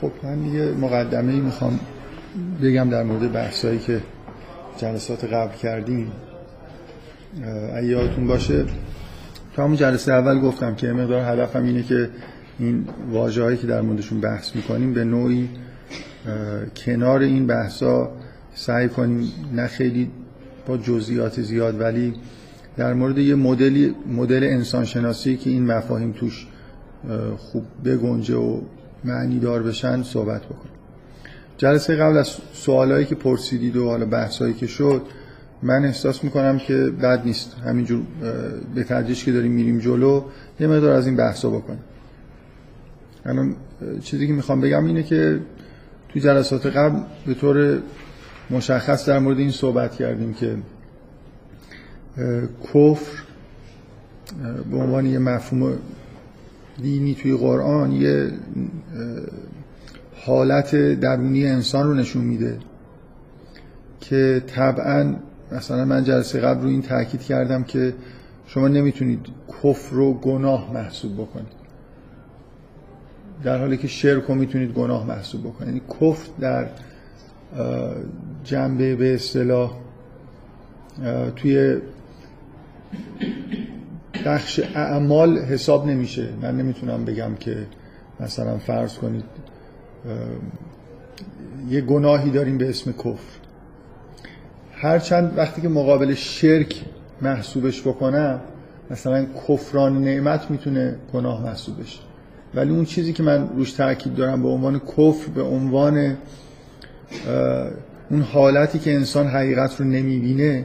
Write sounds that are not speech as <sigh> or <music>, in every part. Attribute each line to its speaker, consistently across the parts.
Speaker 1: خب من یه مقدمه ای می‌خوام بگم در مورد بحثایی که جلسات قبل کردیم. یادتون باشه تو همون جلسه اول گفتم که مقدار هدفم اینه که این واجه هایی که در موردشون بحث می‌کنیم به نوعی کنار این بحثا سعی کنیم نه خیلی با جزئیات زیاد ولی در مورد یه مدلی مدل انسانشناسی که این مفاهیم توش خوب بگنجه و معنی دار بشن صحبت بکنیم جلسه قبل از سوالایی که پرسیدید و حالا بحثایی که شد من احساس می‌کنم که بد نیست. همینجور به تدریج که داریم میریم جلو یه مقدار از این بحثا بکنیم الان چیزی که می‌خوام بگم اینه که تو جلسات قبل به طور مشخص در مورد این صحبت کردیم که کفر به عنوان یه مفهوم دینی توی قرآن یه حالت درونی انسان رو نشون میده که طبعا مثلا من جلسه قبل رو این تاکید کردم که شما نمی‌تونید کفر رو گناه محسوب بکنید. در حالی که شرک رو می‌تونید گناه محسوب بکنید. یعنی کفر در جنبه به اصطلاح توی بخش اعمال حساب نمیشه. من نمی‌تونم بگم که مثلا فرض کنید یه گناهی داریم به اسم کفر. هرچند وقتی که مقابل شرک محسوبش بکنم مثلا کفران نعمت می‌تونه گناه محسوب بشه. ولی اون چیزی که من روش تاکید دارم به عنوان کفر به عنوان اون حالتی که انسان حقیقت رو نمی‌بینه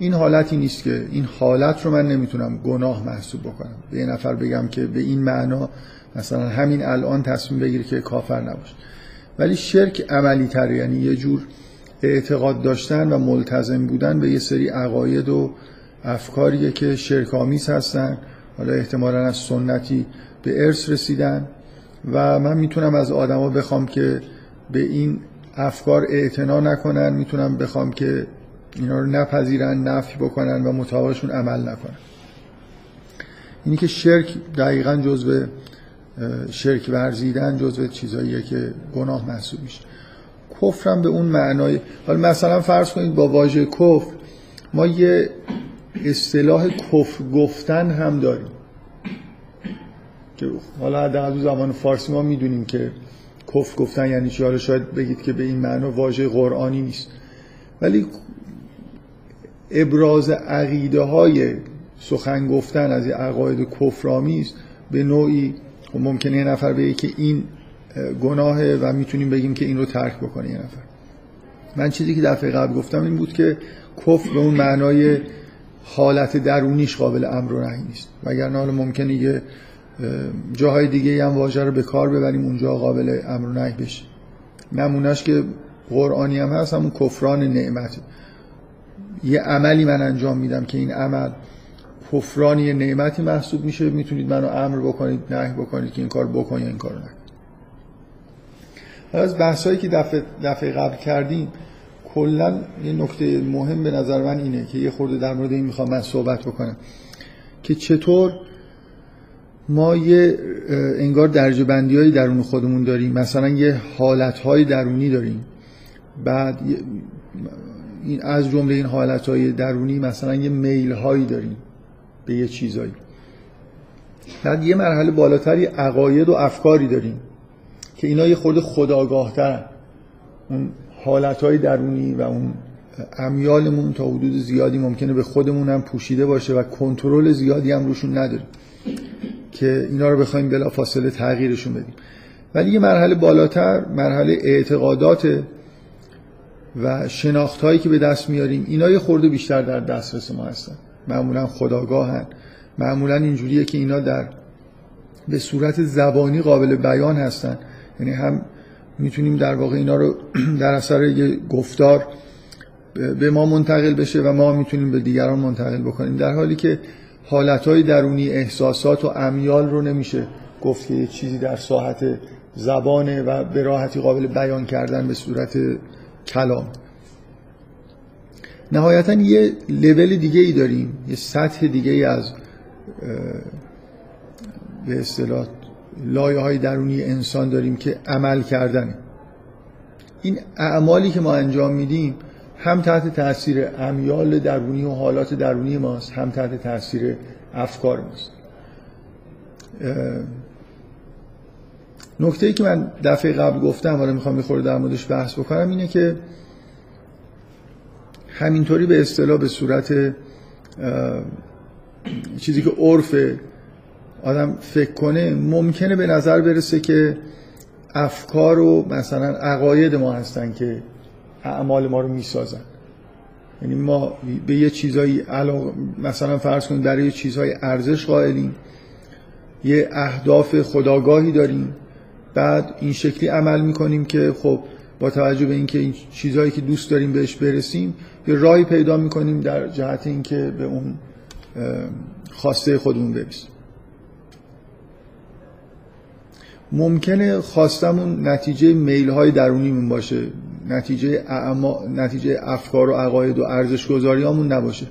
Speaker 1: این حالتی نیست که این حالت رو من نمی‌تونم گناه محسوب بکنم. به یه نفر بگم که به این معنا مثلا همین الان تصمیم بگیره که کافر نباشه ولی شرک عملی تر یعنی یه جور اعتقاد داشتن و ملتزم بودن به یه سری عقاید و افکاریه که شرک آمیز هستن. حالا احتمالا از سنتی به ارث رسیدن. و من می‌تونم از آدما بخوام که به این افکار اعتنا نکنن. می‌تونم بخوام که اینا رو نپذیرن نفی بکنن و مطابقشون عمل نکنن. اینی که شرک دقیقا جزو شرک ورزیدن جزو چیزاییه که گناه محسوب میشه. کفرم به اون معنای حالا مثلا فرض کنید با واژه کفر ما یه اصطلاح کفر گفتن هم داریم. که حالا در زمان فارسی ما می‌دونیم که کفر گفتن یعنی چی؟ حالا شاید بگید که به این معنا واژه قرآنی نیست. ولی ابراز عقیده های سخن گفتن از عقاید کفرآمیز به نوعی خب ممکنه یه نفر بگه که این گناهه و می‌تونیم بگیم که این رو ترک بکنه یه نفر. من چیزی که دفعه قبل گفتم این بود که کفر به اون معنای حالت درونیش قابل امر و نهی نیست. وگرنه حالا ممکنه یه جاهای دیگه هم واژه رو به کار ببریم اونجا قابل امر و نهی بشه. نمونهش که قرآنی هم هست همون کفران نعمت. یه عملی من انجام میدم که این عمل کفرانی نعمتی محسوب میشه. می‌تونید منو امر بکنید نه بکنید که این کار بکن یا این کار نکن از بحثایی که دفعه, دفعه قبل کردیم کلا یه نکته مهم به نظر من اینه که یه خورده در مورد این می‌خوام من صحبت بکنم که چطور ما یه انگار درجه بندی های درون خودمون داریم. مثلا یه حالت های درونی داریم. بعد این از جمله این حالت های درونی مثلا یه میل هایی داریم به یه چیزایی. بعد یه مرحله بالاتری عقاید و افکاری داریم که اینا یه خورده خداگاه اون حالت های درونی و اون امیالمون تا حدود زیادی ممکنه به خودمون هم پوشیده باشه و کنترل زیادی هم روشون نداریم که اینا رو بخوایم بلا فاصله تغییرشون بدیم. ولی یه مرحله بالاتر مرحله اعتقادات و شناخت هایی که به دست میاریم اینا یه خورده بیشتر در دسترس ما هستن. معمولا خداگاهن. معمولا اینجوریه که اینا در به صورت زبانی قابل بیان هستن. یعنی هم می‌تونیم در واقع اینا رو <clears throat> در اثر یه گفتار به ما منتقل بشه و ما می‌تونیم به دیگران منتقل بکنیم. در حالی که حالتهای درونی احساسات و امیال رو نمیشه گفت که یه چیزی در ساحت زبانه و به راحتی قابل بیان کردن به صورت کلام. نهایتا یه لول دیگه ای داریم یه سطح دیگه ای از به اصطلاح لایه های درونی انسان داریم که عمل کردنه. این اعمالی که ما انجام میدیم هم تحت تاثیر امیال درونی و حالات درونی ماست هم تحت تاثیر افکار ماست. نکته ای که من دفعه قبل گفتم حالا می‌خوام می‌خوره در موردش بحث بکنم اینه که همینطوری به اصطلاح به صورت چیزی که عرف آدم فکر کنه ممکنه به نظر برسه که افکار و مثلا عقاید ما هستن که اعمال ما رو می‌سازن. یعنی ما به یه چیزایی علاق... مثلا فرض کنیم در یه چیزهای ارزش قائلیم یه اهداف خداگاهی داریم بعد این شکلی عمل می‌کنیم که خب با توجه به اینکه این چیزهایی که دوست داریم بهش برسیم یه راهی پیدا می‌کنیم در جهت اینکه به اون خواسته خودمون برسیم ممکنه خواستمون نتیجه میل های درونیمون باشه نتیجه, اعما... نتیجه افکار و عقاید و ارزش گذاریامون نباشه.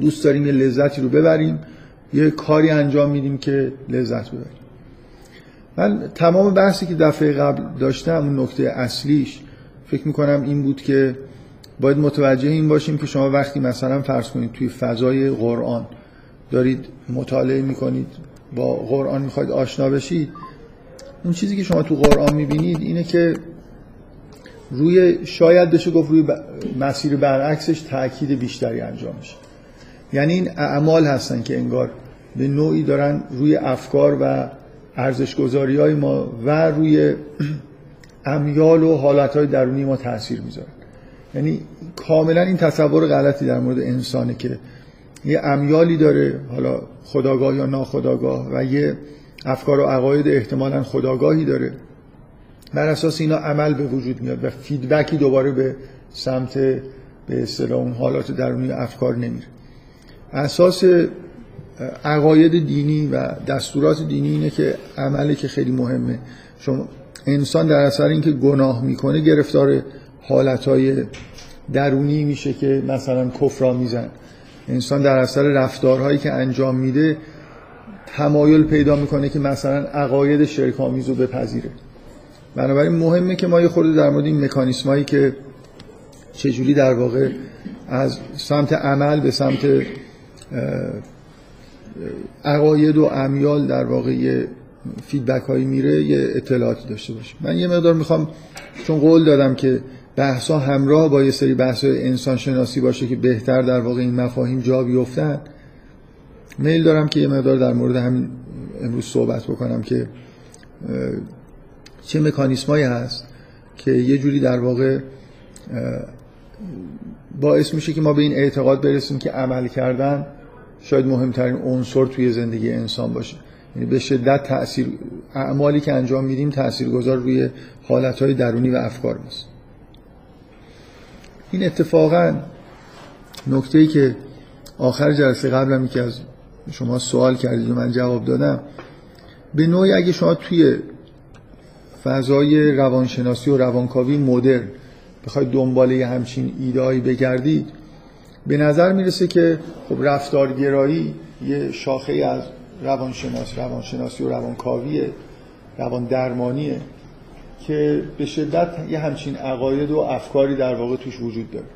Speaker 1: دوست داریم یه لذتی رو ببریم یه کاری انجام میدیم که لذت ببریم. من تمام بحثی که دفعه قبل داشتم اون نکته اصلیش فکر می‌کنم این بود که باید متوجه این باشیم که شما وقتی مثلا فرض کنید توی فضای قرآن دارید مطالعه می‌کنید با قرآن می‌خواید آشنا بشید اون چیزی که شما تو قرآن می‌بینید اینه که روی شاید بشه گفت روی مسیر برعکسش تاکید بیشتری انجام میشه. یعنی این اعمال هستن که انگار به نوعی دارن روی افکار و ارزش های ما و روی امیال و حالت های درونی ما تاثیر می‌ذارن یعنی کاملا این تصور غلطی در مورد انسانه که یه امیالی داره حالا خداگاه یا ناخداگاه و یه افکار و عقاید احتمالا خداگاهی داره. بر اساس اینا عمل به وجود میاد و فیدبکی دوباره به سمت به اصطلاح اون حالات درونی افکار نمیره. اساس عقاید دینی و دستورات دینی اینه که عملی که خیلی مهمه. شما انسان در اثر اینکه گناه می‌کنه گرفتار حالتهای درونی میشه که مثلا کفرا میزن انسان در اثر رفتارهایی که انجام میده تمایل پیدا می‌کنه که مثلا عقاید شرک آمیز رو بپذیره. بنابراین مهمه که ما یه خورده در مورد این مکانیسمایی که چجوری در واقع از سمت عمل به سمت عقاید و امیال در واقع یه فیدبک هایی میره یه اطلاعاتی داشته باشیم. من یه مقدار می‌خوام چون قول دادم که بحثا همراه با یه سری بحث انسان شناسی باشه که بهتر در واقع این مفاهیم جا بیفتن میل دارم که یه مقدار در مورد همین امروز صحبت بکنم که چه مکانیسمایی هست که یه جوری در واقع باعث میشه که ما به این اعتقاد برسیم که عمل کردن شاید مهمترین عنصر توی زندگی انسان باشه. یعنی به شدت تاثیر اعمالی که انجام میدیم تاثیرگذار روی حالتهای درونی و افکار ماست این اتفاقا نکته ای که آخر جلسه قبلم که از شما سوال کردید و من جواب دادم. به نوعی اگه شما توی فضای روانشناسی و روانکاوی مدرن بخواید دنبال یه همچین ایدهایی بگردید به نظر می‌رسه که خب رفتارگرایی یه شاخه از روانشناسی روانشناسی و روانکاویه روان درمانیه که به شدت یه همچین عقاید و افکاری در واقع توش وجود داره.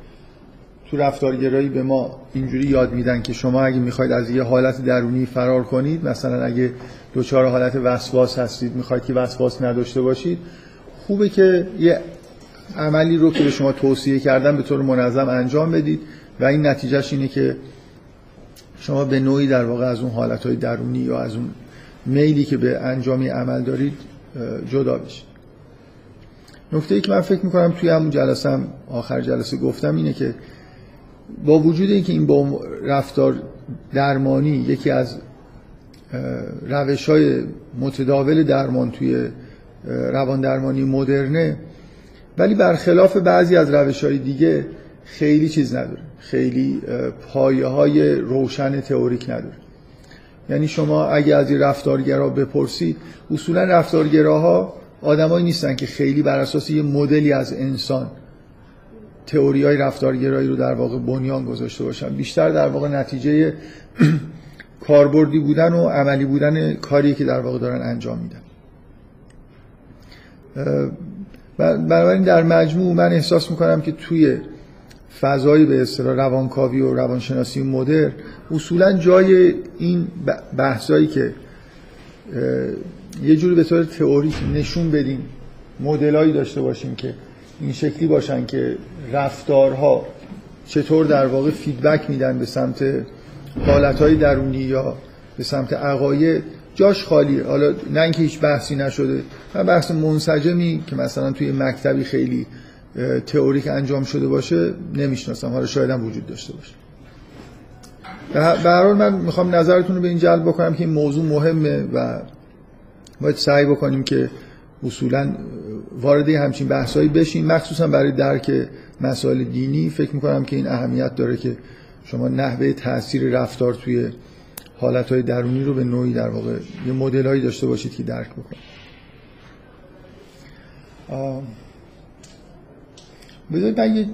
Speaker 1: تو رفتارگرایی به ما اینجوری یاد میدن که شما اگه می‌خواید از یه حالت درونی فرار کنید مثلا اگه دوچار حالت وسواس هستید می‌خواید که وسواس نداشته باشید خوبه که یه عملی رو که به شما توصیه کردن به طور منظم انجام بدید. و این نتیجهش اینه که شما به نوعی در واقع از اون حالتهای درونی یا از اون میلی که به انجامی عمل دارید جدا بشید. نکته ای که من فکر می‌کنم توی همون جلسه هم آخر جلسه گفتم اینه که با وجود اینکه این با رفتار درمانی یکی از روش های متداول درمان توی روان درمانی مدرنه ولی برخلاف بعضی از روش های دیگه خیلی چیز نداره. خیلی پایه های روشن تئوریک نداره. یعنی شما اگه از این رفتارگرا بپرسید اصولا رفتارگراها آدمایی نیستن که خیلی بر اساس یه مدلی از انسان تئوری های رفتارگرایی رو در واقع بنیان گذاشته باشن. بیشتر در واقع نتیجه <clears throat> کاربردی بودن و عملی بودن کاری که در واقع دارن انجام میدن. بنابراین در مجموع من احساس می‌کنم که توی فضایی به اصطلاح روانکاوی و روانشناسی مدر اصولا جای این بحثایی که یه جوری به طور تئوریک نشون بدیم مدلایی داشته باشیم که این شکلی باشن که رفتارها چطور در واقع فیدبک میدن به سمت حالتهای درونی یا به سمت عقاید جاش خالیه حالا نه اینکه هیچ بحثی نشده من بحث منسجمی که مثلا توی مکتبی خیلی تئوریک انجام شده باشه نمی‌شناسم. حالا شاید هم وجود داشته باشه. به هر حال من می‌خوام نظرتون رو به این جلب بکنم که این موضوع مهمه و باید سعی بکنیم که اصولا وارد همچین بحثایی بشیم. مخصوصا برای درک مسائل دینی فکر می‌کنم که این اهمیت داره که شما نحوه تاثیر رفتار توی حالتهای درونی رو به نوعی در واقع یه مدلهایی داشته باشید که درک بکنید. بذارید من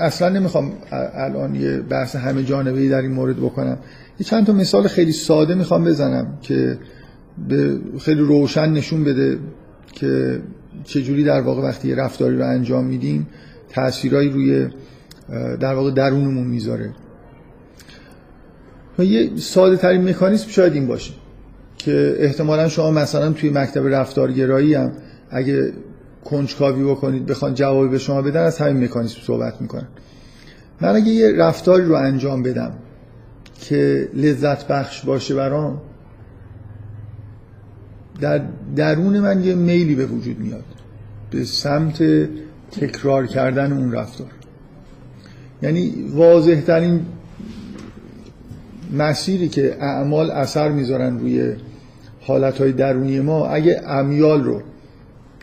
Speaker 1: اصلا نمی‌خوام الان یه بحث همه جانبه در این مورد بکنم. یه چند تا مثال خیلی ساده می‌خوام بزنم که به خیلی روشن نشون بده که چجوری در واقع وقتی یه رفتاری رو انجام میدیم تأثیرایی روی در واقع درونمون می‌ذاره. یه ساده ترین مکانیسم شاید این باشه که احتمالا شما مثلا توی مکتب رفتارگرایی هم اگه کنجکاوی بکنید بخوان جوابی به شما بدن از همین مکانیسم صحبت می‌کنن. من اگه یه رفتاری رو انجام بدم که لذت بخش باشه برام در درون من یه میلی به وجود میاد به سمت تکرار کردن اون رفتار. یعنی واضح ترین مسیری که اعمال اثر می‌ذارن روی حالتهای درونی ما اگه امیال رو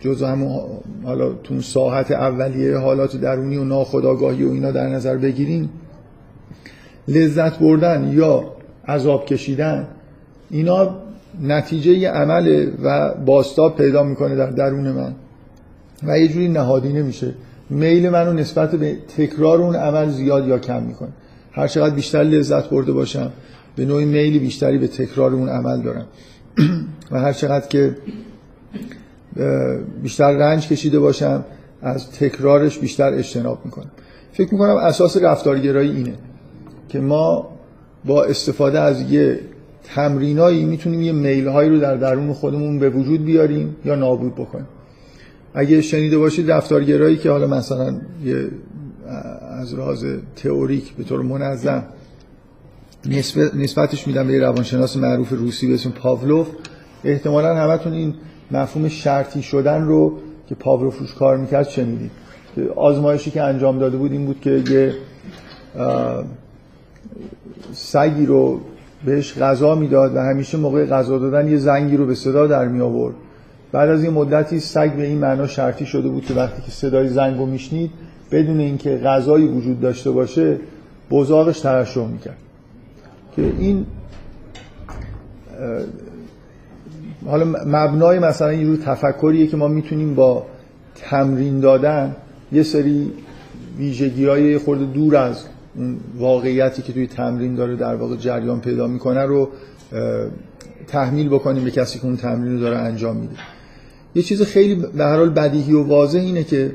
Speaker 1: جز همون حالا تو ساحت اولیه حالات درونی و ناخداگاهی و اینا در نظر بگیریم لذت بردن یا عذاب کشیدن اینا نتیجه عمله و باستاب پیدا می‌کنه در درون من. و یه جوری نهادینه میشه میل منو نسبت به تکرار اون عمل زیاد یا کم می‌کنه. هر چقدر بیشتر لذت برده باشم به نوعی میلی بیشتری به تکرار اون عمل دارم. <clears throat> و هر چقدر که بیشتر رنج کشیده باشم از تکرارش بیشتر اجتناب می‌کنم. فکر می‌کنم اساس رفتارگرایی اینه که ما با استفاده از یه تمرینایی می‌تونیم یه میل هایی رو در درون خودمون به وجود بیاریم یا نابود بکنیم. اگه شنیده باشید رفتارگرایی که حالا مثلا یه از راز تئوریک به طور منظم نسبتش میدم به یه روانشناس معروف روسی به اسم پاولوف احتمالا همتون این مفهوم شرطی شدن رو که پاولوف روش کار می‌کرد شنیدید آزمایشی که انجام داده بود این بود که یه سگی رو بهش غذا می‌داد و همیشه موقع غذا دادن یه زنگی رو به صدا در می آورد بعد از یه مدتی سگ به این معنا شرطی شده بود که وقتی که صدای زنگ رو میشنید بدون اینکه غذایی وجود داشته باشه بزاقش ترشح می‌کرد. که این حالا مبنای مثلا یه تفکریه که ما می‌تونیم با تمرین دادن یه سری ویژگی های خورده دور از واقعیتی که توی تمرین داره در واقع جریان پیدا می‌کنه رو تحمیل بکنیم به کسی که اون تمرین رو داره انجام میده. یه چیز خیلی به هر حال بدیهی و واضح اینه که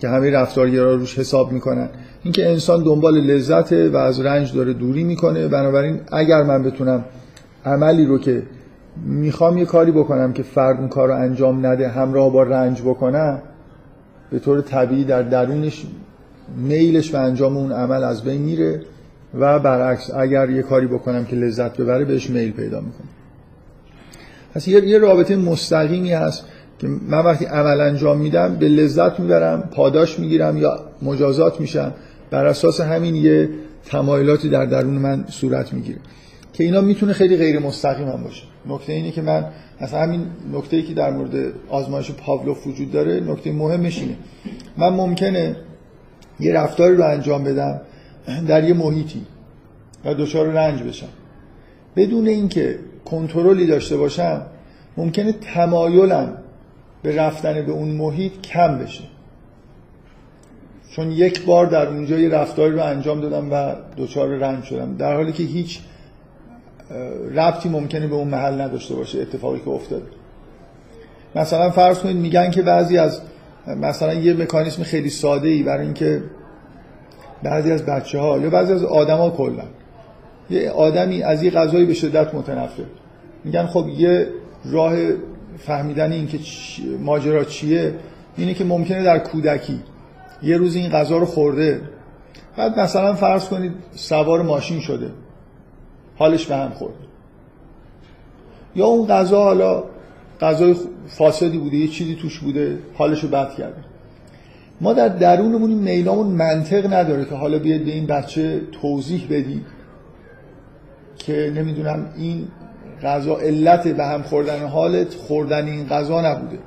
Speaker 1: که همه رفتارگرا روش حساب می‌کنن. اینکه انسان دنبال لذت و از رنج داره دوری می‌کنه بنابراین اگر من بتونم عملی رو که می‌خوام یه کاری بکنم که فرد اون کار رو انجام نده همراه با رنج بکنم به طور طبیعی در درونش میلش و انجام اون عمل از بین میره و برعکس اگر یه کاری بکنم که لذت ببره بهش میل پیدا می‌کنم. پس یه رابطه مستقیمی هست که من وقتی عمل انجام میدم به لذت می‌برم پاداش می‌گیرم یا مجازات میشم بر اساس همین یه تمایلاتی در درون من صورت می‌گیره. که اینا می‌تونه خیلی غیر مستقیم هم باشه. نکته اینه که من مثلا همین نکته ای که در مورد آزمایش پاولوف وجود داره نکته مهمش اینه. من ممکنه یه رفتاری رو انجام بدم در یه محیطی و دچار رنج بشم. بدون اینکه کنترلی داشته باشم ممکنه تمایلم به رفتن به اون محیط کم بشه. چون یک بار در اونجا یه رفتاری رو انجام دادم و دچار رنج شدم. در حالی که هیچ ربطی ممکنه به اون محل نداشته باشه اتفاقی که افتاده. مثلا فرض کنید میگن که بعضی از مثلا یه مکانیسم خیلی ساده ای برای اینکه بعضی از بچه ها یا بعضی از آدما کلا یه آدمی از یه غذایی به شدت متنفر. میگن خب یه راه فهمیدن این که ماجرا چیه؟ اینه که ممکنه در کودکی یه روز این غذا رو خورده. بعد مثلا فرض کنید سوار ماشین شده. حالش به هم خورده یا اون غذا حالا غذای فاسدی بوده یه چیزی توش بوده حالش رو بد کرده. ما در درونمون این میلامون منطق نداره که حالا بیاد به این بچه توضیح بدید که نمی‌دونم این غذا علت به هم خوردن حالت خوردن این غذا نبوده.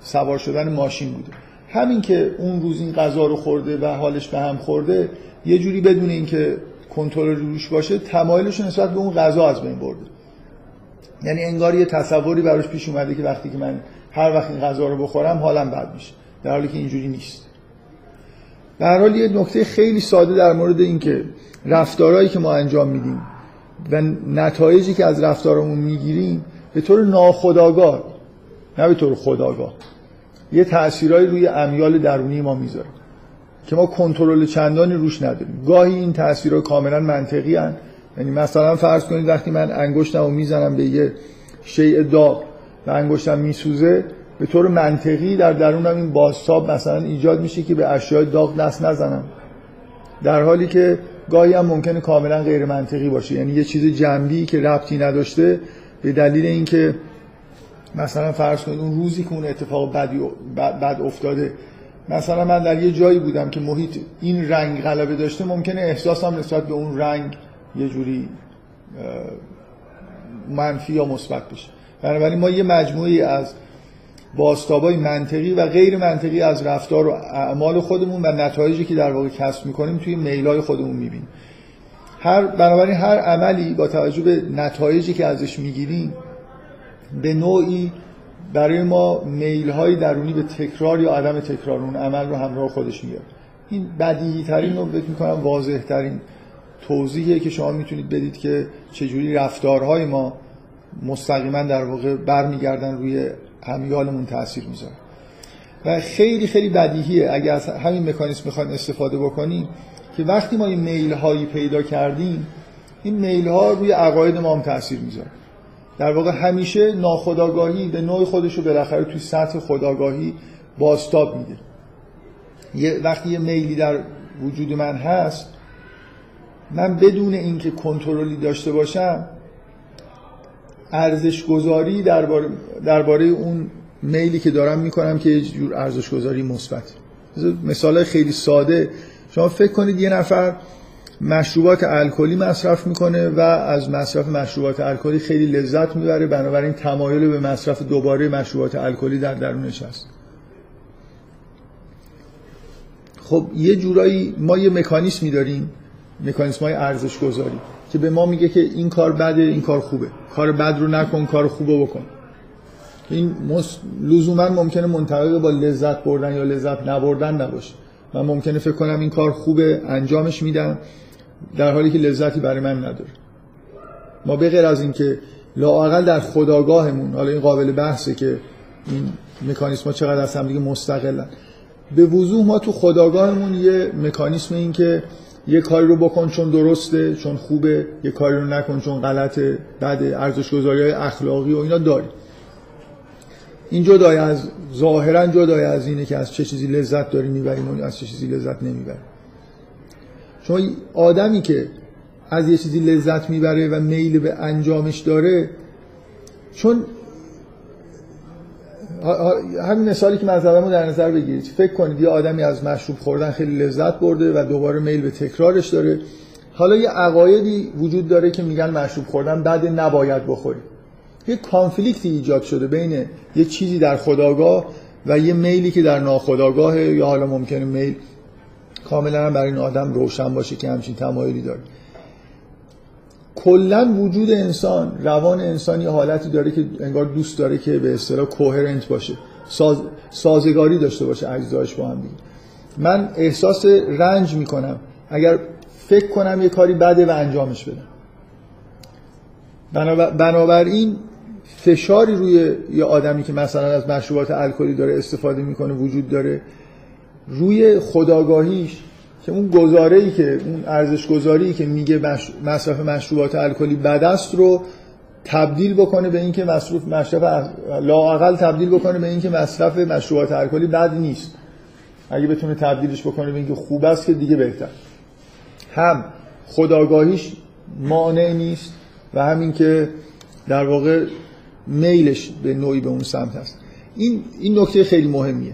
Speaker 1: سوار شدن ماشین بوده. همین که اون روز این غذا رو خورده و حالش به هم خورده یه جوری بدون اینکه کنترل روش باشه تمایلش نسبت به اون غذا از بین برده. یعنی انگار یه تصوری براش پیش اومده که وقتی که من هر وقت این غذا رو بخورم حالم بد میشه. در حالی که اینجوری نیست. به حال یه نکته خیلی ساده در مورد اینکه رفتارهایی که ما انجام میدیم و نتایجی که از رفتارمون می‌گیریم به طور ناخودآگاه نه به طور خداگاه یه تأثیرهایی روی امیال درونی ما می‌ذاره. که ما کنترل چندانی روش نداریم. گاهی این تاثیرها کاملا منطقی هن. یعنی مثلا فرض کنید وقتی من انگشتم رو می‌زنم به یه شیء داغ و انگشتم میسوزه به طور منطقی در درونم این بازتاب مثلا ایجاد میشه که به اشیاء داغ دست نزنم. در حالی که گاهی هم ممکنه کاملا غیر منطقی باشه. یعنی یه چیز جنبی که ربطی نداشته به دلیل اینکه مثلا فرض کنید اون روزی که اون اتفاق بدی بد افتاده مثلا من در یه جایی بودم که محیط این رنگ غلبه داشته ممکنه احساسم نسبت به اون رنگ یه جوری منفی یا مثبت بشه. بنابراین ما یه مجموعی از باستابای منطقی و غیر منطقی از رفتار و اعمال خودمون و نتایجی که در واقع کسب می‌کنیم توی میلای خودمون می‌بینیم. هر بنابراین هر عملی با توجه به نتایجی که ازش می‌گیریم به نوعی برای ما میل های درونی به تکرار یا عدم تکرار اون عمل رو همراه خودش میاره این بدیهی ترین رو فکر می‌کنم واضح ترین توضیحیه که شما می‌تونید بدید که چجوری رفتارهای ما مستقیما در واقع برمیگردن روی امیالمون تاثیر می‌ذاره. و خیلی خیلی بدیهیه. اگر از همین مکانیسم می‌خوایم استفاده بکنیم که وقتی ما این میل هایی پیدا کردیم این میل ها روی عقاید ما هم تاثیر می‌ذاره. در واقع همیشه ناخداگاهی به نوع خودش رو بالاخره توی سطح خداگاهی باستاب میده. یه وقتی یه میلی در وجود من هست من بدون اینکه کنترلی داشته باشم ارزش گذاری درباره درباره اون میلی که دارم می‌کنم که یه جور ارزش گذاری مثبت مثال خیلی ساده. شما فکر کنید یه نفر مشروبات الکلی مصرف می‌کنه و از مصرف مشروبات الکلی خیلی لذت می‌بره. بنابراین تمایل به مصرف دوباره مشروبات الکلی در درونش هست. خب یه جورایی ما یه مکانیسمی داریم. مکانیسم های ارزش گذاری که به ما میگه که این کار بده این کار خوبه. کار بد رو نکن کار خوبه بکن. این لزوما ممکنه منطبق با لذت بردن یا لذت نبردن نباشه. من ممکنه فکر کنم این کار خوبه انجامش میدم. در حالی که لذتی برای من نداره. ما به غیر از اینکه لااقل در خداگاهمون حالا این قابل بحثه که این مکانیسم ها چقدر از هم دیگه مستقلن. به وضوح ما تو خداگاهمون یه مکانیسم این که یه کاری رو بکن چون درسته چون خوبه یه کاری رو نکن چون غلطه بعد ارزش گذاری اخلاقی و اینا داریم این جدای از ظاهرا جدای از اینه که از چه چیزی لذت داریم می‌بریم و از چه چیزی لذت نمی‌بریم. شما آدمی که از یه چیزی لذت می‌بره و میل به انجامش داره چون همین مثالی که مذهبمو در نظر بگیرید. فکر کنید یه آدمی از مشروب خوردن خیلی لذت برده و دوباره میل به تکرارش داره. حالا یه عقایدی وجود داره که میگن مشروب خوردن بعد نباید بخوری یه کانفلیکتی ایجاد شده بین یه چیزی در خداگاه و یه میلی که در ناخداگاه یا حالا ممکنه میل کاملا هم برای این آدم روشن باشه که همچین تمایلی داره. کلا وجود انسان روان انسان یه حالتی داره که انگار دوست داره که به اصطلاح کوهرنت باشه ساز، سازگاری داشته باشه اجزاش با هم دیگه. من احساس رنج می‌کنم. اگر فکر کنم یه کاری بده و انجامش بدم. بنابراین فشاری روی یه آدمی که مثلا از مشروبات الکلی داره استفاده می‌کنه وجود داره روی خداگاهیش که اون گزاره ای که اون ارزش گذاری که میگه مصرف مشروبات الکلی بد است رو تبدیل بکنه به اینکه مصرف مصرف لااقل تبدیل بکنه به اینکه مصرف مشروبات الکلی بد نیست. اگه بتونه تبدیلش بکنه به اینکه خوب است که دیگه بهتر. هم خداگاهیش مانع نیست و همین که در واقع میلش به نوعی به اون سمت هست. این این نکته خیلی مهمیه.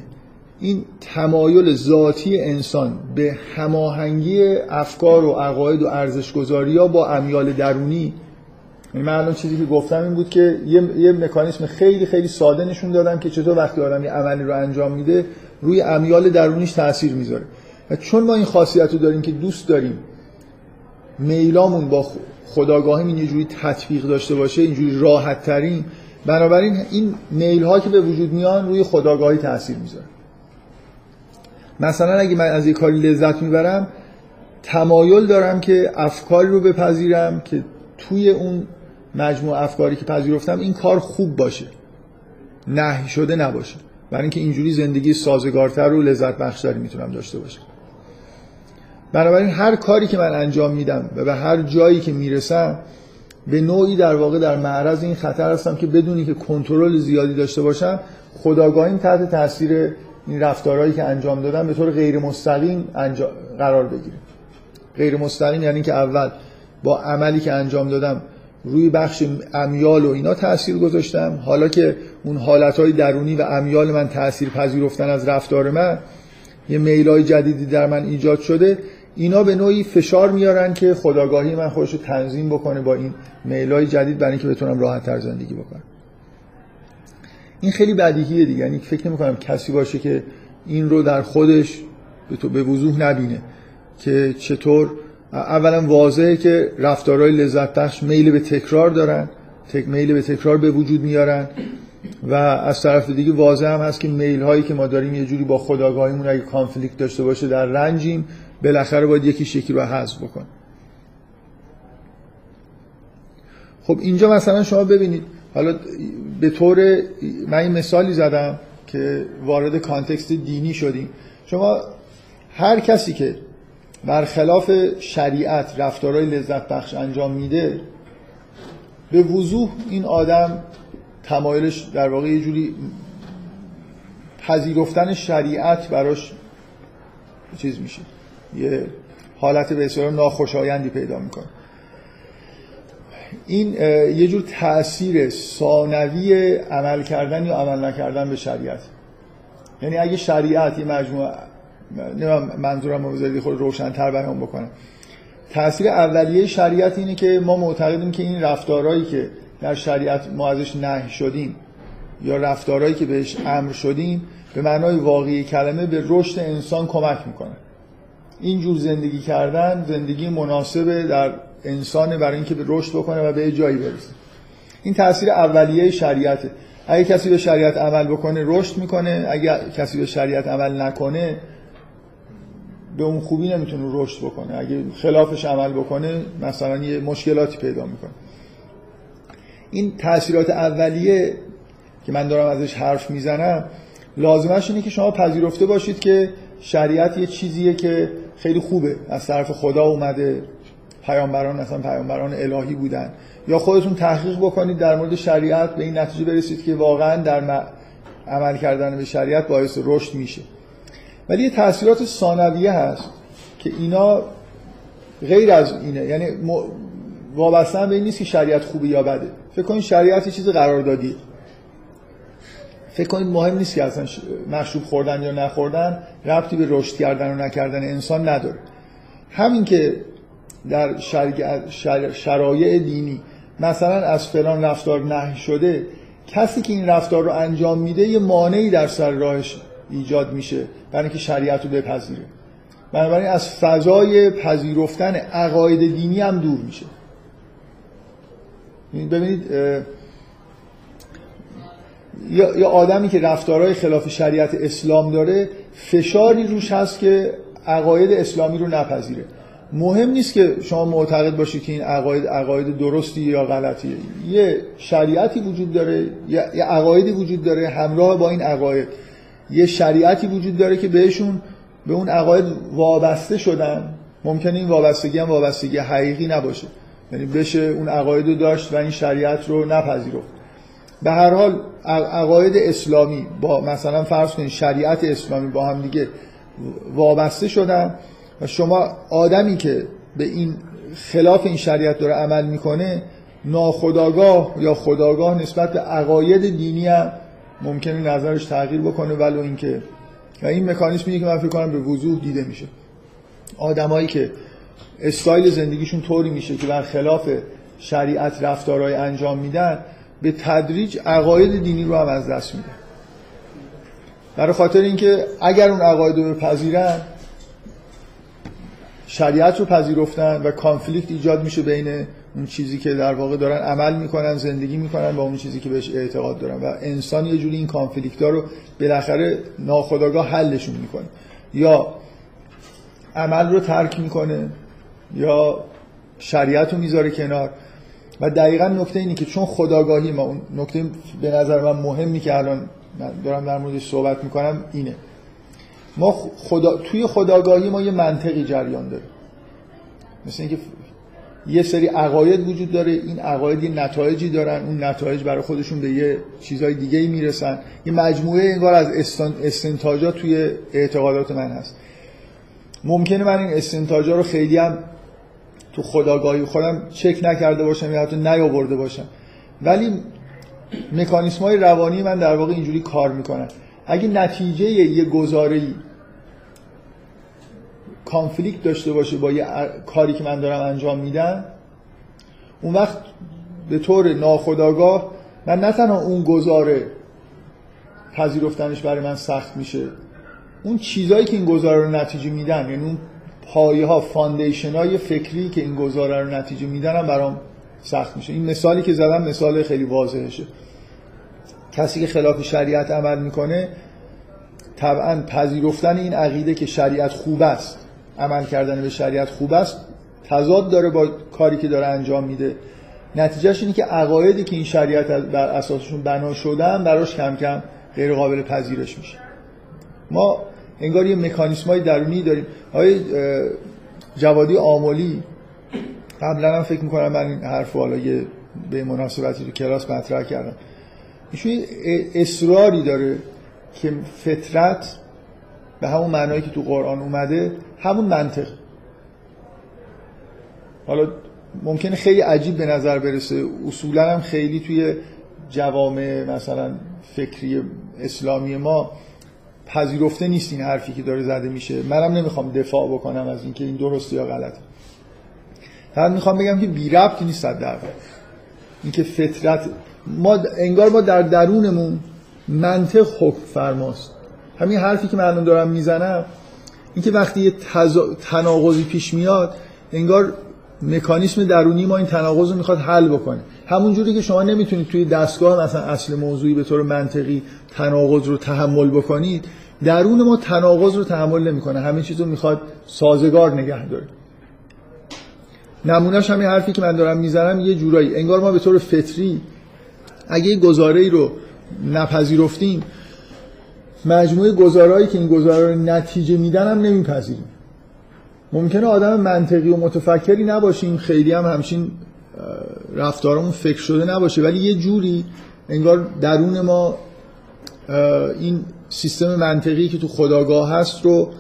Speaker 1: این تمایل ذاتی انسان به هماهنگی افکار و عقاید و ارزشگذاری ها با امیال درونی یعنی من الان چیزی که گفتم این بود که یه, یه مکانیسم خیلی خیلی ساده نشون دادم که چطور وقتی آدم یه عملی رو انجام میده روی امیال درونیش تاثیر می‌ذاره. و چون ما این خاصیت رو داریم که دوست داریم میلامون با خداگاهی یه جوری تطبیق داشته باشه اینجوری راحت ترین بنابراین این میل ها که به وجود میان روی خداگاهی تاثیر می‌ذاره. مثلا اگه من از یه کاری لذت می‌برم تمایل دارم که افکاری رو بپذیرم که توی اون مجموع افکاری که پذیرفتم این کار خوب باشه. نه شده نباشه. برای اینکه اینجوری زندگی سازگارتر و لذت بخشتری می‌تونم داشته باشم. بنابراین هر کاری که من انجام میدم و به هر جایی که می‌رسم به نوعی در واقع در معرض این خطر هستم که بدونی که کنترل زیادی داشته باشم خداگاهیم تحت تاثیر این رفتارهایی که انجام دادم به طور غیر مستقیم قرار بگیره. غیر مستقیم یعنی که اول با عملی که انجام دادم روی بخش امیال و اینا تاثیر گذاشتم. حالا که اون حالتهای درونی و امیال من تاثیر پذیرفتن از رفتار من یه میلای جدیدی در من ایجاد شده. اینا به نوعی فشار میارن که خداگاهی من خودش رو تنظیم بکنه با این میلای جدید برای اینکه بتونم راحت تر زندگی بکنم. این خیلی بدیهیه دیگه. یعنی فکر نمی کنم کسی باشه که این رو در خودش به تو به وضوح نبینه که چطور اولا واضحه که رفتارهای لذت بخش میل به تکرار دارن تک میل به تکرار به وجود میارن و از طرف دیگه واضح هم هست که میل هایی که ما داریم یه جوری با خداگاهیمون اگه کانفلیکت داشته باشه در رنجیم بالاخره باید یکی شکلی رو حذف بکن. خب اینجا مثلا شما ببینید حالا به طور من این مثالی زدم که وارد کانتکست دینی شدیم. شما هر کسی که برخلاف شریعت رفتارهای لذت بخش انجام میده به وضوح این آدم تمایلش در واقع یه جوری پذیرفتن شریعت براش چیز میشه. یه حالت بسیار ناخوشایندی پیدا می‌کنه. این یه جور تاثیر ثانوی عمل کردن یا عمل نکردن به شریعت. یعنی اگه شریعت یه مجموعه منظورم رو بذارید خود روشنتر بیان بکنم. تاثیر اولیه شریعت اینه که ما معتقدیم که این رفتارهایی که در شریعت ما ازش نهی شدیم یا رفتارهایی که بهش امر شدیم به معنای واقعی کلمه به رشد انسان کمک می‌کنه. اینجور زندگی کردن زندگی مناسبه در انسان برای اینکه به رشد بکنه و به جایی برسه. این تاثیر اولیه شریعته. اگه کسی به شریعت عمل بکنه رشد می‌کنه. اگه کسی به شریعت عمل نکنه به اون خوبی نمی‌تونه رشد بکنه. اگه خلافش عمل بکنه مثلا یه مشکلاتی پیدا می‌کنه. این تاثیرات اولیه که من دارم ازش حرف می‌زنم لازمش اینه که شما پذیرفته باشید که شریعت یه چیزیه که خیلی خوبه. از طرف خدا اومده. پیامبران مثلا پیامبران الهی بودن. یا خودتون تحقیق بکنید در مورد شریعت به این نتیجه برسید که واقعا در عمل کردن به شریعت باعث رشد میشه. ولی یه تاثیرات ثانویه هست که اینا غیر از اینه. یعنی وابسته به این نیست که شریعت خوبه یا بده. فکر کنید شریعت یه چیز قراردادی فکر کنید مهم نیست که اصلا مشروب خوردن یا نخوردن ربطی به رشد کردن و نکردن انسان نداره. همین که در شرایع دینی. مثلا از فلان رفتار نهی شده کسی که این رفتار رو انجام میده یه مانعی در سر راهش ایجاد میشه برای اینکه شریعت رو بپذیره. بنابراین از فضای پذیرفتن عقاید دینی هم دور میشه. ببینید یا آدمی که رفتارهای خلاف شریعت اسلام داره فشاری روش هست که عقاید اسلامی رو نپذیره. مهم نیست که شما معتقد باشید که این عقاید عقاید درستی یا غلطیه. یه شریعتی وجود داره یه عقایدی وجود داره همراه با این عقاید. یه شریعتی وجود داره که بهشون به اون عقاید وابسته شدن. ممکنه این وابستگی هم وابستگی حقیقی نباشه. یعنی بشه اون عقاید داشت و این شریعت رو نپذیرفت. به هر حال عقاید اسلامی با مثلا فرض کنید شریعت اسلامی با هم دیگه وابسته شدن. و شما آدمی که به این خلاف این شریعت داره عمل می‌کنه ناخداگاه یا خداگاه نسبت به عقاید دینی هم ممکنه نظرش تغییر بکنه ولو اینکه و این مکانیزمی که من فکر کنم به وضوح دیده میشه. آدمایی که استایل زندگیشون طوری میشه که بر خلاف شریعت رفتارهای انجام میدن به تدریج عقاید دینی رو هم از دست میدن. برای خاطر اینکه اگر اون عقاید رو بپذیرن شریعت رو پذیرفتن و conflict ایجاد میشه بین اون چیزی که در واقع دارن عمل می‌کنن زندگی می‌کنن با اون چیزی که بهش اعتقاد دارن. و انسان یه جوری این conflict ها رو بالاخره ناخداگاه حلشون می‌کنه. یا عمل رو ترک می‌کنه یا شریعت رو می‌ذاره کنار. و دقیقا نکته اینه که چون خداگاهی ما اون نکته به نظر من مهمی که الان دارم در موردش صحبت می‌کنم اینه. ما خدا... توی خداگاهی ما یه منطقی جریان داره مثل اینکه یه سری عقاید وجود داره این عقاید یه نتایجی دارن اون نتایج برای خودشون به یه چیزهای دیگه می‌رسن. یه مجموعه انگار از استنتاجات توی اعتقادات من هست. ممکنه من این استنتاجا رو خیلی هم تو خداگاهی خودم چک نکرده باشم یا حتی نیاورده باشم. ولی مکانیسم های روانی من در واقع اینجوری کار می‌کنن. اگه نتیجه یه گزاره کانفلیکت داشته باشه با یه کاری که من دارم انجام میدم اون وقت به طور ناخداگاه من نه تنها اون گزاره پذیرفتنش برای من سخت میشه اون چیزایی که این گزاره رو نتیجه میدن یعنی اون پایه ها فاندیشن های فکری که این گزاره رو نتیجه میدن هم برام سخت میشه. این مثالی که زدم مثال خیلی واضحشه. کسی که خلاف شریعت عمل می‌کنه طبعا پذیرفتن این عقیده که شریعت خوب است. عمل کردن به شریعت خوب است. تضاد داره با کاری که داره انجام میده. نتیجهش اینه که عقایدی که این شریعت بر اساسشون بنا شدن براش کم کم غیر قابل پذیرش میشه. ما انگار یه مکانیسم های درونی داریم. های جوادی آمولی قبلا هم فکر می‌کنم من این حرف حالا به مناسبتی تو کلاس مطرح کردم. ایشون اصراری داره که فطرت به همون معنایی که تو قرآن اومده همون منطق. حالا ممکنه خیلی عجیب به نظر برسه. اصولا هم خیلی توی جوامع مثلا فکری اسلامی ما پذیرفته نیست این حرفی که داره زده میشه. منم نمی‌خوام دفاع بکنم از اینکه این درسته یا غلطه. فقط می‌خوام بگم که بی ربطی نیست در اینکه فطرت ما انگار ما در درونمون منطق حکم فرماست. همین حرفی که من دارم می‌زنم اینکه وقتی یه تناقضی پیش میاد انگار مکانیسم درونی ما این تناقض رو می‌خواد حل بکنه. همون جوری که شما نمی‌تونید توی دستگاه مثلا اصل موضوعی به طور منطقی تناقض رو تحمل بکنید درون ما تناقض رو تحمل نمی‌کنه. همه چیز رو می‌خواد سازگار نگه داره. نمونهش همین حرفی که من دارم می‌زنم یه جورایی. انگار ما به طور فطری اگه یه گزاره رو نپذیرفتیم مجموعه گزارهایی که این گزاره رو نتیجه میدن هم نمیپذیریم ممکنه آدم منطقی و متفکری نباشیم خیلی هم همچین رفتارمون فکر شده نباشه ولی یه جوری انگار درون ما این سیستم منطقی که تو خداگاه هست رو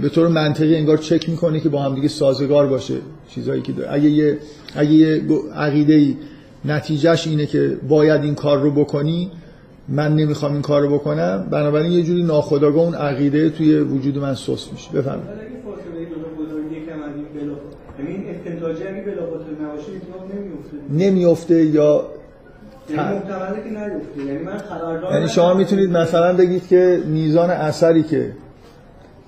Speaker 1: به طور منطقی انگار چک می‌کنه که با هم دیگه سازگار باشه چیزایی که داره. اگه یه اگه یه عقیده ای نتیجهش اینه که باید این کار رو بکنی من نمی‌خوام این کار رو بکنم بنابراین یه جوری ناخداگاه اون عقیده توی وجود من سست میشه. بفرمایید. نمیفته یا
Speaker 2: یعنی, یعنی,
Speaker 1: یعنی شما می‌تونید مثلا بگید که میزان اثری که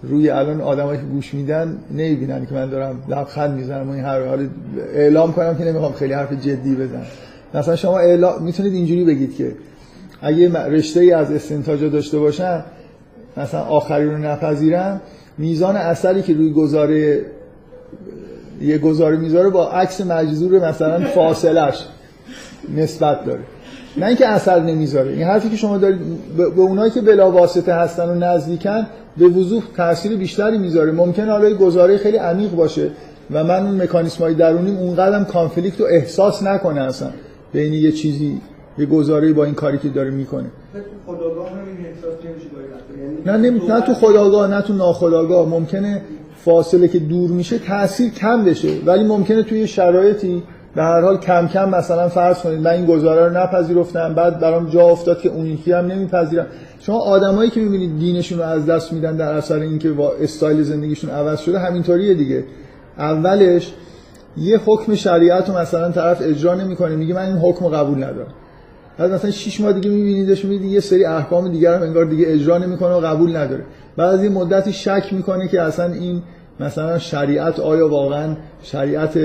Speaker 1: روی الان آدمایی که گوش میدن نمی‌بینن که من دارم لبخند می‌زنم و این هر حال اعلام کنم که نمی‌خوام خیلی حرف جدی بزنم. مثلا شما اعلام می‌تونید اینجوری بگید که اگه رشته ای از استنتاجا داشته باشم مثلا آخری رو نپذیرم میزان اثری که روی گزاره یه گزاره می‌ذاره با عکس مجذور مثلا فاصلش نسبت داره. نه اینکه اثر نمی‌ذاره این حرفی که شما دارید به اونایی که بلا واسطه هستن و نزدیکن به وضوح تاثیر بیشتری می‌ذاره. ممکن حالا گزاره خیلی عمیق باشه و من اون مکانیسم های درونیم اونقدرم کانفلیکت رو احساس نکنه اصلا بین یه چیزی یه گزاره با این کاری که داره می‌کنه.
Speaker 2: نمیشه
Speaker 1: نه نمی... نه تو خداگاه نه تو ناخداگاه. ممکنه فاصله که دور میشه تاثیر کم بشه. ولی ممکنه توی شرایطی به هر حال کم کم مثلا فرض کنید من این گزاره رو نپذیرفتم بعد برام جا افتاد که اون یکی هم نمیپذیرم. شما آدمایی که می‌بینید دینشون رو از دست میدن در اثر اینکه با استایل زندگیشون عوض شده همینطوریه دیگه. اولش یه حکم شریعت رو مثلا طرف اجرا نمی‌کنه میگه من این حکم رو قبول ندارم. بعد مثلا 6 ماه دیگه میبینیدش می‌بینید یه سری احکام دیگر هم انگار دیگه اجرا نمی‌کنه و قبول نداره. بعد از این مدتی شک می‌کنه که اصلا این مثلا شریعت آیا واقعا شریعت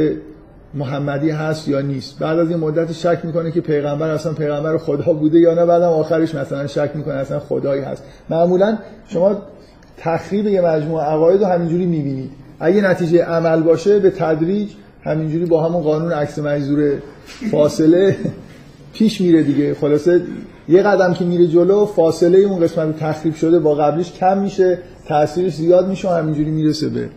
Speaker 1: محمدی هست یا نیست. بعد از این مدت شک می‌کنه که پیغمبر اصلا پیغمبر خدا بوده یا نه. بعدم آخرش مثلا شک می‌کنه اصلا خدایی هست. معمولا شما تخریب یه مجموعه عقاید رو همینجوری می‌بینید. اگه نتیجه عمل باشه به تدریج همینجوری با همون قانون عکس مجذور فاصله پیش میره دیگه. خلاصه یه قدم که میره جلو فاصله اون قسمت تخریب شده با قبلیش کم میشه تاثیرش زیاد میشه و همینجوری می‌رسه به.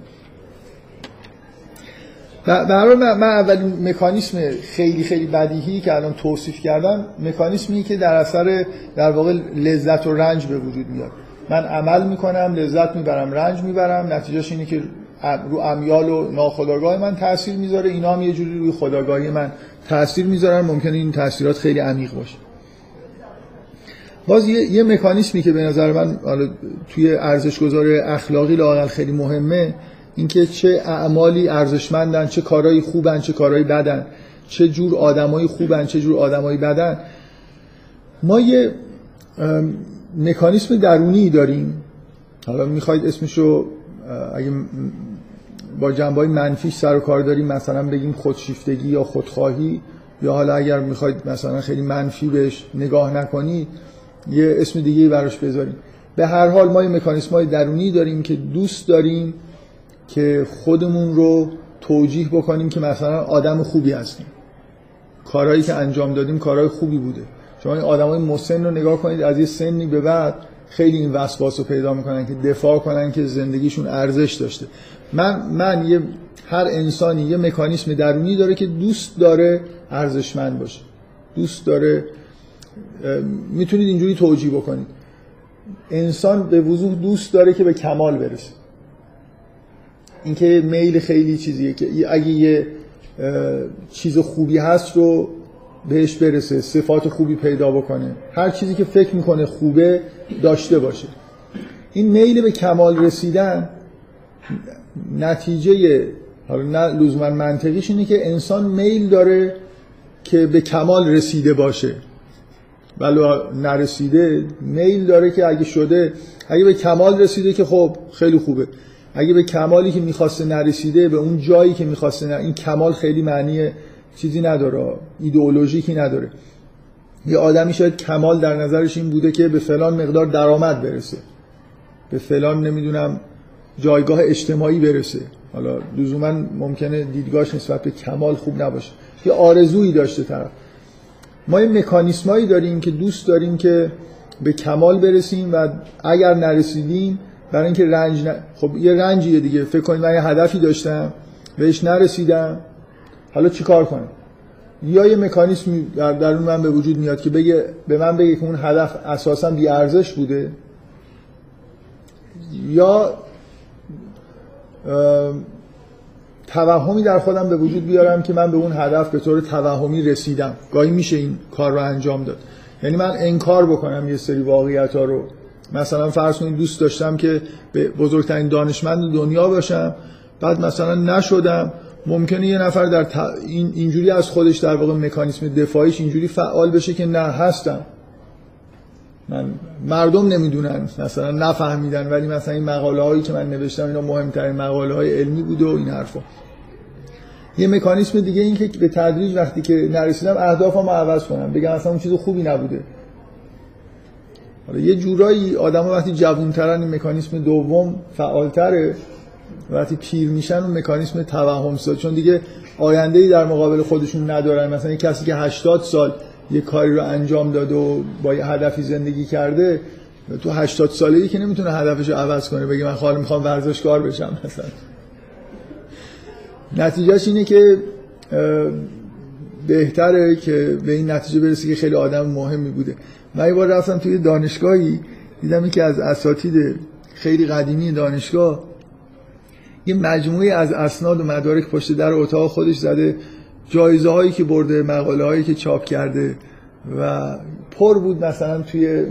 Speaker 1: برای من, من اولین مکانیسم خیلی خیلی بدیهی که الان توصیف کردم مکانیسمی که در اثر در واقع لذت و رنج به وجود میاد. من عمل می‌کنم لذت می‌برم رنج می‌برم نتیجهش اینه که رو امیال و ناخداگاه من تاثیر می‌ذاره اینا هم یه جوری روی خداگاهی من تاثیر می‌ذارن. ممکنه این تاثیرات خیلی عمیق باشه. باز یه, یه مکانیسمی که به نظر من توی ارزش گذار اخلاقی لاقل خیلی مهمه اینکه چه اعمالی ارزشمندن چه کارهایی خوبن چه کارهایی بدن چه جور آدمایی خوبن چه جور آدمایی بدن. ما یه مکانیسم درونی داریم. حالا می‌خواید اسمشو اگه با جنبه منفیش سر و کار داریم مثلا بگیم خودشیفتگی یا خودخواهی یا حالا اگر می‌خواید مثلا خیلی منفی بهش نگاه نکنید یه اسم دیگه براش بذاریم. به هر حال ما یه مکانیسم های درونی داریم که دوست داریم که خودمون رو توجیه بکنیم که مثلا آدم خوبی هستیم. کارهایی که انجام دادیم کارهای خوبی بوده. شما این آدمای مسن رو نگاه کنید از یه سنی به بعد خیلی این وسواس رو پیدا می‌کنن که دفاع کنن که زندگیشون ارزش داشته. من من یه هر انسانی یه مکانیسم درونی داره که دوست داره ارزشمند باشه. دوست داره می‌تونید اینجوری توجیه بکنید. انسان به وضوح دوست داره که به کمال برسه. اینکه میل خیلی چیزیه که اگه یه چیز خوبی هست رو بهش برسه صفات خوبی پیدا بکنه. هر چیزی که فکر می‌کنه خوبه داشته باشه. این میل به کمال رسیدن نتیجه حالا نه لزوما منطقیش اینه که انسان میل داره که به کمال رسیده باشه. ولی نرسیده میل داره که اگه شده اگه به کمال رسیده که خب خیلی خوبه. اگه به کمالی که می‌خواسته نرسیده به اون جایی که می‌خواسته نه این کمال خیلی معنی چیزی نداره ایدئولوژیکی نداره. یه آدمی شاید کمال در نظرش این بوده که به فلان مقدار درآمد برسه. به فلان نمی‌دونم جایگاه اجتماعی برسه. حالا لزوما ممکنه دیدگاهش نسبت به کمال خوب نباشه. یه آرزویی داشته طرف. ما یه مکانیسمایی داریم که دوست داریم که به کمال برسیم و اگر نرسیدیم برای اینکه رنج ن... خب یه رنجیه دیگه. فکر کنید من یه هدفی داشتم بهش نرسیدم. حالا چیکار کنم؟ یا یه مکانیسم در درون من به وجود میاد که بگه به من بگه که اون هدف اساسا بی ارزش بوده یا توهمی در خودم به وجود بیارم که من به اون هدف به طور توهمی رسیدم. گاهی میشه این کار رو انجام داد. یعنی من انکار بکنم یه سری واقعیت ها رو. مثلا فرض کنید دوست داشتم که به بزرگترین دانشمند دنیا باشم. بعد مثلا نشدم. ممکنه یه نفر در این اینجوری از خودش در واقع مکانیسم دفاعیش اینجوری فعال بشه که نه هستم. من مردم نمی‌دونن مثلا نفهمیدن ولی مثلا این مقاله هایی که من نوشتم اینا مهمترین مقاله های علمی بوده و این حرفا. یه مکانیسم دیگه این که به تدریج وقتی که نرسیدم اهدافمو عوض کنم بگم اصلا اون چیز خوبی نبوده. حالا یه جورایی آدم وقتی جوونترن این مکانیسم دوم فعالتره. وقتی پیر میشن اون مکانیسم توهم ساز چون دیگه آینده ای در مقابل خودشون ندارن. مثلا کسی که 80 سال یه کاری رو انجام داده و با یه هدفی زندگی کرده تو 80 سالگی که نمی‌تونه هدفش رو عوض کنه بگه من خواهر می‌خوام ورزشکار بشم مثلا. نتیجهش اینه که بهتره که به این نتیجه برسی که خیلی آدم مهمی بوده. من یه بار رفتم توی دانشگاهی دیدم که از اساتید خیلی قدیمی دانشگاه یه مجموعه از اسناد و مدارک پشت در اتاق خودش زده جایزه هایی که برده مقاله هایی که چاپ کرده و پر بود مثلا توی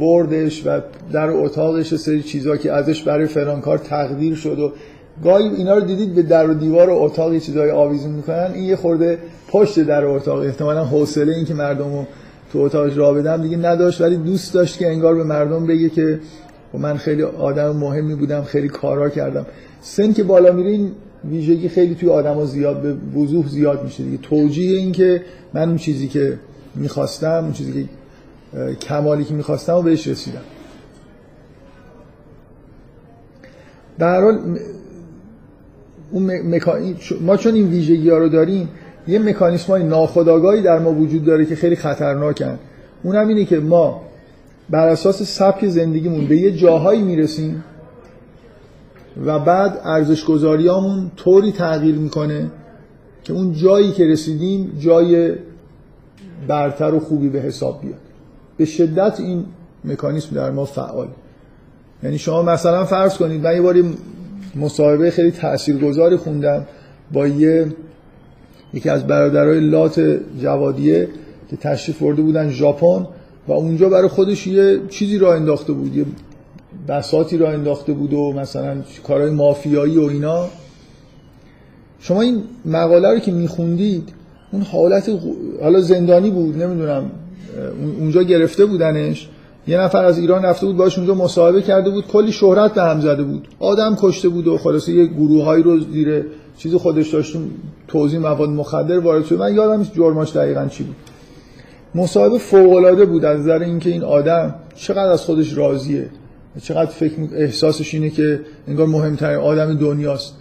Speaker 1: بردش و در اتاقش سری چیزها که ازش برای فرانکار تقدیر شد و گاهی اینا رو دیدید به در و دیوار و اتاق چیزای آویزون می‌کنن. این یه خورده پشت در اتاق احتمالا حوصله این که مردم رو تو اتاقش را بدم دیگه نداشت ولی دوست داشت که انگار به مردم بگه که خب من خیلی آدم مهمی بودم خیلی کارا کردم. سن که بالا میره این ویژگی خیلی توی آدما زیاد به وضوح زیاد میشه دیگه. توجیه این که من اون چیزی که می‌خواستم اون چیزی که کمالی که می‌خواستم و بهش رسیدم. در حال اون ما چون این ویژگی ها رو داریم یه مکانیسم های ناخودآگاهی در ما وجود داره که خیلی خطرناکن. اونم اینه که ما بر اساس سبک زندگیمون به یه جاهایی می‌رسیم و بعد ارزش گذاریامون طوری تغییر می‌کنه که اون جایی که رسیدیم جای برتر و خوبی به حساب بیاد. به شدت این مکانیسم در ما فعال یعنی شما مثلا فرض کنید من یه باری مصاحبه خیلی تاثیرگذاری خوندم با یه یکی از برادرای لات جوادیه که تشریف برده بودن ژاپن و اونجا برای خودش یه چیزی را انداخته بود یه بساتی را انداخته بود و مثلا کارهای مافیایی و اینا. شما این مقاله رو که میخوندید اون حالت حالا زندانی بود نمی‌دونم اونجا گرفته بودنش. یه نفر از ایران رفته بود باش اونجا مصاحبه کرده بود کلی شهرت به هم زده بود. آدم کشته بود و خلاصه یه گروههایی رو زیر چیز خودش داشتون توضیح مواد مخدر وارد شد. من یادم نیست جرماش دقیقا چی بود. مصاحبه فوق العاده بود از نظر اینکه این آدم چقدر از خودش راضیه. چقدر فکر احساسش اینه که انگار مهمترین آدم دنیاست.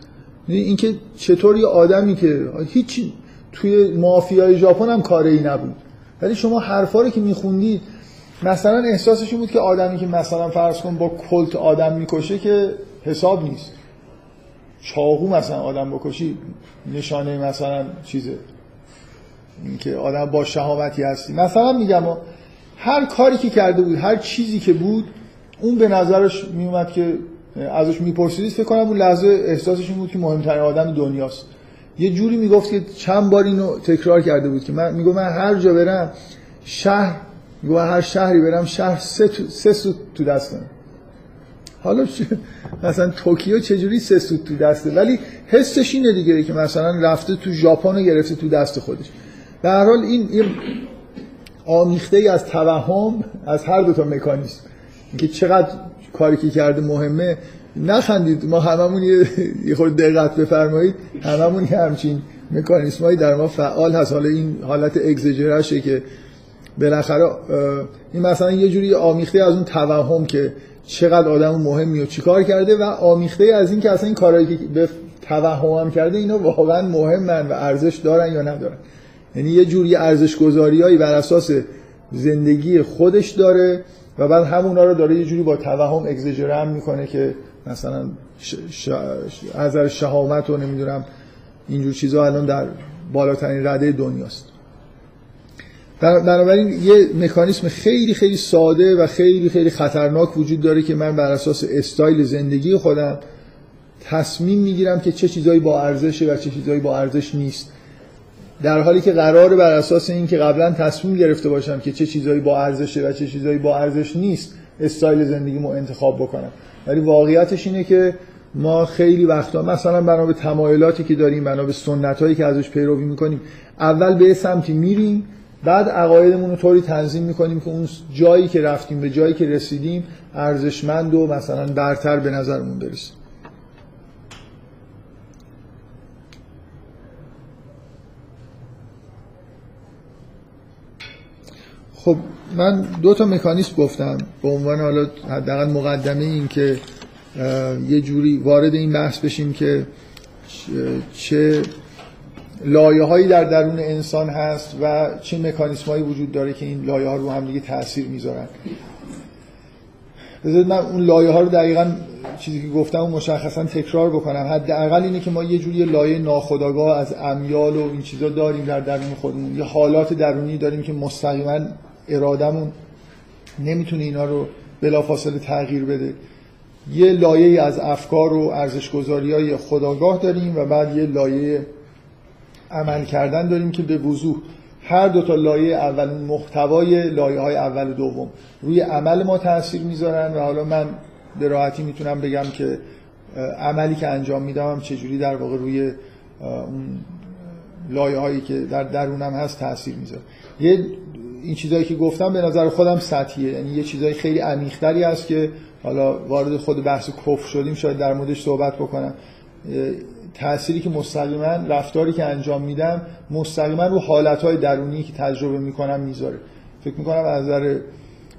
Speaker 1: یعنی اینکه چطور یه آدمی که هیچ توی مافیای ژاپن هم کاری نبود. ولی شما حرفا رو که میخوندید مثلا احساسش بود که آدمی که مثلا فرض کن با کلت آدم می‌کشه که حساب نیست. چاقو مثلا آدم بکشی نشانه مثلا چیزه. اینکه آدم با شهامتی هستی. مثلا میگم هر کاری که کرده بود هر چیزی که بود اون به نظرش میومد که ازش میپرسیدید فکر کنم اون لحظه احساسش این بود که مهمترین آدم دنیاست. یه جوری می‌گفت که چند بار اینو تکرار کرده بود که من میگم من هر جا برم شهر میگم هر شهری برم شهر سه, تو، سه سوت تو دستم حالا مثلا توکیو چجوری سه سوت تو دسته؟ ولی حسش اینه دیگه که مثلا رفته تو ژاپن رو گرفته تو دست خودش. به هر حال این آمیخته ای از توهم از هر دو تا مکانیزم. که چقدر کاری که کرده مهمه نخندید. ما هممون یه خود دقت بفرمایید. هممون یه همچین مکانیسمایی در ما فعال هست. حالا این حالت اگزجرشه که بالاخره این مثلا یه جوری آمیخته از اون توهم که چقدر آدم مهمی و چیکار کرده و آمیخته از این که اصلا این کارهایی که به توهم کرده اینا واقعا مهمن و ارزش دارن یا ندارن. یعنی یه جوری ارزش گذاریایی بر اساس زندگی خودش داره. و بعد همونا رو داره یه جوری با توهم اگزجرم می‌کنه که مثلا ش... از شهامت و نمی‌دونم اینجور چیزها الان در بالاترین رده دنیاست. بنابراین یه مکانیسم خیلی خیلی ساده و خیلی خیلی خطرناک وجود داره که من بر اساس استایل زندگی خودم تصمیم می‌گیرم که چه چیزایی با ارزشه و چه چیزایی با ارزش نیست. در حالی که قراره بر اساس این که قبلا تصمیم گرفته باشم که چه چیزایی با ارزشه و چه چیزایی با ارزش نیست استایل زندگیمو انتخاب بکنم. ولی واقعیتش اینه که ما خیلی وقتا مثلا بنا به تمایلاتی که داریم بنا به سنتایی که ازش پیروی می‌کنیم اول به سمتی میریم بعد عقایدمون رو طوری تنظیم می‌کنیم که اون جایی که رفتیم به جایی که رسیدیم ارزشمند و مثلا برتر به نظرمون برسیم خب من دو تا مکانیسم گفتم. به عنوان حالا حداقل مقدمه این که یه جوری وارد این بحث بشیم که چه لایه هایی در درون انسان هست و چه مکانیسم هایی وجود داره که این لایه ها رو هم دیگه تاثیر می‌ذارن. بذارید من اون لایه ها رو دقیقا چیزی که گفتم و مشخصا تکرار بکنم. حداقل اینه که ما یه جوری لایه ناخودآگاه از امیال و این چیزا داریم در درون خودمون. یه حالات درونی داریم که مستقیما ارادمون نمی‌تونه اینا رو بلافاصله تغییر بده. یه لایه از افکار و ارزشگذاری های خداگاه داریم و بعد یه لایه عمل کردن داریم که به وضوح هر دو تا لایه اول محتوای لایه های اول دوم روی عمل ما تاثیر می‌ذارن و حالا من به راحتی می‌تونم بگم که عملی که انجام میدم چجوری در واقع روی لایه هایی که در درونم هست تاثیر می‌ذاره. یه این چیزایی که گفتم به نظر خودم سطحیه. یعنی یه چیزای خیلی عمیق‌تری هست که حالا وارد خود بحث کفر شدیم شاید در موردش صحبت بکنم. تأثیری که مستقیما رفتاری که انجام میدم مستقیما رو حالتهای درونی که تجربه می‌کنم می‌ذاره. فکر می‌کنم از نظر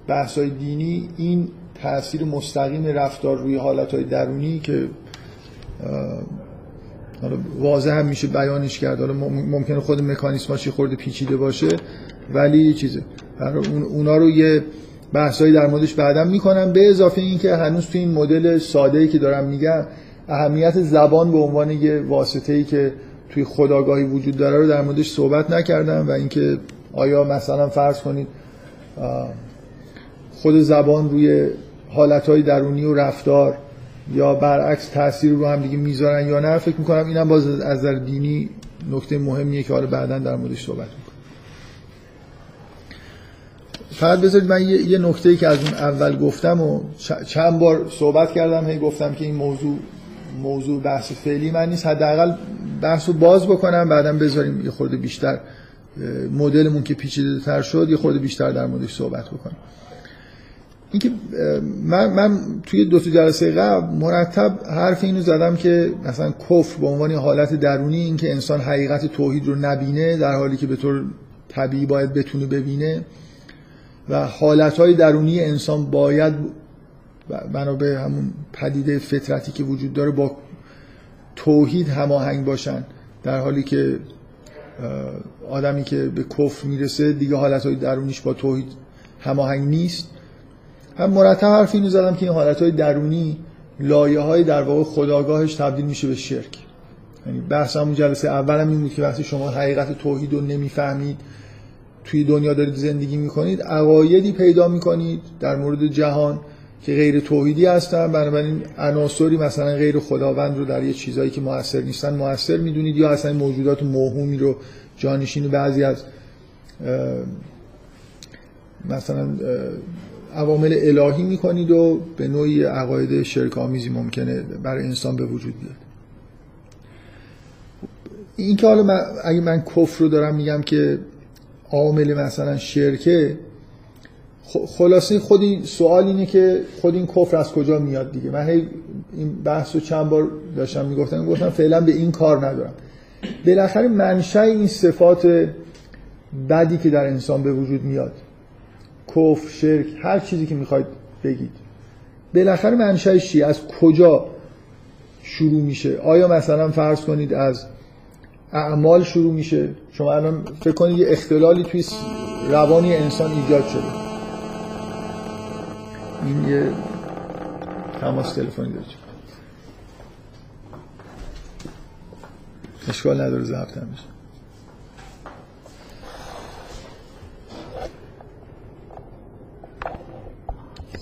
Speaker 1: بحث‌های دینی این تاثیر مستقیم رفتار روی حالتهای درونی که حالا واضح هم میشه بیانش کرد. حالا ممکنه خود مکانیسماش خورده پیچیده باشه ولی چیزه. اونا رو یه بحثایی در موردش بعدا می‌کنم. به اضافه اینکه هنوز تو این مدل ساده ای که دارم میگم اهمیت زبان به عنوان یه واسطه ای که توی خداگاهی وجود داره رو در موردش صحبت نکردم و اینکه آیا مثلا فرض کنید خود زبان روی حالتهای درونی و رفتار یا برعکس تاثیر رو هم دیگه می‌ذارن یا نه فکر می‌کنم اینم باز از نظر دینی نکته مهمیه که حالا بعدا در موردش صحبت می‌کنم. فقط بذارید من یه, یه نکته ای که از اون اول گفتم و چند بار صحبت کردم هی گفتم که این موضوع موضوع بحث فعلی من نیست. حداقل بحث رو باز بکنم بعدا بذاریم یه خورده بیشتر مدلمون که پیچیده تر شد یه خورده بیشتر در موردش صحبت بکنم. اینکه من, من توی دو تا جلسه قبل مرتب حرف اینو زدم که مثلا کفر به عنوان حالت درونی اینکه انسان حقیقت توحید رو نبینه در حالی که به طور طبیعی باید بتونه ببینه و حالتهای درونی انسان باید به همون پدیده فطرتی که وجود داره با توحید هماهنگ باشن. در حالی که آدمی که به کفر می‌رسه دیگه حالتهای درونیش با توحید هماهنگ نیست. هم مرتب حرف اینو زدم که این حالتهای درونی لایه های در واقع خداگاهش تبدیل میشه به شرک. یعنی بحث همون جلسه اولم این بود که وقتی شما حقیقت توحید رو نمی‌فهمید توی دنیا دارید زندگی می‌کنید عقایدی پیدا می‌کنید در مورد جهان که غیر توحیدی هستن بنابراین عناصری مثلا غیر خداوند رو در یه چیزایی که موثر نیستن موثر می‌دونید یا اصلا موجودات موهومی رو جانشین بعضی از مثلا عوامل الهی می‌کنید و به نوعی عقاید شرک آمیزی ممکنه برای انسان به وجود بیاد. این که حالا من اگه من کفر رو دارم میگم که عامل مثلا شرکه خلاصه خود این سوال اینه که خود این کفر از کجا میاد دیگه؟ من هی این بحث رو چند بار داشتم می‌گفتم گفتم فعلا به این کار ندارم. بالاخره منشأ این صفات بدی که در انسان به وجود میاد. کفر شرک هر چیزی که می‌خواید بگید. بالاخره منشأش چیه از کجا شروع میشه؟ آیا مثلا فرض کنید از اعمال شروع میشه؟ شما الان فکر کنید یه اختلالی توی روانی انسان ایجاد شده. این یه تماس تلفنی داره. اشکال نداره ضبط میشه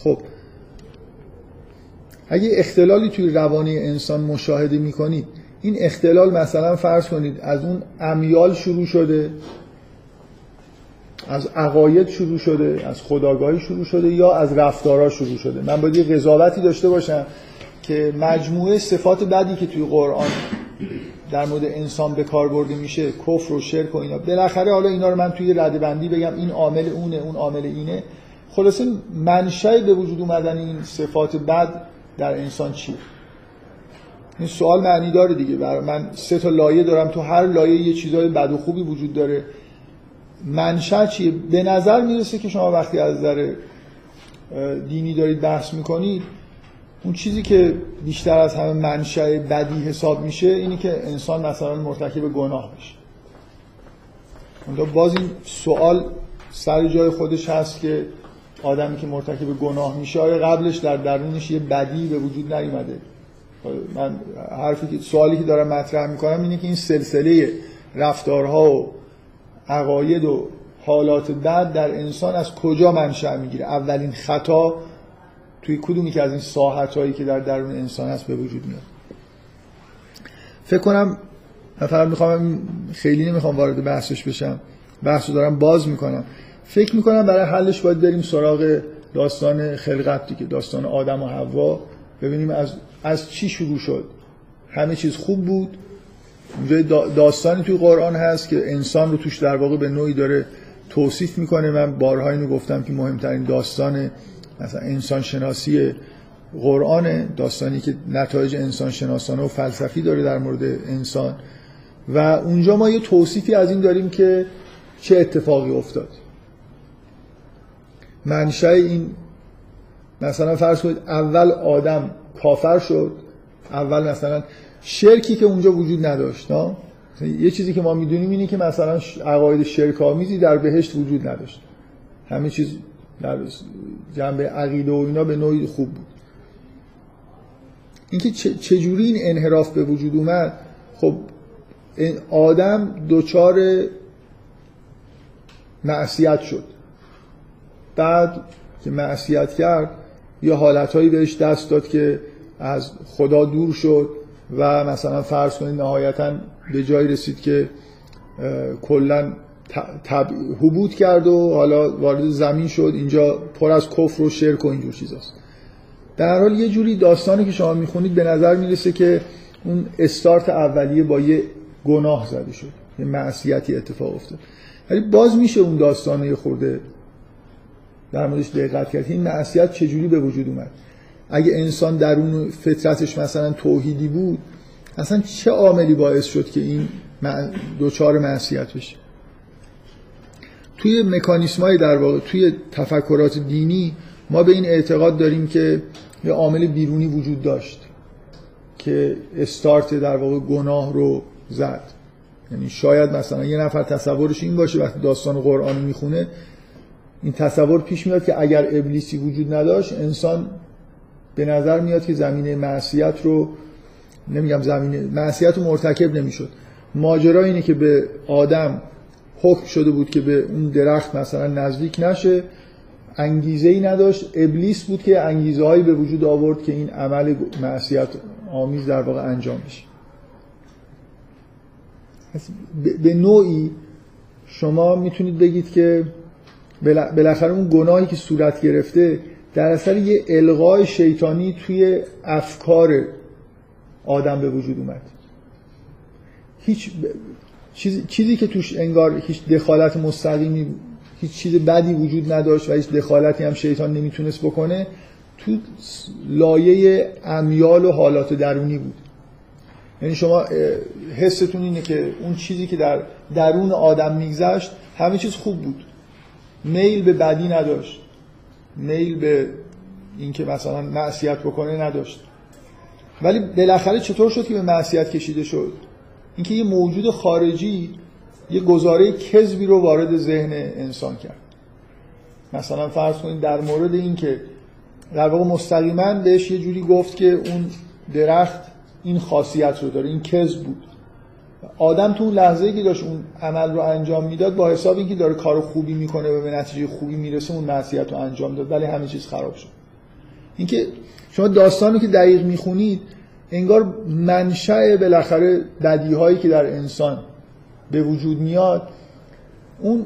Speaker 1: خب اگه اختلالی توی روانی انسان مشاهده می‌کنید این اختلال مثلا فرض کنید از اون امیال شروع شده از عقاید شروع شده از خداگاهی شروع شده یا از رفتارها شروع شده. من باید یه قضاوتی داشته باشم که مجموعه صفات بدی که توی قرآن در مورد انسان به کار برده میشه کفر و شرک و اینا. بالاخره حالا اینا رو من توی رده بندی بگم این عامل اونه اون عامل اینه. خلاصه منشأ به وجود اومدن این صفات بد در انسان چیه این سوال معنی داره دیگه. برای من سه تا لایه دارم. تو هر لایه یه چیزای بد و خوبی وجود داره. منشأ چیه؟ به نظر می‌رسه که شما وقتی از نظر دینی دارید بحث می‌کنید اون چیزی که بیشتر از همه منشأ بدی حساب میشه اینی که انسان مثلا مرتکب گناه بشه باز این سوال سر جای خودش هست که آدمی که مرتکب گناه میشه آیا قبلش در درونش یه بدی به وجود نیومده؟ من حرفی که سوالی که دارم مطرح می‌کنم اینه که این سلسله رفتارها و عقاید و حالات بد در انسان از کجا منشأ می‌گیره؟ اولین خطا توی کدومی که از این ساحت هایی که در درون انسان هست به وجود میاد؟ فکر کنم من می‌خوام خیلی نمی‌خوام وارد بحثش بشم. بحثو دارم باز می‌کنم. فکر می‌کنم برای حلش باید بریم سراغ داستان خلقت دیگه داستان آدم و حوا. ببینیم از از چی شروع شد. همه چیز خوب بود. داستانی توی قرآن هست که انسان رو توش در واقع به نوعی داره توصیف می‌کنه. من بارها اینو گفتم که مهمترین داستان مثلا انسان شناسی قرآن داستانی که نتایج انسان شناسانه و فلسفی داره در مورد انسان. و اونجا ما یه توصیفی از این داریم که چه اتفاقی افتاد. منشأ این مثلا فرض کنید اول آدم کافر شد اول مثلا شرکی که اونجا وجود نداشت نه؟ یه چیزی که ما می‌دونیم اینه که مثلا عقاید شرک آمیزی در بهشت وجود نداشت. همه چیز در جنبه عقیده و اینا به نوعی خوب بود. اینکه چجوری این انحراف به وجود اومد؟ خب آدم دوچار معصیت شد. بعد که معصیت کرد یه حالتهایی بهش دست داد که از خدا دور شد و مثلا فرض کنید نهایتا به جایی رسید که کلا تب... حبوط کرد و حالا وارد زمین شد. اینجا پر از کفر و شرک و اینجور چیزاست. در حال یه جوری داستانی که شما می‌خونید به نظر می‌رسه که اون استارت اولیه با یه گناه زده شد یه معصیتی اتفاق افتاد. ولی باز میشه اون داستانه خورده در موردش دقت کرد. این معصیت چجوری به وجود اومد؟ اگه انسان درون فطرتش مثلا توحیدی بود اصلا چه عاملی باعث شد که این دوچار معصیت بشه؟ توی مکانیسم های در واقع توی تفکرات دینی ما به این اعتقاد داریم که یه عامل بیرونی وجود داشت که استارت در واقع گناه رو زد. یعنی شاید مثلا یه نفر تصورش این باشه وقتی داستان قرآن می‌خونه این تصور پیش میاد که اگر ابلیسی وجود نداشت انسان به نظر میاد که زمینه معصیت رو نمیگم زمینه معصیت رو مرتکب نمی‌شد. ماجرا اینه که به آدم حکم شده بود که به اون درخت مثلا نزدیک نشه. انگیزه ای نداشت. ابلیس بود که انگیزه هایی به وجود آورد که این عمل معصیت آمیز در واقع انجام بشه. به نوعی شما می‌تونید بگید که بالاخره اون گناهی که صورت گرفته در اثر یه القای شیطانی توی افکار آدم به وجود اومد. هیچ چیزی که توش انگار هیچ دخالت مستقیمی هیچ چیز بدی وجود نداشت و هیچ دخالتی هم شیطان نمی‌تونست بکنه تو لایه امیال و حالات درونی بود. یعنی شما حستون اینه که اون چیزی که در درون آدم میگذشت همه چیز خوب بود. میل به بدی نداشت. میل به اینکه مثلا معصیت بکنه نداشت. ولی بالاخره چطور شد که به معصیت کشیده شد؟ اینکه یه موجود خارجی یه گزاره کذبی رو وارد ذهن انسان کرد. مثلا فرض کنید در مورد اینکه در واقع مستقیما بهش یه جوری گفت که اون درخت این خاصیت رو داره این کذب بود. آدم تو اون لحظه که داشت اون عمل رو انجام می‌داد با حساب اینکه داره کار خوبی می‌کنه و به نتیجه خوبی می‌رسه اون معصیت رو انجام داد ولی همه چیز خراب شد. اینکه شما داستانی که دقیق می‌خونید انگار منشأ بالاخره بدی هایی که در انسان به وجود میاد اون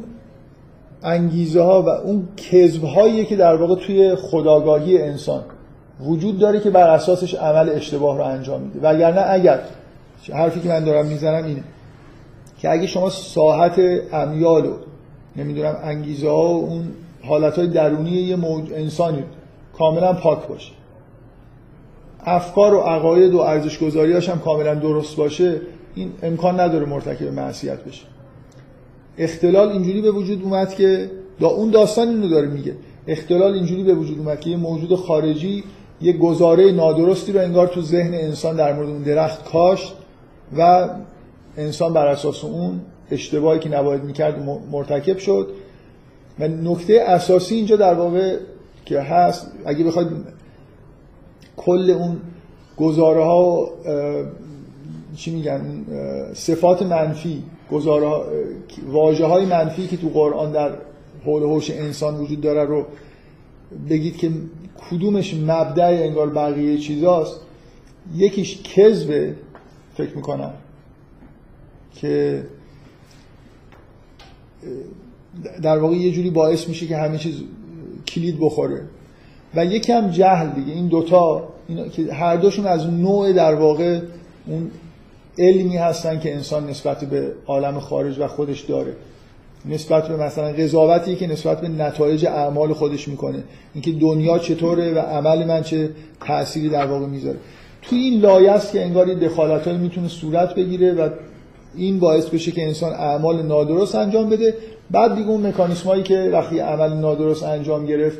Speaker 1: انگیزه ها و اون کذب هایی که در واقع توی خداگاهی انسان وجود داره که بر اساسش عمل اشتباه رو انجام میده. وگرنه اگر حرفی که من دارم می‌زنم اینه که اگه شما ساحت امیال و نمی‌دونم انگیزه ها و اون حالت های درونی یه موج انسانی کاملا پاک باشه. افکار و عقاید و ارزش گذاریاش هم کاملا درست باشه این امکان نداره مرتکب معصیت بشه. اختلال اینجوری به وجود اومد که دا اون داستان اینو داره میگه. اختلال اینجوری به وجود اومد که یه موجود خارجی یه گزاره نادرستی رو انگار تو ذهن انسان در مورد اون درخت کاشت. و انسان بر اساس اون اشتباهی که نباید می‌کرد مرتکب شد. و نکته اساسی اینجا در واقع که هست اگه بخواید کل اون گزاره ها چی میگن صفات منفی گزاره واجه های منفی که تو قرآن در حول هوش انسان وجود داره رو بگید که کدومش مبدع انگار بقیه چیزاست. یکیش کذبه فکر می‌کنم که در واقع یه جوری باعث میشه که همه چیز کلید بخوره. و یکم جهل دیگه این دوتا که هر دوشون از نوع در واقع اون علمی هستن که انسان نسبت به عالم خارج و خودش داره. نسبت به مثلا قضاوتی که نسبت به نتایج اعمال خودش می‌کنه. اینکه دنیا چطوره و عمل من چه تأثیری در واقع می‌ذاره. تو این لایه است که انگار دخالت می‌تونه صورت بگیره و این باعث بشه که انسان اعمال نادرست انجام بده. بعد دیگه اون مکانیسم هایی که وقتی عمل نادرست انجام گرفت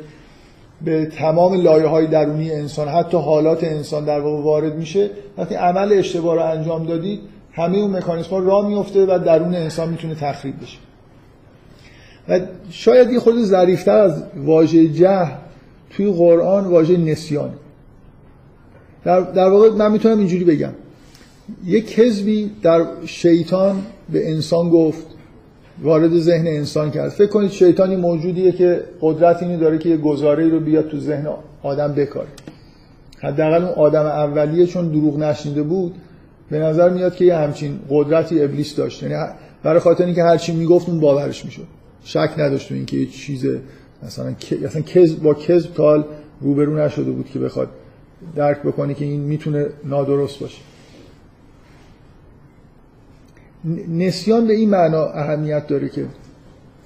Speaker 1: به تمام لایه های درونی انسان حتی حالات انسان در واقع وارد میشه. وقتی عمل اشتباه رو انجام دادید همه اون مکانیسم ها راه میفته و درون انسان می‌تونه تخریب بشه. و شاید یه خود ظریفتر از واژه جه توی قرآن واژه نسیان در, در واقع من می‌تونم اینجوری بگم. یک کذبی در شیطان به انسان گفت وارد ذهن انسان کرد. فکر کنید شیطانی موجودیه که قدرت اینو داره که یه گزاره رو بیاد تو ذهن آدم بکاره. حداقل اون آدم اولیه چون دروغ نشنیده بود به نظر میاد که یه همچین قدرتی ابلیس داشت. یعنی برای خاطر اینکه هر چی می‌گفت اون باورش می‌شد. شک نداشت تو اینکه یه چیز مثلا اصلا کذب با کذب تال روبرو نشده بود که بخواد درک بکنه که این می‌تونه نادرست باشه. نسیان به این معنا اهمیت داره که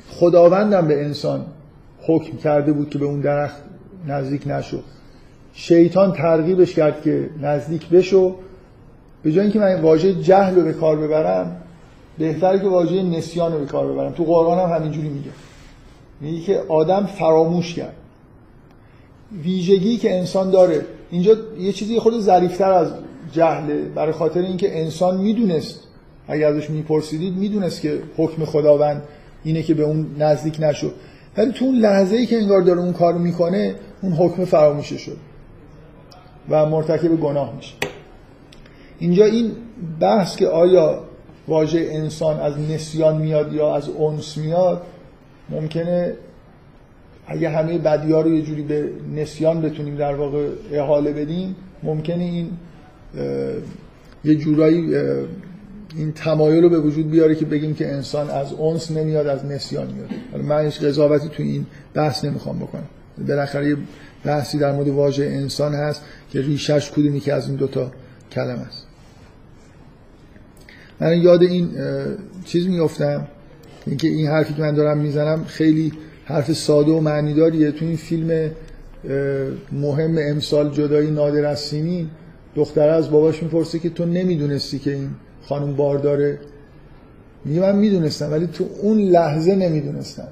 Speaker 1: خداوندم به انسان حکم کرده بود که به اون درخت نزدیک نشو. شیطان ترغیبش کرد که نزدیک بشو. به جای اینکه من واژه جهل رو به کار ببرم بهتره که واژه نسیان رو به کار ببرم. تو قرآن هم همینجوری میگه. میگه که آدم فراموش کرد. ویژگی که انسان داره اینجا یه چیزی خود ظریفتر از جهله برای خاطر اینکه انسان می‌دونست اگر ازش میپرسیدید می‌دونست که حکم خداوند اینه که به اون نزدیک نشو. ولی تو اون لحظه ای که انگار داره اون کار می‌کنه اون حکم فراموشه شد و مرتکب گناه میشه. اینجا این بحث که آیا واژه انسان از نسیان میاد یا از اونس میاد ممکنه اگه همه بدی ها رو یه جوری به نسیان بتونیم در واقع احاله بدیم ممکنه این یه جورایی این تمایل رو به وجود بیاره که بگیم که انسان از اونس نمیاد از نسیان میاد. من هیچ قضاوتی تو این بحث نمی‌خوام بکنم. بالاخره یه بحثی در مورد واژه انسان هست که ریشش کدومی که از این دوتا کلم است. من یاد این چیز میفتم اینکه این حرفی که من دارم می‌زنم خیلی حرف ساده و معنیداریه تو این فیلم مهم امسال جدایی نادر از سیمین دختره از باباش می‌پرسه که تو نمی‌دونستی که این خانم بارداره میگه من می‌دونستم ولی تو اون لحظه نمی‌دونستم.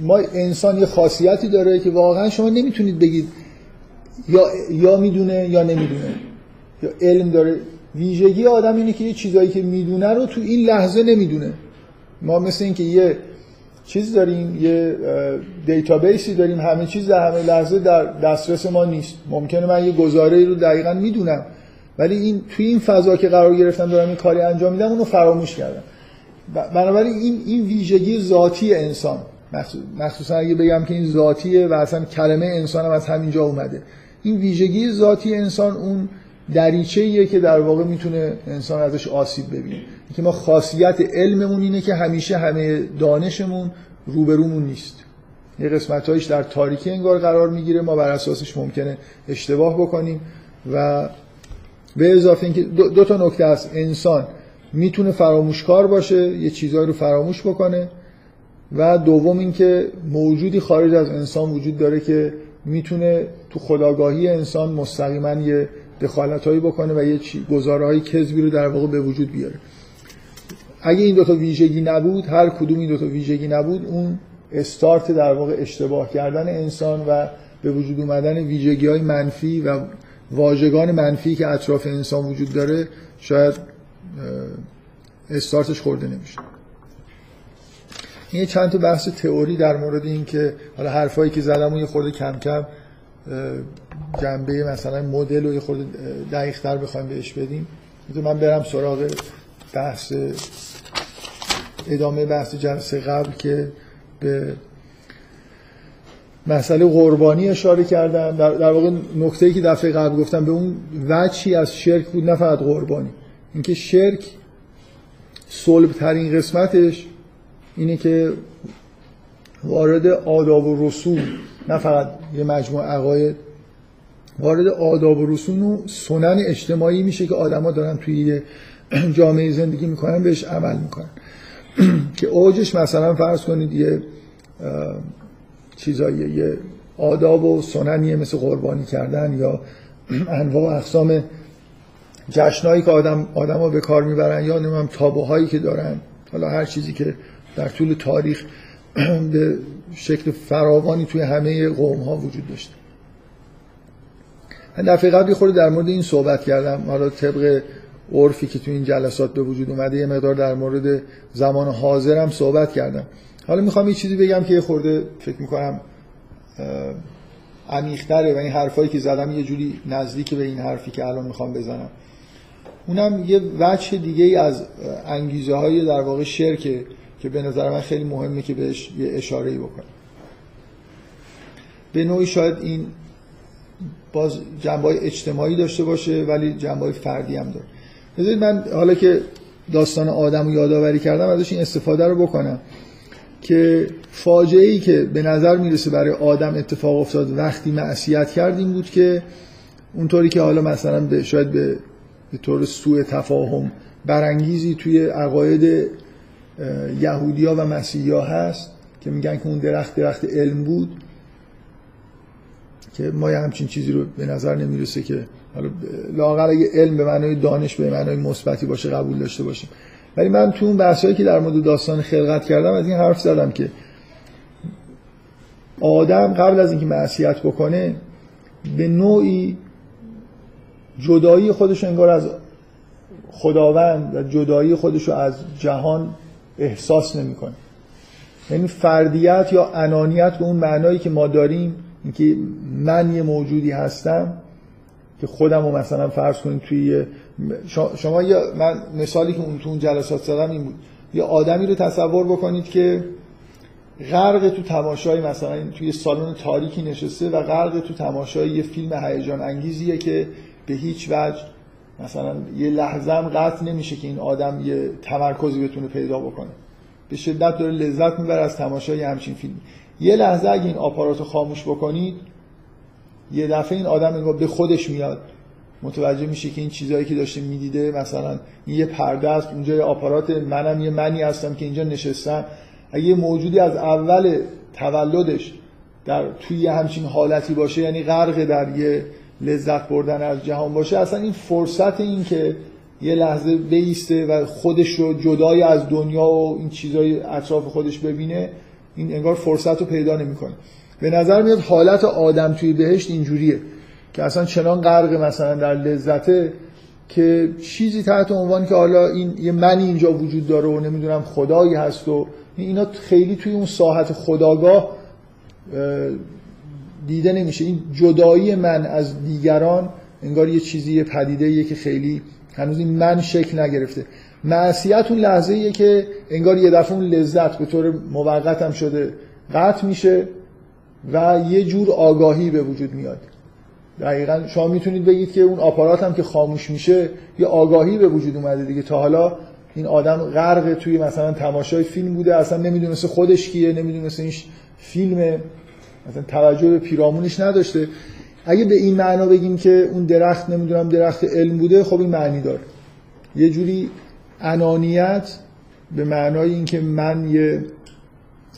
Speaker 1: ما انسان یه خاصیتی داره که واقعا شما نمی‌تونید بگید یا یا می‌دونه یا نمی‌دونه. یا علم داره. ویژگی آدم اینه که یه چیزایی که می‌دونه رو تو این لحظه نمی‌دونه. ما مثل اینکه یه چیز داریم یه دیتابیسی داریم همه چیز در همه لحظه در دسترس ما نیست. ممکنه من یه گزاره رو دقیقا می‌دونم ولی این توی این فضا که قرار گرفتم دارم این کاری انجام میدم اونو فراموش کردم. بنابراین این این ویژگی ذاتی انسان مخصوصا اگه بگم که این ذاتیه و اصلا کلمه انسان هم از همینجا اومده. این ویژگی ذاتی انسان اون دریچه که در واقع می‌تونه انسان ازش آسیب ببینه. که ما خاصیت علممون اینه که همیشه همه دانشمون روبرومون نیست. یه قسمتهایش در تاریکی انگار قرار می‌گیره. ما بر اساسش ممکنه اشتباه بکنیم و به اضافه اینکه دو, دو تا نکته است انسان می‌تونه فراموشکار باشه یه چیزایی رو فراموش بکنه و دوم اینکه موجودی خارج از انسان وجود داره که می‌تونه تو خداگاهی انسان مستقیما یه دخالتهایی بکنه و یه گزارهایی کذبی رو در واقع به وجود بیاره. اگه این دوتا ویژگی نبود هر کدوم این دوتا ویژگی نبود اون استارت در واقع اشتباه کردن انسان و به وجود اومدن ویژگی های منفی و واژگان منفی که اطراف انسان وجود داره شاید استارتش خورده نمیشه. این چند تا بحث تئوری در مورد این که حالا حرفایی که زدم و یه خورده کم کم جنبه مثلا مدل رو یه خورده دقیق تر بخوایم بهش بدیم. من برم سراغ بحث ادامه بحث جلسه قبل که به مسئله قربانی اشاره کردم. در, واقع نکته که دفعه قبل گفتم به اون وچی از شرک بود نه فقط قربانی. اینکه شرک صلب ترین قسمتش اینه که وارد آداب و رسوم نه فقط یه مجموعه عقاید وارد آداب و رسوم و سنن اجتماعی میشه که آدما دارن توی جامعه زندگی می‌کنن بهش عمل می‌کنن. <clears throat> که اوجش مثلا فرض کنید یه چیزایی یه آداب و سننیه مثل قربانی کردن یا <clears throat> انواع و اقسام جشنایی که آدم آدم به کار می‌برن یا نمیم تابوهایی که دارن. حالا هر چیزی که در طول تاریخ <clears throat> به شکل فراوانی توی همه قوم ها وجود داشته. من دفعه قبلی خورده در مورد این صحبت کردم. حالا طبق عرفی که توی این جلسات به وجود اومده یه مقدار در مورد زمان حاضرم صحبت کردم. حالا می‌خوام یه چیزی بگم که یه خورده فکر می‌کنم عمیق‌تره و این حرفایی که زدم یه جوری نزدیک به این حرفی که الان می‌خوام بزنم. اونم یه وجه دیگه ای از انگیزه های در واقع شرکه که به نظر من خیلی مهمه که بهش یه اشاره بکنم. به نوعی شاید این باز جنبه اجتماعی داشته باشه ولی جنبه فردی هم داره. بذارید من حالا که داستان آدم رو یادآوری کردم ازش این استفاده رو بکنم که فاجعه ای که به نظر می‌رسه برای آدم اتفاق افتاد وقتی معصیت کرد این بود که اونطوری که حالا مثلا به شاید به, به طور سوء تفاهم برانگیزی توی عقاید یهودیا و مسیحیا هست که میگن که اون درخت درخت علم بود که ما یه همچین چیزی رو به نظر نمی‌رسه که حالا لاغر اگه علم به معنای دانش به معنای مثبتی باشه قبول داشته باشیم. ولی من تو اون بحثایی که در مورد داستان خلقت کردم از این حرف زدم که آدم قبل از اینکه معصیت بکنه به نوعی جدایی خودش انگار از خداوند و جدایی خودش رو از جهان احساس نمی‌کنه. یعنی فردیت یا انانیت به اون معنایی که ما داریم اینکه من یه موجودی هستم که خودم رو مثلا فرض کنید توی شما یه من مثالی که اون تو اون جلسات زدم این بود. یه آدمی رو تصور بکنید که غرق تو تماشای مثلا توی سالن تاریکی نشسته و غرق تو تماشای یه فیلم هیجان انگیزیه که به هیچ وجه مثلا یه لحظه هم قطع نمیشه که این آدم یه تمرکزی بتونه پیدا بکنه. به شدت داره لذت می‌بره از تماشای همچین فیلم یه لحظه اگه این آپارات رو خاموش بکنید یه دفعه این آدم به خودش میاد. متوجه میشه که این چیزهایی که داشته می‌دیده مثلا این یه پرده است اونجا یه آپارات منم یه منی هستم که اینجا نشستم. اگه موجودی از اول تولدش در توی همچین حالتی باشه یعنی غرق در یه لذت بردن از جهان باشه اصلا این فرصت این که یه لحظه بیسته و خودش رو جدای از دنیا و این چیزای اطراف خودش ببینه این انگار فرصت رو پیدا نمی‌کنه. به نظر میاد حالت آدم توی بهشت اینجوریه که اصلا چنان غرق مثلا در لذته که چیزی تحت عنوان که حالا این یه منی اینجا وجود داره و نمی‌دونم خدایی هست و اینا خیلی توی اون ساحت خداگاه دیده نمیشه. این جدایی من از دیگران انگار یه چیزی یه پدیده که خیلی هنوز این من شکل نگرفته. معصیت اون لحظه که انگار یه دفعه اون لذت به طور موقت هم شده قطع میشه. و یه جور آگاهی به وجود میاد. دقیقا شما می‌تونید بگید که اون آپارات هم که خاموش میشه یه آگاهی به وجود اومده دیگه. تا حالا این آدم غرق توی مثلا تماشای فیلم بوده اصلا نمی‌دونسته خودش کیه نمی‌دونسته این فیلم مثلا توجه به پیرامونش نداشته. اگه به این معنا بگیم که اون درخت نمی‌دونم درخت علم بوده خب این معنی داره. یه جوری انانیت به معنای اینکه من یه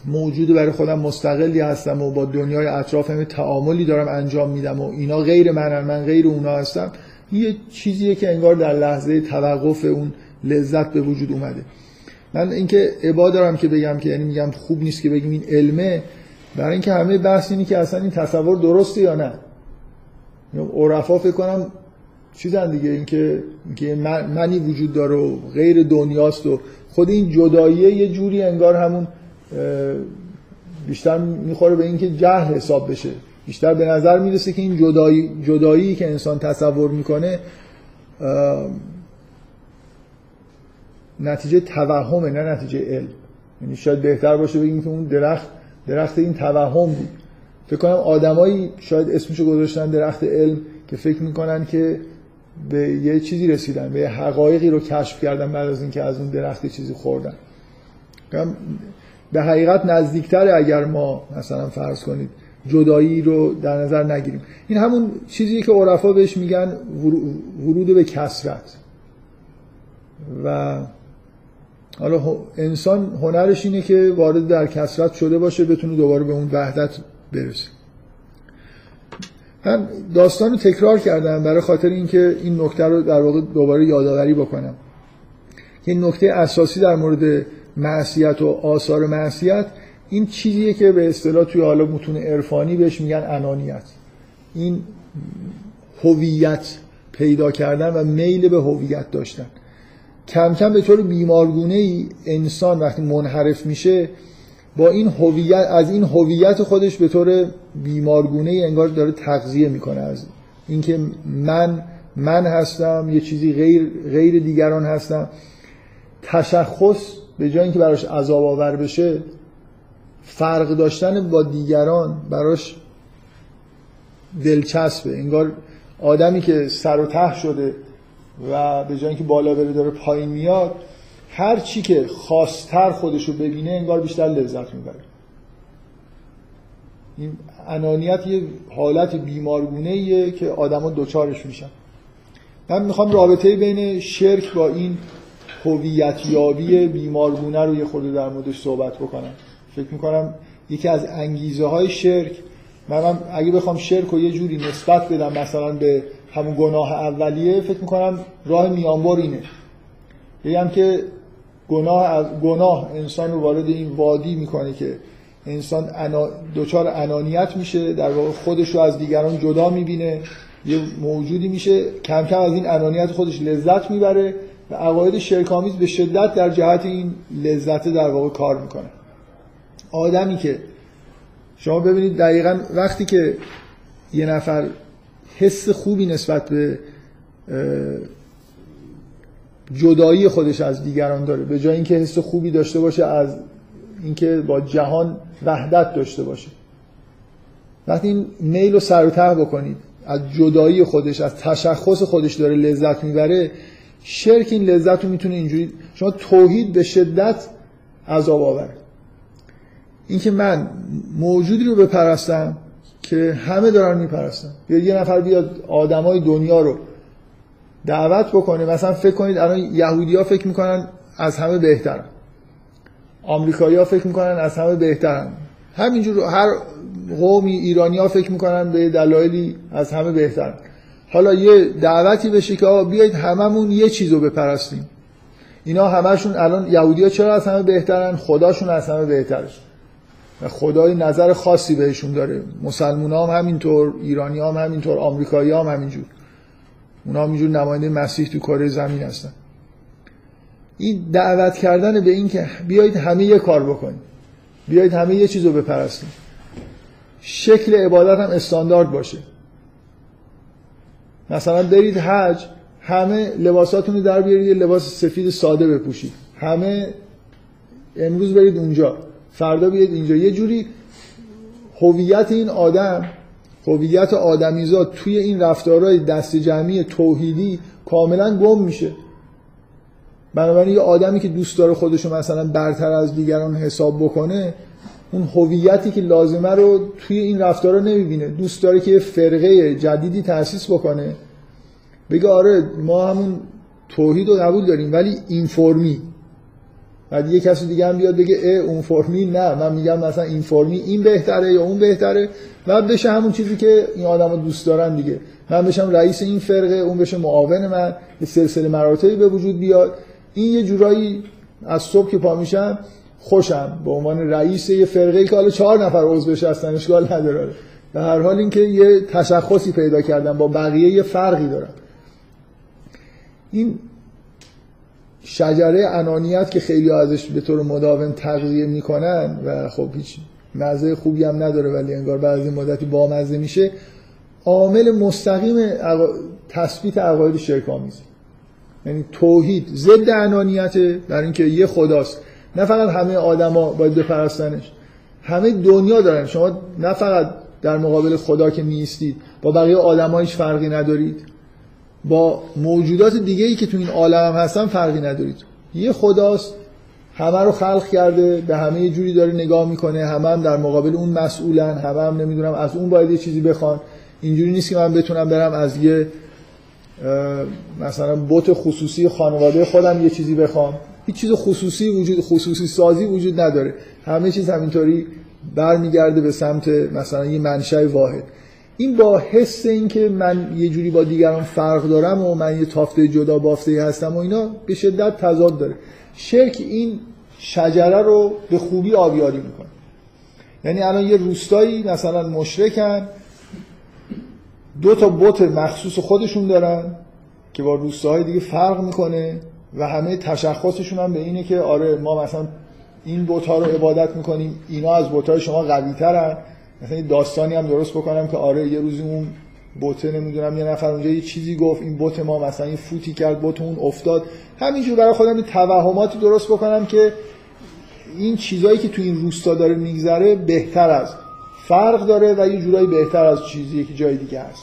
Speaker 1: موجود برای خودم مستقلی هستم و با دنیای اطرافم تعاملی دارم انجام میدم و اینا غیر منن من غیر اونا هستم. یه چیزیه که انگار در لحظه توقف اون لذت به وجود اومده. من اینکه عبا دارم که بگم که یعنی میگم خوب نیست که بگیم این علمه برای اینکه همه بحث اینی که اصلا این تصور درسته یا نه. عرفا فکر کنم چیزن دیگه اینکه اینکه منی وجود داره و غیر دنیاست و خود این جداییه یه جوری انگار همون بیشتر می‌خوره به اینکه جهل حساب بشه. بیشتر به نظر می‌رسه که این جدایی جدایی که انسان تصور می‌کنه نتیجه توهمه نه نتیجه علم. یعنی شاید بهتر باشه بگیم که اون درخت درخت این توهم بود. فکر کنم آدمایی شاید اسمشو گذاشتن درخت علم که فکر می‌کنن که به یه چیزی رسیدن به یه حقایقی رو کشف کردن بعد از اینکه از اون درخت چیزی خوردن. به حقیقت نزدیکتره اگر ما مثلا فرض کنید جدایی رو در نظر نگیریم. این همون چیزی که عرفا بهش میگن ورود به کسرت و حالا انسان هنرش اینه که وارد در کسرت شده باشه بتونه دوباره به اون وحدت برسه. من داستان رو تکرار کردم برای خاطر اینکه این نکته رو در واقع دوباره یادآوری بکنم. که این نکته اساسی در مورد معصیت و آثار معصیت این چیزیه که به اصطلاح توی حالا متون عرفانی بهش میگن انانیت. این هویت پیدا کردن و میل به هویت داشتن. کم کم به طور بیمارگونه ای انسان وقتی منحرف میشه با این هویت از این هویت خودش به طور بیمارگونه ای انگار داره تغذیه می‌کنه. از اینکه من من هستم یه چیزی غیر غیر دیگران هستم. تشخص به جای اینکه براش عذاب آور بشه فرق داشتن با دیگران براش دلچسبه. انگار آدمی که سر و ته شده و به جای اینکه بالا بره داره پایین میاد هر چی که خواستر خودشو ببینه انگار بیشتر لذت می‌بره. این انانیت یه حالت بیمارگونه ایه که آدما دوچارش میشن. من می‌خوام رابطه بین شرک با این هویت یابی بیمارگونه رو یه خورده در موردش صحبت بکنم. فکر می‌کنم یکی از انگیزه های شرک من اگه بخوام شرک رو یه جوری نسبت بدم مثلا به همون گناه اولیه فکر می‌کنم راه میانبر اینه. بگم که گناه از گناه انسان رو وارد این وادی می‌کنه که انسان انا دچار انانیت میشه در واقع خودش رو از دیگران جدا می‌بینه یه موجودی میشه کم کم از این انانیت خودش لذت می‌بره. و عقاید شرکامیز به شدت در جهت این لذت در واقع کار می‌کنه. آدمی که شما ببینید دقیقا وقتی که یه نفر حس خوبی نسبت به جدایی خودش از دیگران داره به جای اینکه حس خوبی داشته باشه از اینکه با جهان وحدت داشته باشه. وقتی این میل رو سر و بکنید از جدایی خودش از تشخص خودش داره لذت می‌بره شرک این لذت رو می‌تونه اینجوری شما توحید به شدت عذاب آوره. اینکه من موجودی رو بپرستم که همه دارن میپرستن. یا یه نفر بیاد آدمای دنیا رو دعوت بکنه مثلا فکر کنید الان یهودی ها فکر می‌کنن از همه بهترن. آمریکایی ها فکر می‌کنن از همه بهترن. همینجور هر قومی ایرانی ها فکر می‌کنن به دلایلی از همه بهترن. حالا یه دعوتی بشه که بیایید هممون یه چیز رو بپرستیم. اینا همشون الان یهودی ها چرا از همه بهترن؟ خداشون از همه بهتره خدای نظر خاصی بهشون داره. مسلمان هم همینطور ایرانی هم همینطور آمریکایی هم همینجور. اونا همینجور نماینده مسیح تو کره زمین هستن. این دعوت کردن به این که بیایید همه یه کار بکنید بیایید همه یه چیز رو بپرستید شکل عبادت هم استاندارد باشه. مثلا برید حج همه لباساتون رو در بیارید یه لباس سفید ساده بپوشید. همه امروز برید اونجا. فردا بیاید اینجا. یه جوری هویت این آدم هویت آدمیزاد توی این رفتارهای دست جمعی توحیدی کاملا گم میشه. بنابراین یه آدمی که دوست داره خودشو مثلا برتر از دیگران حساب بکنه اون هویتی که لازمه رو توی این رفتارا نمی‌بینه. دوست داره که یه فرقه جدیدی تأسیس بکنه. بگه آره ما همون توحید رو قبول داریم ولی این فرمی بعد یه کسی دیگه هم بیاد بگه اه اون فرمی نه. من میگم مثلا این فرمی این بهتره یا اون بهتره. و بشه همون چیزی که این آدما دوست دارن دیگه. من بشم رئیس این فرقه اون بشه معاون من. یه سلسله مراتبی به وجود بیاد. این یه جورایی از صبح که پا میشم خوشم. به عنوان رئیس یه فرقه که حالا چهار نفر عضوش هستن اشکال نداره. به هر حال اینکه یه تشخصی پیدا کردم با بقیه یه فرقی دارم. این شجره انانیت که خیلی ازش به طور مداوم تغذیه می‌کنن و خب هیچ مزه خوبی هم نداره ولی انگار بعضی مدتی بامزه میشه عامل مستقیم اقا... تثبیت عقاید شرک یعنی توحید ضد انانیته در اینکه یه خداست. نه فقط همه آدما باید بپرستنش. همه دنیا دارن. شما نه فقط در مقابل خدا که نیستید با بقیه آدما هیچ فرقی ندارید. با موجودات دیگه ای که تو این عالم هم هستن فرقی ندارید. یه خداست همه رو خلق کرده به همه جوری داره نگاه می‌کنه همه هم در مقابل اون مسئولن همه هم نمی‌دونم از اون باید یه چیزی بخوان. اینجوری نیست که من بتونم برم از یه مثلا بوت خصوصی خانواده خودم یه چیزی بخوام. هیچ چیز خصوصی وجود خصوصی سازی وجود نداره. همه چیز همینطوری برمیگرده به سمت مثلا یه منشأ واحد. این با حس اینکه من یه جوری با دیگران فرق دارم و من یه تافته جدا بافته هستم و اینا به شدت تضاد داره. شرک این شجره رو به خوبی آبیاری می‌کنه. یعنی الان یه روستایی مثلا مشرکن دو تا بت مخصوص خودشون دارن که با روستاهای دیگه فرق می‌کنه. و همه تشخصشون هم به اینه که آره ما مثلا این بت ها رو عبادت می‌کنیم اینا از بت های شما قوی ترن مثلا داستانی هم درست بکنم که آره یه روزی اون بوته نمی‌دونم یه نفر اونجا یه چیزی گفت این بوت ما مثلا یه فوتی کرد بوت اون افتاد. همینجور برای خودم توهماتی درست بکنم که این چیزایی که تو این روستا داره میگذره بهتر از فرق داره و یه جورایی بهتر از چیزی که جای دیگه هست.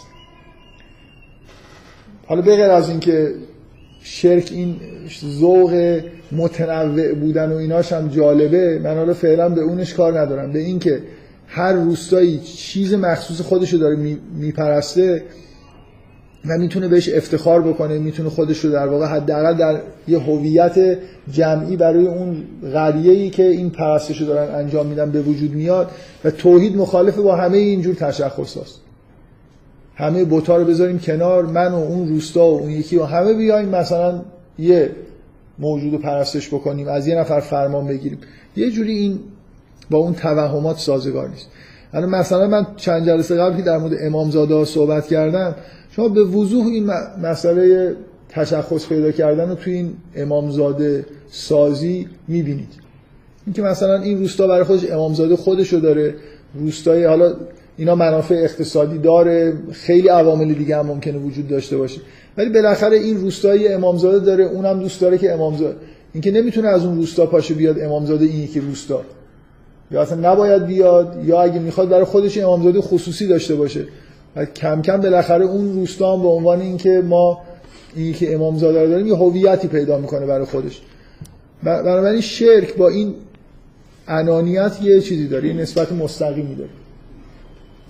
Speaker 1: حالا بغیر از اینکه شرک این ذوق متنوع بودن و ایناش هم جالبه. من حالا فعلا به اونش کار ندارم. به اینکه هر روستایی چیز مخصوص خودش رو داره میپرسته و می‌تونه بهش افتخار بکنه می‌تونه خودش رو در واقع حداقل در یه هویت جمعی برای اون قریه‌ای که این پرستش رو دارن انجام میدن به وجود میاد. و توحید مخالف با همه اینجور تشخص هست. همه بوتا رو بذاریم کنار من و اون روستا و اون یکی و همه بیایم مثلا یه موجود پرستش بکنیم از یه نفر فرمان بگیریم. یه جوری این با اون توهمات سازگار نیست. الان مثلا من چند جلسه قبل که در مورد امامزاده صحبت کردم شما به وضوح این مسئله تشخص پیدا کردن رو توی این امامزاده سازی می‌بینید. اینکه مثلا این روستا برای خودش امامزاده خودشو داره روستای حالا اینا منافع اقتصادی داره. خیلی عوامل دیگه هم ممکنه وجود داشته باشه. ولی بالاخره این روستایی امامزاده داره اونم دوست داره که امامزاده. اینکه نمی‌تونه از اون روستا پاشه بیاد امامزاده این یکی روستا. یا اصلا نباید بیاد یا اگه می‌خواد برای خودش امامزاده خصوصی داشته باشه. و کم کم بالاخره اون روستا هم به عنوان اینکه ما این که امامزاده رو داریم یه هویتی پیدا می‌کنه برای خودش. بنابراین شرک با این انانیت یه چیزی داره یه نسبت مستقیمی داره.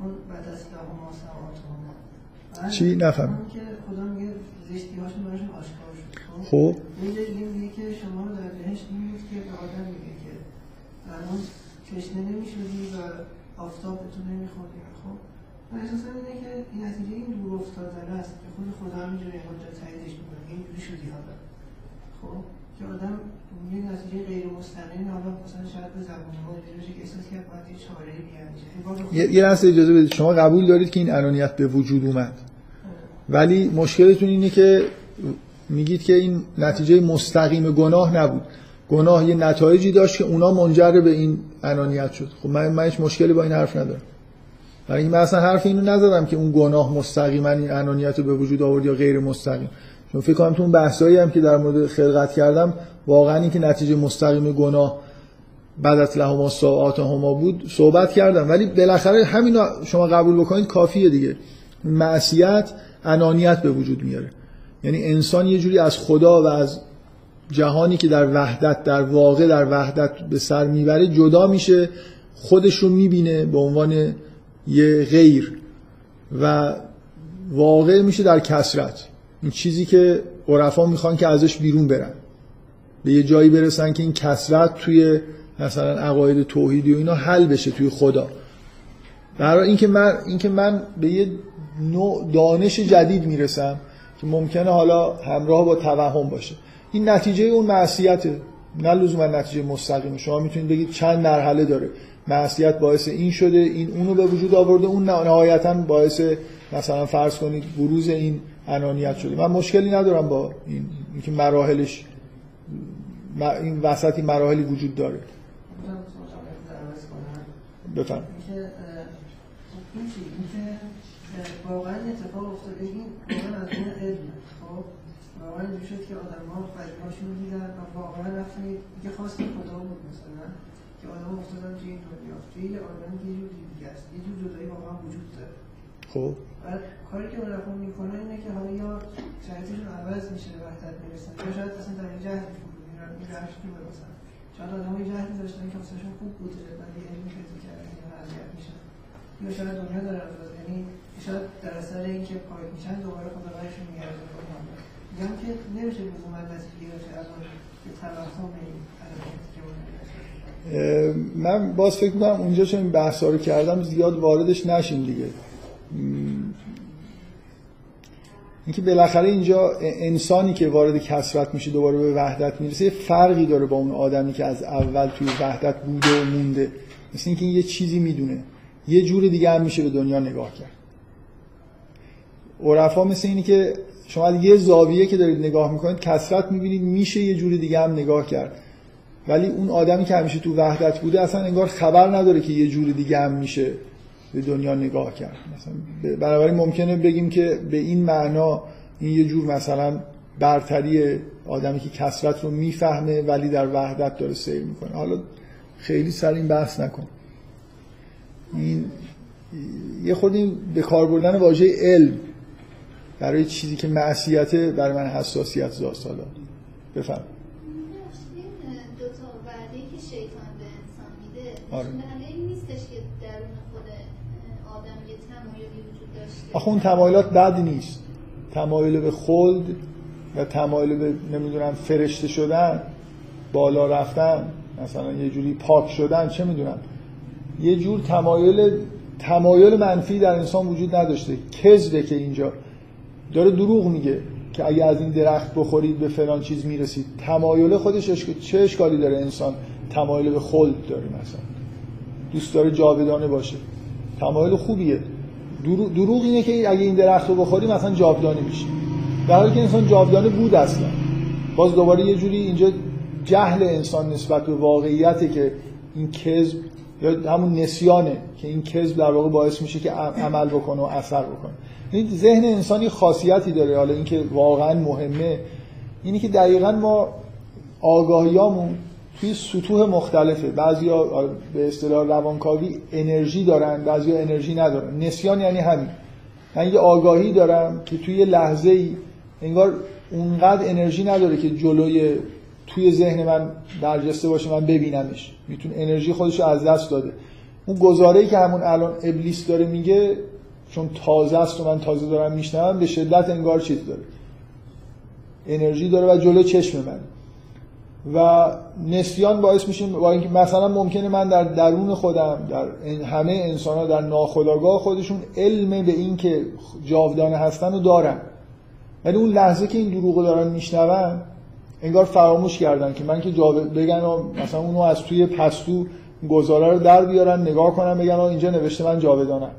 Speaker 3: اون بعد از لهم و سماوات
Speaker 1: چی؟ نفهم.
Speaker 3: که خدا میگه زشتی هاشون براشون آشکار شد.
Speaker 1: خب؟
Speaker 3: اینجا میگه که شما در بهشت این که به آدم میگه که الان تشنه نمی‌شدی و آفتاب به تو نمیخوردی خب؟ من احساس اینه که این نتیجه این دور افتادن است که خود خدا همینجوری اینجا تاییدش می‌کنه اینجوری شدی حالا. خب؟ که آدم یه نتیجه غیر مستقیم حالا مثلا شاید به زبان ما که احساس کرد باید یه چاره
Speaker 1: یه لحظه اجازه بدید. شما قبول دارید که این انانیت به وجود اومد؟ ولی مشکلتون اینه که میگید که این نتیجه مستقیم گناه نبود. گناه یه نتایجی داشت که اونا منجر به این انانیت شد. خب من من هیچ مشکلی با این حرف ندارم. برای اینکه من اصلا حرف اینو نزدم که اون گناه مستقیما این انانیت رو به وجود آورد یا غیر مستقیم. چون فکر کنم تو اون بحثایی هم که در مورد خلقت کردم واقعا این که نتیجه مستقیم گناه بعد از لهما ساعات هما بود صحبت کردم. ولی بالاخره همین شما قبول بکنید کافیه دیگه. معصیت انانیت به وجود میاره. یعنی انسان یه جوری از خدا و از جهانی که در وحدت در واقع در وحدت به سر می‌بره جدا میشه خودش رو می‌بینه به عنوان یه غیر و واقع میشه در کسرت این چیزی که عرفا می‌خوان که ازش بیرون برن. به یه جایی برسن که این کسرت توی مثلا عقاید توحیدی و اینا حل بشه توی خدا. برای اینکه من اینکه من به یه نوع دانش جدید می‌رسم که ممکنه حالا همراه با توهم باشه. این نتیجه اون معصیته. نه لزوما نتیجه مستقیم شما می‌تونید بگید چند مرحله داره. معصیت باعث این شده این اونو به وجود آورده اون نهایتا باعث مثلا فرض کنید بروز این انانیت شده. من مشکلی ندارم با این اینکه مراحلش این وسطی مراحلی وجود داره. بفرم
Speaker 3: واقعا اتفاق افتاده این واقعا از اون علم خب واقعا شد که آدم ها خیلیهاشون رو دیدن و واقعا رفتن یه خواست خدا بود مثلا که آدم افتادن توی این دنیا توی یه آدم یه جور دیگه است یه جور جدایی واقعا وجود داره
Speaker 1: خب.
Speaker 3: کاری که اون رفت می‌کنه اینه که حالا یا شرایطشون عوض میشه به وحدت می‌رسن یا شاید اصلا در این جهت فرو میرن این جهت رو برسن شاید آدم های جهتی داشتن که واسهشون خوب بود ولی علمی پیدا کردن یا اذیت میشن. یا شاید دنیا داره عوض یعنی شاید در اثر اینکه پاک میشن دوباره خدا راهشون میگرده میگم که نمیشه لزوما نتیجه که الان به توهم این که
Speaker 1: من باز فکر می‌کنم اونجا چون این بحثا رو کردم زیاد واردش نشیم دیگه. اینکه بالاخره اینجا انسانی که وارد کسرت میشه دوباره به وحدت می‌رسه یه فرقی داره با اون آدمی که از اول توی وحدت بوده و مونده. مثل اینکه یه چیزی می‌دونه. یه جور دیگه هم میشه به دنیا نگاه کرد. عرفا مثل اینی که شما یه زاویه که دارید نگاه می‌کنید کسرت می‌بینید میشه یه جور دیگه هم نگاه کرد. ولی اون آدمی که همیشه تو وحدت بوده اصلا انگار خبر نداره که یه جور دیگه هم میشه. به دنیا نگاه کرد. مثلا بنابراین ممکنه بگیم که به این معنا این یه جور مثلا برتری آدمی که کسرت رو می‌فهمه ولی در وحدت داره سیر می‌کنه. حالا خیلی سر این بحث نکن. این یه خودی به کار بردن واژه علم برای چیزی که معصیته برای من حساسیت زاست. حالا بفهم
Speaker 4: دو تا وعده که شیطان به انسان میده
Speaker 1: آره.
Speaker 4: این نیستش که درون خود آدم یه تمایلی وجود داشته
Speaker 1: آخه اون تمایلات بد نیست. تمایل به خلد و تمایل به نمی‌دونم فرشته شدن بالا رفتن مثلا یه جوری پاک شدن چه می‌دونم. یه جور تمایل تمایل منفی در انسان وجود نداشته. کذبه که اینجا. داره دروغ میگه که اگه از این درخت بخورید به فلان چیز می‌رسید. تمایل خودش اشک... چه اشکالی داره انسان؟ تمایل به خلد داره مثلا. دوست داره جاودانه باشه. تمایل خوبیه. دروغ اینه که اگه این درخت رو بخوری مثلا جاودانه میشی در حالی که انسان جاودانه بود اصلا. باز دوباره یه جوری اینجا جهل انسان نسبت به واقعیته که این کذب یا همون نسیانه که این کذب در واقع باعث میشه که عمل بکنه و اثر بکنه. این ذهن انسانی خاصیتی داره. حالا اینکه واقعا مهمه. اینی که دقیقا ما آگاهیامون توی سطوح مختلفه. بعضیا به اصطلاح روانکاوی انرژی دارن بعضیا انرژی ندارن. نسیان یعنی همین. من یه آگاهی دارم که توی لحظه ای انگار اونقدر انرژی نداره که جلوی توی ذهن من برجسته باشه من ببینمش. می‌تونه انرژی خودش رو از دست داده. اون گزاره که همون الان ابلیس داره میگه چون تازه است و من تازه دارم میشنوم به شدت انگار چیز داره. انرژی داره و جلو چشم من. و نسیان باعث میشه مثلا ممکنه من در درون خودم در همه انسان ها در ناخودآگاه خودشون علم به این که جاودانه هستن رو دارن. ولی اون لحظه که این دروغ دارن میشنون انگار فراموش کردن که من که بگن مثلا اونو از توی پستو گزاره رو در بیارن نگاه کنن بگن اینجا نوشته من جاودانم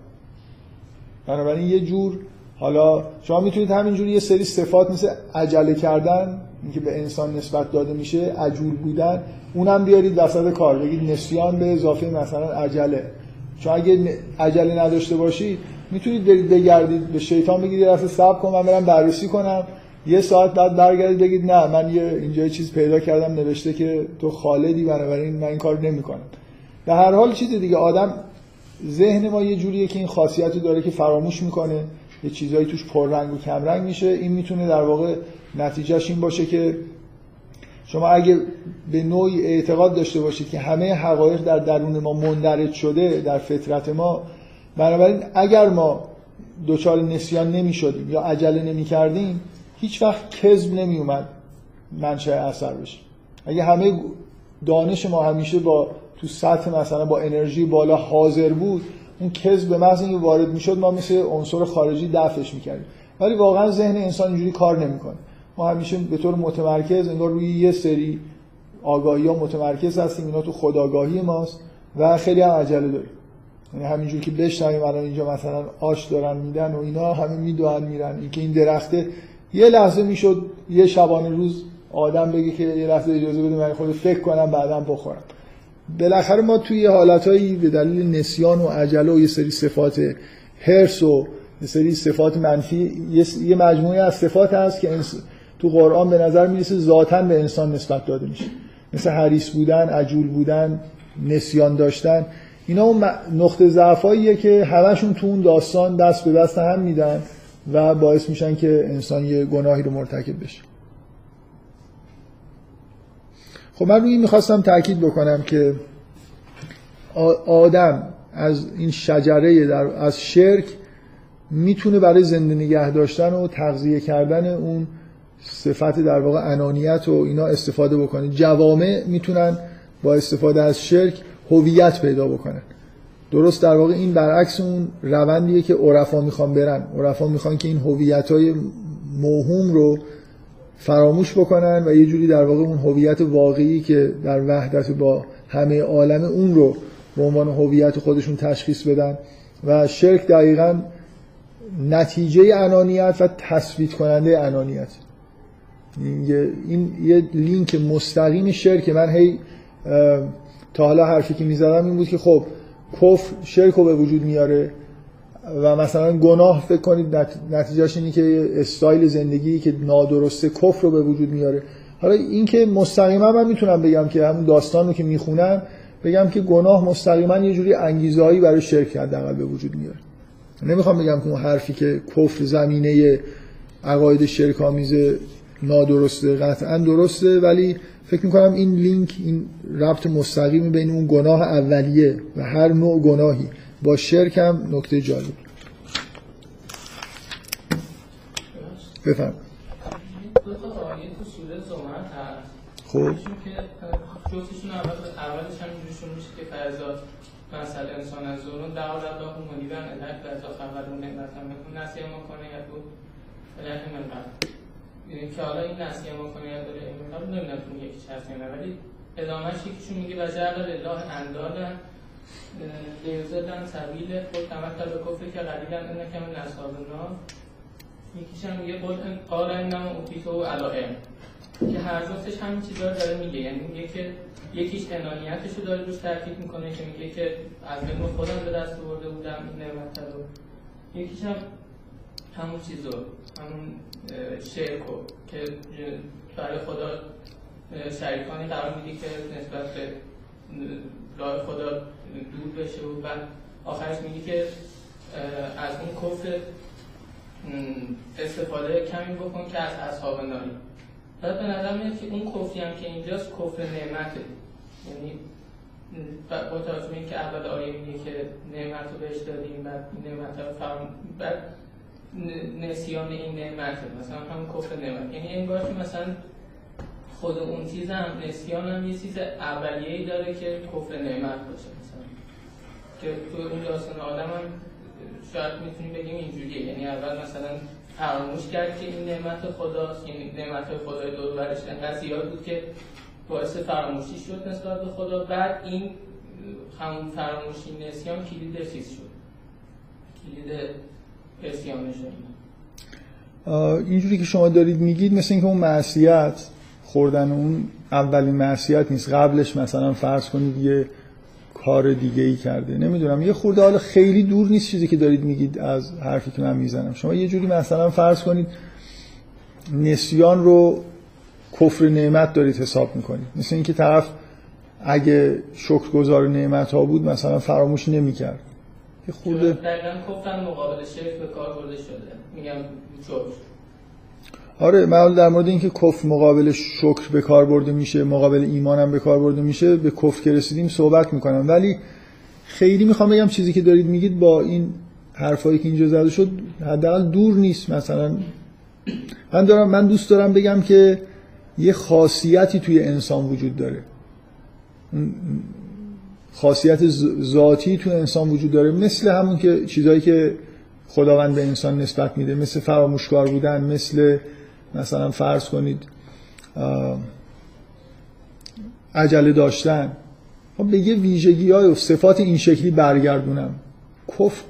Speaker 1: بنابراین یه جور حالا شما می‌تونید همینجوری یه سری صفات مثل عجله کردن اینکه به انسان نسبت داده میشه عجول بودن اونم بیارید وسط کار بگید نسیان به اضافه مثلا عجله. چون اگه عجله نداشته باشید می‌تونید برید بگردید به شیطان بگید یه صبر کن من برم بررسی کنم. یه ساعت بعد برگردید بگید نه من یه اینجا چیز پیدا کردم نوشته که تو خالدی بنابراین من این کار نمی‌کنم. به هر حال چیز دیگه آدم ذهن ما یه جوریه که این خاصیت داره که فراموش می‌کنه. یه چیزایی توش پررنگ و کمرنگ میشه. این می‌تونه در واقع نتیجهش این باشه که شما اگه به نوعی اعتقاد داشته باشید که همه حقایق در درون ما مندرج شده در فطرت ما بنابراین اگر ما دچار نسیان نمی شدیم یا عجله نمی کردیم هیچ وقت کذب نمی اومد منشأ اثر بشه. اگه همه دانش ما همیشه با تو سطح مثلا با انرژی بالا حاضر بود اون کذب به محض اینکه وارد می‌شد ما مثل عنصر خارجی دفعش می‌کردیم. ولی واقعا ذهن انسان اینجوری کار نمی‌کنه. ما همیشه به طور متمرکز انگار روی یه سری آگاهی ها متمرکز هستیم. اینا تو خداگاهی ماست و خیلی هم عجله داریم. یعنی همینجور که بشنویم الان اینجا مثلا آش دارن میدن و اینا همه می‌دونن میرن. اینکه این درخته یه لحظه می‌شد یه شبانه روز آدم بگه که یه لحظه اجازه بده من خود فکر کنم بعدم بخورم. بالاخره ما توی حالتهایی به دلیل نسیان و عجله و یه سری صفات هرس و یه سری صفات منفی یه مجموعه از صفات هست که تو قرآن به نظر می‌رسه ذاتا به انسان نسبت داده میشه. مثل حریص بودن عجول بودن نسیان داشتن. اینا اون نقطه ضعفاییه که همشون تو اون داستان دست به دست هم میدن و باعث میشن که انسان یه گناهی رو مرتکب بشه. خب من روی می‌خواستم تاکید بکنم که آدم از این شجره در از شرک می‌تونه برای زنده نگه داشتن و تغذیه کردن اون صفت در واقع انانیت و اینا استفاده بکنه. جوامع می‌تونن با استفاده از شرک هویت پیدا بکنن. درست در واقع این برعکس اون روندیه که عرفا می‌خوان برن. عرفا می‌خوان که این هویت های موهوم رو فراموش بکنن و یه جوری در واقع اون هویت واقعی که در وحدت با همه عالم اون رو به عنوان هویت خودشون تشخیص بدن و شرک دقیقا نتیجه انانیت و تثبیت کننده انانیت. این یه لینک مستقیم شرک من هی تا حالا حرفی که می‌زدم این بود که خب کفر شرک رو به وجود میاره و مثلا گناه فکر کنید نتیجهش اینه که استایل زندگی که نادرسته کفر رو به وجود میاره. حالا این که مستقیما من می‌تونم بگم که همون داستان رو که می‌خونم بگم که گناه مستقیما یه جوری انگیزهایی برای شرک حداقل به وجود میاره. نمی‌خوام بگم که اون حرفی که کفر زمینه عقاید شرک نادرسته قطعا درسته ولی فکر می‌کنم این لینک این ربط مستقیمی بین اون گناه اولیه و هر نوع گناهی با شرک هم نکته جالب. بفهم خب.
Speaker 5: جفتشون اول اولش هم اینجوریشون میشه که فرزاد مثل انسان از زورون دعا ربه منیبن الهک فرزا خبر و نعمت هم میکن نسیه ما کنه یا تو الهک من که حالا این نسیه ما کنه داره این قبل نمی‌دونم تو یکیش هست یا نه ولی ادامهش یکیشون میگه و جعل لله اندادن لیوزدن سبیل خود تمکل به کفر که قلیلن انکه من اصحاب النار یکیش هم میگه قول قال انما اوتیتو علائم که هر جفتش همین چیزا رو داره میگه. یعنی میگه که یکیش انانیتش رو داره روش تاکید می‌کنه که میگه که از علم خودم به دست آورده بودم این نعمت رو. یکیش هم همون چیزو همون شرکو که برای خدا شریکانی قرار میدی که نسبت به راه خدا دور بشه و بعد آخرش میگه که از اون کفر استفاده کمی بکن که از اصحاب ناری. بعد به نظر میاد که اون کفری هم که اینجاست کفر نعمته. یعنی با توجه اینکه اول آیه میگه که نعمت رو بهش دادیم بعد نعمت رو فرم بعد نسیان این نعمته. مثلا هم کفر نعمت. یعنی انگار که مثلا خود اون چیز هم نسیان هم یه چیز اولیه‌ای داره که کفر نعمت باشه مثلا. که تو اون داستان آدم هم شاید می‌تونیم بگیم اینجوریه. یعنی اول مثلا فراموش کرد که این نعمت خداست. یعنی نعمت خدای دور برش زیاد بود که باعث فراموشی شد نسبت به خدا. بعد این همون فراموشی نسیان کلید چیز شد. کلید
Speaker 1: اینجوری که شما دارید میگید مثل اینکه اون معصیت خوردن اون اولین معصیت نیست. قبلش مثلا فرض کنید یه کار دیگه ای کرده. نمی‌دونم یه خورده حالا خیلی دور نیست چیزی که دارید میگید از حرفی که من می‌زنم. شما یه جوری مثلا فرض کنید نسیان رو کفر نعمت دارید حساب می‌کنید. مثل اینکه طرف اگه شکرگزار نعمت ها بود مثلا فراموش نمی‌کرد.
Speaker 5: خورده دقیقا کفر مقابل شرک به کار برده شده. میگم شکر
Speaker 1: آره من در مورد اینکه کفر مقابل شکر به کار برده میشه مقابل ایمان هم به کار برده میشه به کفر که رسیدیم صحبت می‌کنم. ولی خیلی می‌خوام بگم چیزی که دارید میگید با این حرفایی که اینجا زده شد حداقل دور نیست مثلا. من دارم من دوست دارم بگم که یه خاصیتی توی انسان وجود داره. خاصیت ذاتی توی انسان وجود داره مثل همون که چیزایی که خداوند به انسان نسبت میده مثل فراموشکار بودن مثل مثلا فرض کنید عجله داشتن. خب به یه ویژگی های و صفات این شکلی برگردونم. کفر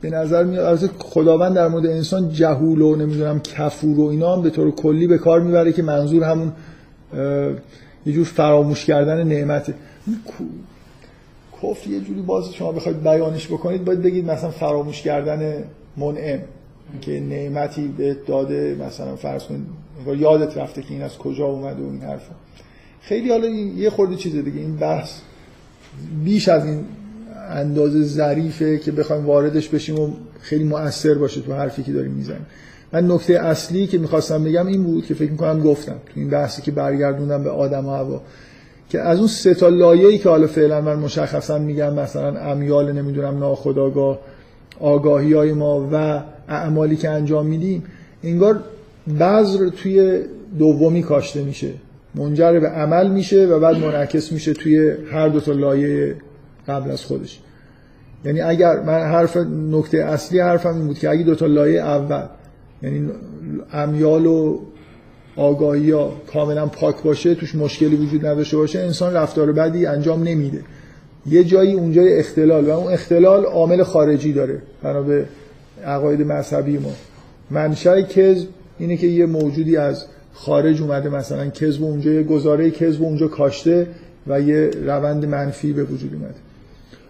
Speaker 1: به نظر میاد خداوند در مورد انسان جهول و نمی‌دونم کفور و اینا هم به طور کلی به کار می‌بره که منظور همون یه جور فراموش کردن نعمته کفر یه جوری باز شما بخواید بیانش بکنید باید بگید مثلا فراموش کردن منعم. که نعمتی به داده مثلا فرض کنید یادت رفته که این از کجا اومده و این حرفا. خیلی حالا این یه خورده چیز دیگه این بحث بیش از این اندازه ظریفه که بخوایم واردش بشیم و خیلی مؤثر باشه تو حرفی که داریم می‌زنیم. من نکته اصلی که می‌خواستم بگم این بود که فکر می‌کنم گفتم تو این بحثی که برگردوندم به آدم و هوا. که از اون سه تا لایه‌ای که حالا فعلا من مشخصا میگم مثلا امیال نمی‌دونم ناخودآگاه آگاهی های ما و اعمالی که انجام میدیم انگار بذر توی دومی کاشته میشه. منجر به عمل میشه و بعد منعکس میشه توی هر دو تا لایه قبل از خودش. یعنی اگر من حرف نکته اصلی حرفم این بود که اگه دو تا لایه اول یعنی امیال و آگاهی ها کاملا پاک باشه توش مشکلی وجود نداشته باشه انسان رفتار بدی انجام نمیده. یه جایی اونجای اختلال و اون اختلال عامل خارجی داره بنا به عقاید مذهبی ما. منشأ کذب اینه که یه موجودی از خارج اومده مثلا کذب اونجا یه گزاره کذب اونجا کاشته و یه روند منفی به وجود اومده.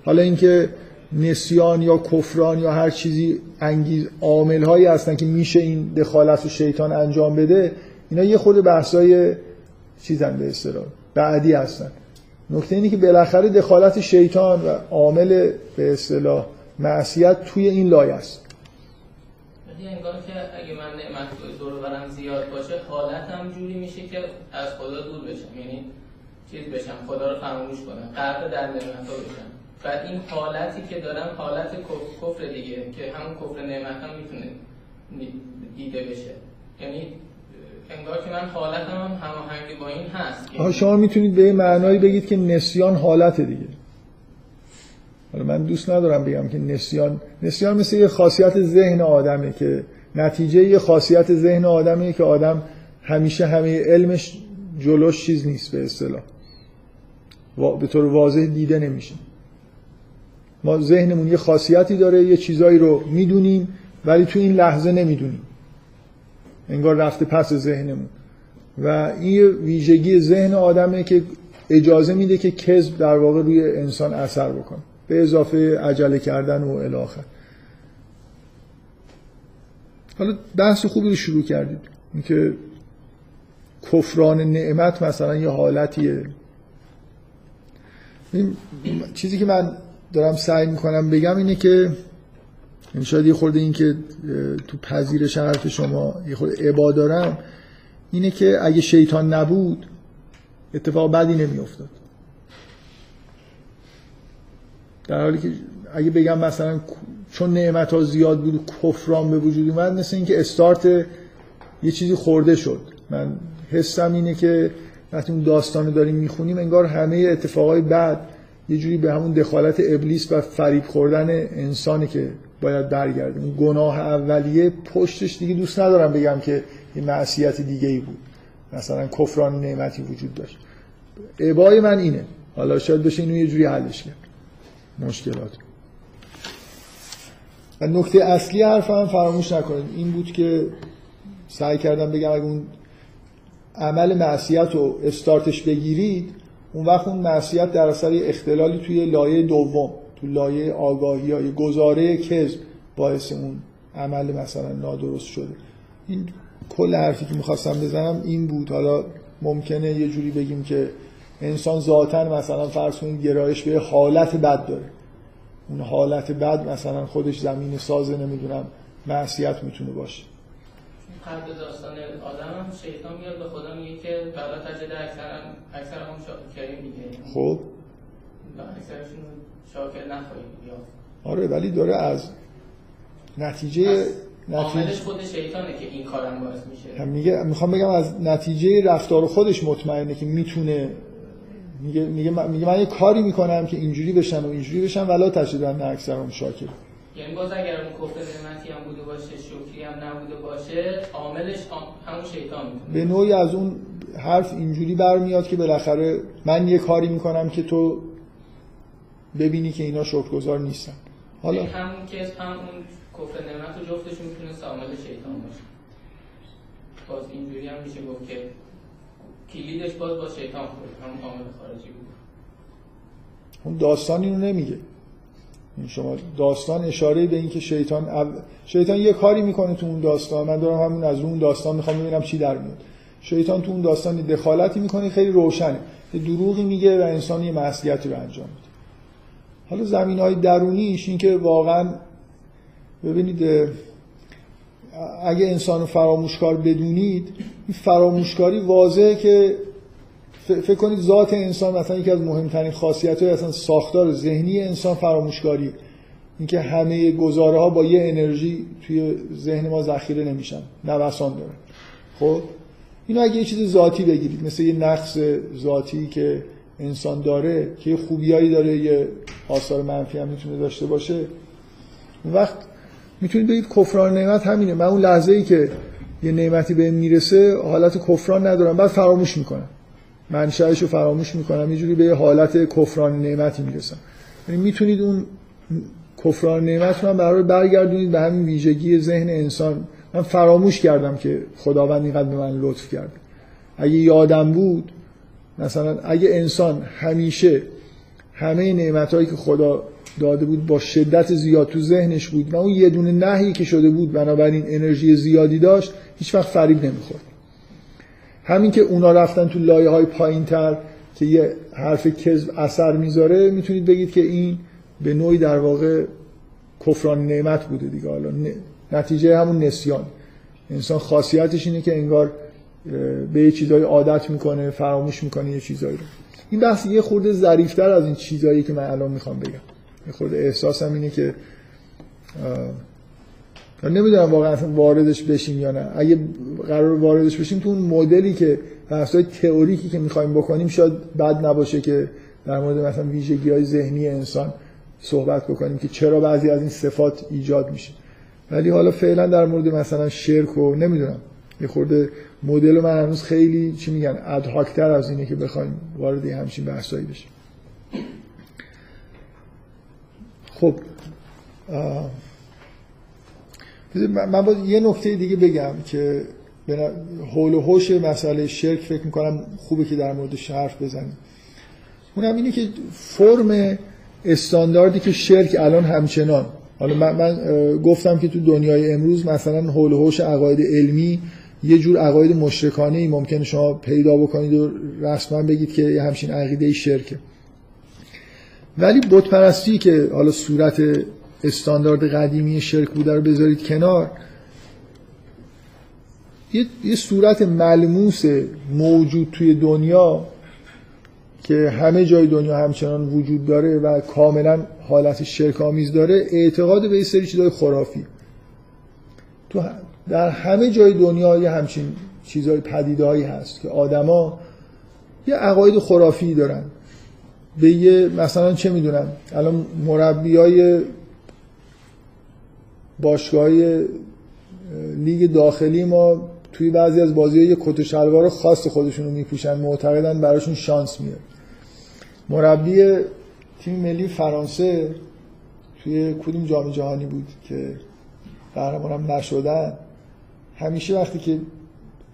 Speaker 1: حالا اینکه نسیان یا کفران یا هر چیزی انگیز عامل هایی هستن که میشه این دخالت شیطان انجام بده اینا یه خود بحثای چیزن به اصطلاح بعدی هستن. نکته اینه که بالاخره دخالت شیطان و عامل به اصطلاح معصیت توی این لایه است.
Speaker 5: ولی انگار که اگه من نعمت دور برم زیاد باشه حالتم جوری میشه که از خدا دور بشم. یعنی چیز بشم خدا رو فراموش کنم غرق در نعمت ها بشم. بعد این حالتی که دارم حالت کف- کفر دیگه که همون کفر نعمت هم می‌تونه دیده بشه. یعنی انگار که من حالتم هم با این هست.
Speaker 1: شما می‌تونید به معنایی بگید که نسیان حالت دیگه. حالا من دوست ندارم بگم که نسیان نسیان مثل یه خاصیت ذهن آدمه که نتیجه یه خاصیت ذهن آدمه که آدم همیشه همه علمش جلوش چیز نیست به اصطلاح. به طور واضح دیده نمیشه. ما ذهنمون یه خاصیتی داره یه چیزایی رو می‌دونیم ولی تو این لحظه نمی‌دونیم. انگار رفته پس ذهنمون. و این ویژگی ذهن آدمه که اجازه میده که کذب در واقع روی انسان اثر بکنه. به اضافه عجله کردن و الاخر. حالا بحث خوبی رو شروع کردید. اینکه کفران نعمت مثلا یه حالتیه. این چیزی که من دارم سعی می‌کنم بگم اینه که یعنی شاید یه خورده این که تو پذیرش حرف شما یه خورده عبا دارم اینه که اگه شیطان نبود اتفاق بدی نمیافتاد. در حالی که اگه بگم مثلا چون نعمت ها زیاد بود و کفران به وجود اومد مثل اینکه استارت یه چیزی خورده شد. من حسم اینه که وقتی اون داستان رو داریم می‌خونیم انگار همه اتفاقای بعد یه جوری به همون دخالت ابلیس و فریب خوردن انسانی که باید برگرده اون گناه اولیه پشتش دیگه دوست ندارم بگم که یه معصیت دیگه ای بود. مثلا کفران نعمتی وجود داشت. عبای من اینه. حالا شاید بشه اینو یه جوری حلش کرد. مشکلات. و نکته اصلی حرفم فراموش نکنید. این بود که سعی کردم بگم اگه اون عمل معصیت رو استارتش بگیرید اون وقت اون معصیت در اثر اختلالی توی لایه دوم تو لایه آگاهی یا گزاره کذب باعث اون عمل مثلا نادرست شده. این کل حرفی که می‌خواستم بزنم این بود. حالا ممکنه یه جوری بگیم که انسان ذاتا مثلا فرض کنید گرایش به حالت بد داره. اون حالت بد مثلا خودش زمین سازه نمی‌دونم معصیت می‌تونه باشه.
Speaker 5: قبل داستان آدم هم شیطان میاد به خدا میگه که بلا تجد اکثر اکثر هم شاکری میگه.
Speaker 1: خب.
Speaker 5: و اکثرشون شاکر نخواهید
Speaker 1: آره ولی داره از نتیجه نتیجه
Speaker 5: خود شیطانه که این کارم باعث میشه.
Speaker 1: هم میگه می‌خوام بگم از نتیجه رفتار خودش مطمئنه که می‌تونه میگه میگه من, میگه من یه کاری می‌کنم که اینجوری بشن و اینجوری بشن ولا تشدن اکثرهم شاکر
Speaker 5: یعنی باز اگر اون کفر نعمتی هم بوده باشه شکری هم نبوده باشه عاملش همون شیطان می‌تونه
Speaker 1: به نوعی از اون حرف اینجوری برمیاد که بالاخره من یه کاری می‌کنم که تو ببینی که اینا شکرگزار نیستن. حالا
Speaker 5: همون که هم اون کفر نعمت و جفتش می‌تونه عامل شیطان باشه. باز اینجوری هم میشه گفت که کلیدش باز با شیطان خورد. همون عامل خارجی بود.
Speaker 1: اون داستان اینو نمیگه. این شما داستان اشاره به اینکه شیطان اول... شیطان یه کاری می‌کنه تو اون داستان. من دارم همون از اون داستان می‌خوام ببینم چی در میاد. شیطان تو اون داستان دخالتی می‌کنه خیلی روشنه. یه دروغی میگه و انسان یه معصیتی رو انجام میده. حالا زمین های درونیش این که واقعا ببینید اگه انسان فراموشکار بدونید این فراموشکاری واضحه که فکر کنید ذات انسان مثلا یکی از مهمترین خاصیت های اصلا ساختار ذهنی انسان فراموشکاری. اینکه همه گزاره ها با یه انرژی توی ذهن ما ذخیره نمیشن نوسان دارن. خب؟ اینو اگه یه چیز ذاتی بگیرید مثل یه نقص ذاتی که انسان داره که یه خوبیایی داره یه آثار منفی هم می‌تونه داشته باشه. اون وقت می‌تونید بگید کفران نعمت همینه. من اون لحظه ای که یه نعمتی به می‌رسه حالت کفران ندارم. بعد فراموش می‌کنم. منشأش رو فراموش می‌کنم. یه به یه حالت کفران نعمتی می‌رسم. یعنی می‌تونید اون کفران نعمت رو برای برگردونید به همین ویژگی ذهن انسان. من فراموش کردم که خداوند اینقدر به من لطف کرد. اگه یادم بود مثلا اگه انسان همیشه همه نعمتهایی که خدا داده بود با شدت زیاد تو ذهنش بود و اون یه دونه نهی که شده بود بنابراین انرژی زیادی داشت هیچ وقت فریب نمی‌خورد. همین که اونا رفتن تو لایه های پایین تر که یه حرف کذب اثر می‌ذاره می‌تونید بگید که این به نوعی در واقع کفران نعمت بوده دیگه. حالا نتیجه همون نسیان. انسان خاصیتش اینه که انگار به یه چیزایی عادت می‌کنه فراموش می‌کنه یه چیزایی رو. این بحث یه خورده ظریفتر از این چیزایی که من الان می‌خوام بگم. یه خورده احساسم اینه که نمی‌دونم واقعا واردش بشیم یا نه. اگه قرار واردش بشیم تو اون مدلی که بحث‌های تئوریکی که می‌خوایم بکنیم شاید بد نباشه که در مورد مثلا ویژگی های ذهنی انسان صحبت بکنیم که چرا بعضی از این صفات ایجاد میشه. ولی حالا فعلا در مورد مثلا شرک و نمی‌دونم یه خورده مدل من هنوز خیلی چی میگن ادهاکتر از اینه که بخوایم وارد همچین بحثایی بشیم. خب من باید یه نکته دیگه بگم که حول و حوش مسئله شرک فکر می‌کنم خوبه که در موردش حرف بزنیم. اونم اینه که فرم استانداردی که شرک الان همچنان. حالا من, من گفتم که تو دنیای امروز مثلا حول و حوش عقاید علمی یه جور عقاید مشرکانه ای ممکنه شما پیدا بکنید و رسما بگید که یه همچین عقیده شرکه. ولی بت پرستی که حالا صورت استاندارد قدیمی شرک بوده رو بذارید کنار یه, یه صورت ملموس موجود توی دنیا که همه جای دنیا همچنان وجود داره و کاملا حالت شرک آمیز داره اعتقاد به یه سری چیزای خرافی. تو در همه جای دنیا یه همچین چیزای پدیدهایی هست که آدما یه عقاید خرافی دارن. به یه مثلا چه می‌دونم الان مربی های باشگاه لیگ داخلی ما توی بعضی از بازی یه کت و شلوار خاص خودشون رو میپوشن معتقدن براشون شانس میاد مربی تیم ملی فرانسه توی کدوم جام جهانی بود که قهرمانم نشدن؟ همیشه وقتی که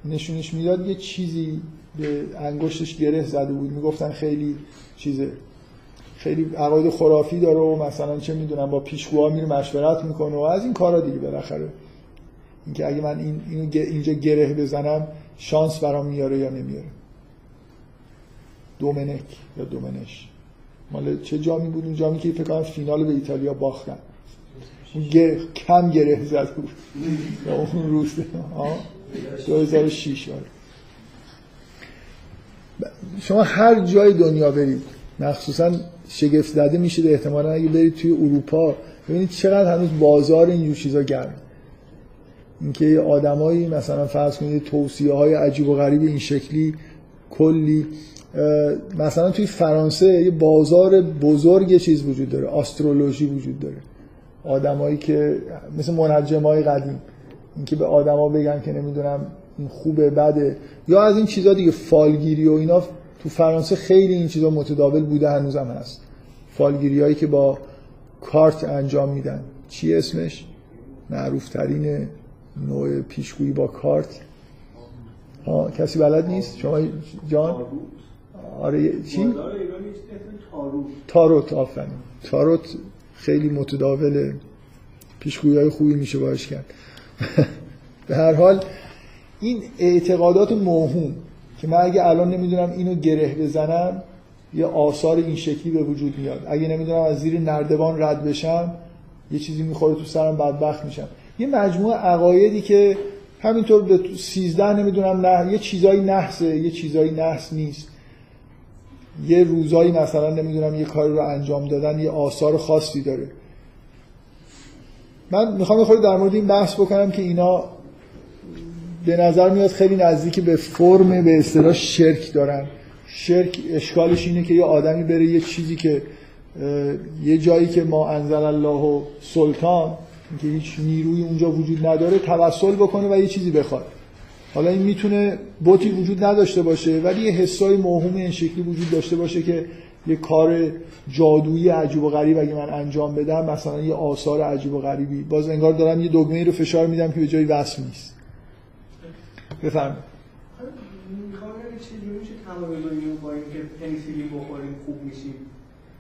Speaker 1: نشونش می‌داد یه چیزی به انگشتش گره زده بود. می‌گفتن خیلی چیزه خیلی عقاید خرافی داره و مثلا چه می‌دونم با پیشگوها میره مشورت می‌کنه و از این کارا دیگه بالاخره. اینکه اگه من این اینو اینجا گره بزنم شانس برام میاره یا نمیاره؟ دومنک یا دومنش. مال چه جامی بود؟ اون جامی که فکر کنم فینال به ایتالیا باختن. اون گر- کم گره زد بود اون روز آه. 2006 آره. شما هر جای دنیا برید مخصوصا شگفت زده میشید احتمالا اگه برید توی اروپا ببینید چقدر هنوز بازار اینجور چیزا گرم اینکه یه آدمایی مثلا فرض کنید توصیه های عجیب و غریب این شکلی کلی مثلا توی فرانسه یه بازار بزرگ چیز وجود داره آسترولوژی وجود داره آدمایی که مثل منجمای قدیم اینکه به آدما بگن که نمی‌دونم این خوبه بده یا از این چیزا دیگه فالگیری و اینا تو فرانسه خیلی این چیزا متداول بوده هنوزم هست. فالگیری هایی که با کارت انجام میدن. چی اسمش؟ معروف ترین نوع پیشگویی با کارت. ها کسی بلد نیست؟ شما جان؟ آره چی؟
Speaker 2: تاروت.
Speaker 1: تاروت آفرین. تاروت خیلی متداوله پیشگویی های خوبی میشه باش کرد. <laughs> به هر حال این اعتقادات موهوم که من اگه الان نمی‌دونم اینو گره بزنم یه آثار این شکلی به وجود میاد. اگه نمی‌دونم از زیر نردبان رد بشم یه چیزی می‌خوره تو سرم بدبخت میشم. یه مجموعه عقایدی که همینطور به تو- سیزده نمی‌دونم نه یه چیزایی نحسه یه چیزایی نحس نیست. یه روزایی مثلا نمی‌دونم یه کاری رو انجام دادن یه آثار خاصی داره. من می‌خوام خورده در مورد این بحث بکنم که اینا به نظر میاد خیلی نزدیک به فرم به اصطلاح شرک دارن. شرک اشکالش اینه که یه آدمی بره یه چیزی که یه جایی که ما انزل الله و سلطان که هیچ نیروی اونجا وجود نداره توسل بکنه و یه چیزی بخواد. حالا این می‌تونه بوتی وجود نداشته باشه ولی یه حسای موهوم این شکلی وجود داشته باشه که یه کار جادویی عجیب و غریب اگه من انجام بدم مثلا یه آثار عجیب و غریبی. باز انگار دارم یه دگمه رو فشار میدم که به جای وصل نیست. بفرمایید.
Speaker 2: می‌خوام چجوری میشه تمایل رو با اینکه پنیسیلین بخوریم خوب میشیم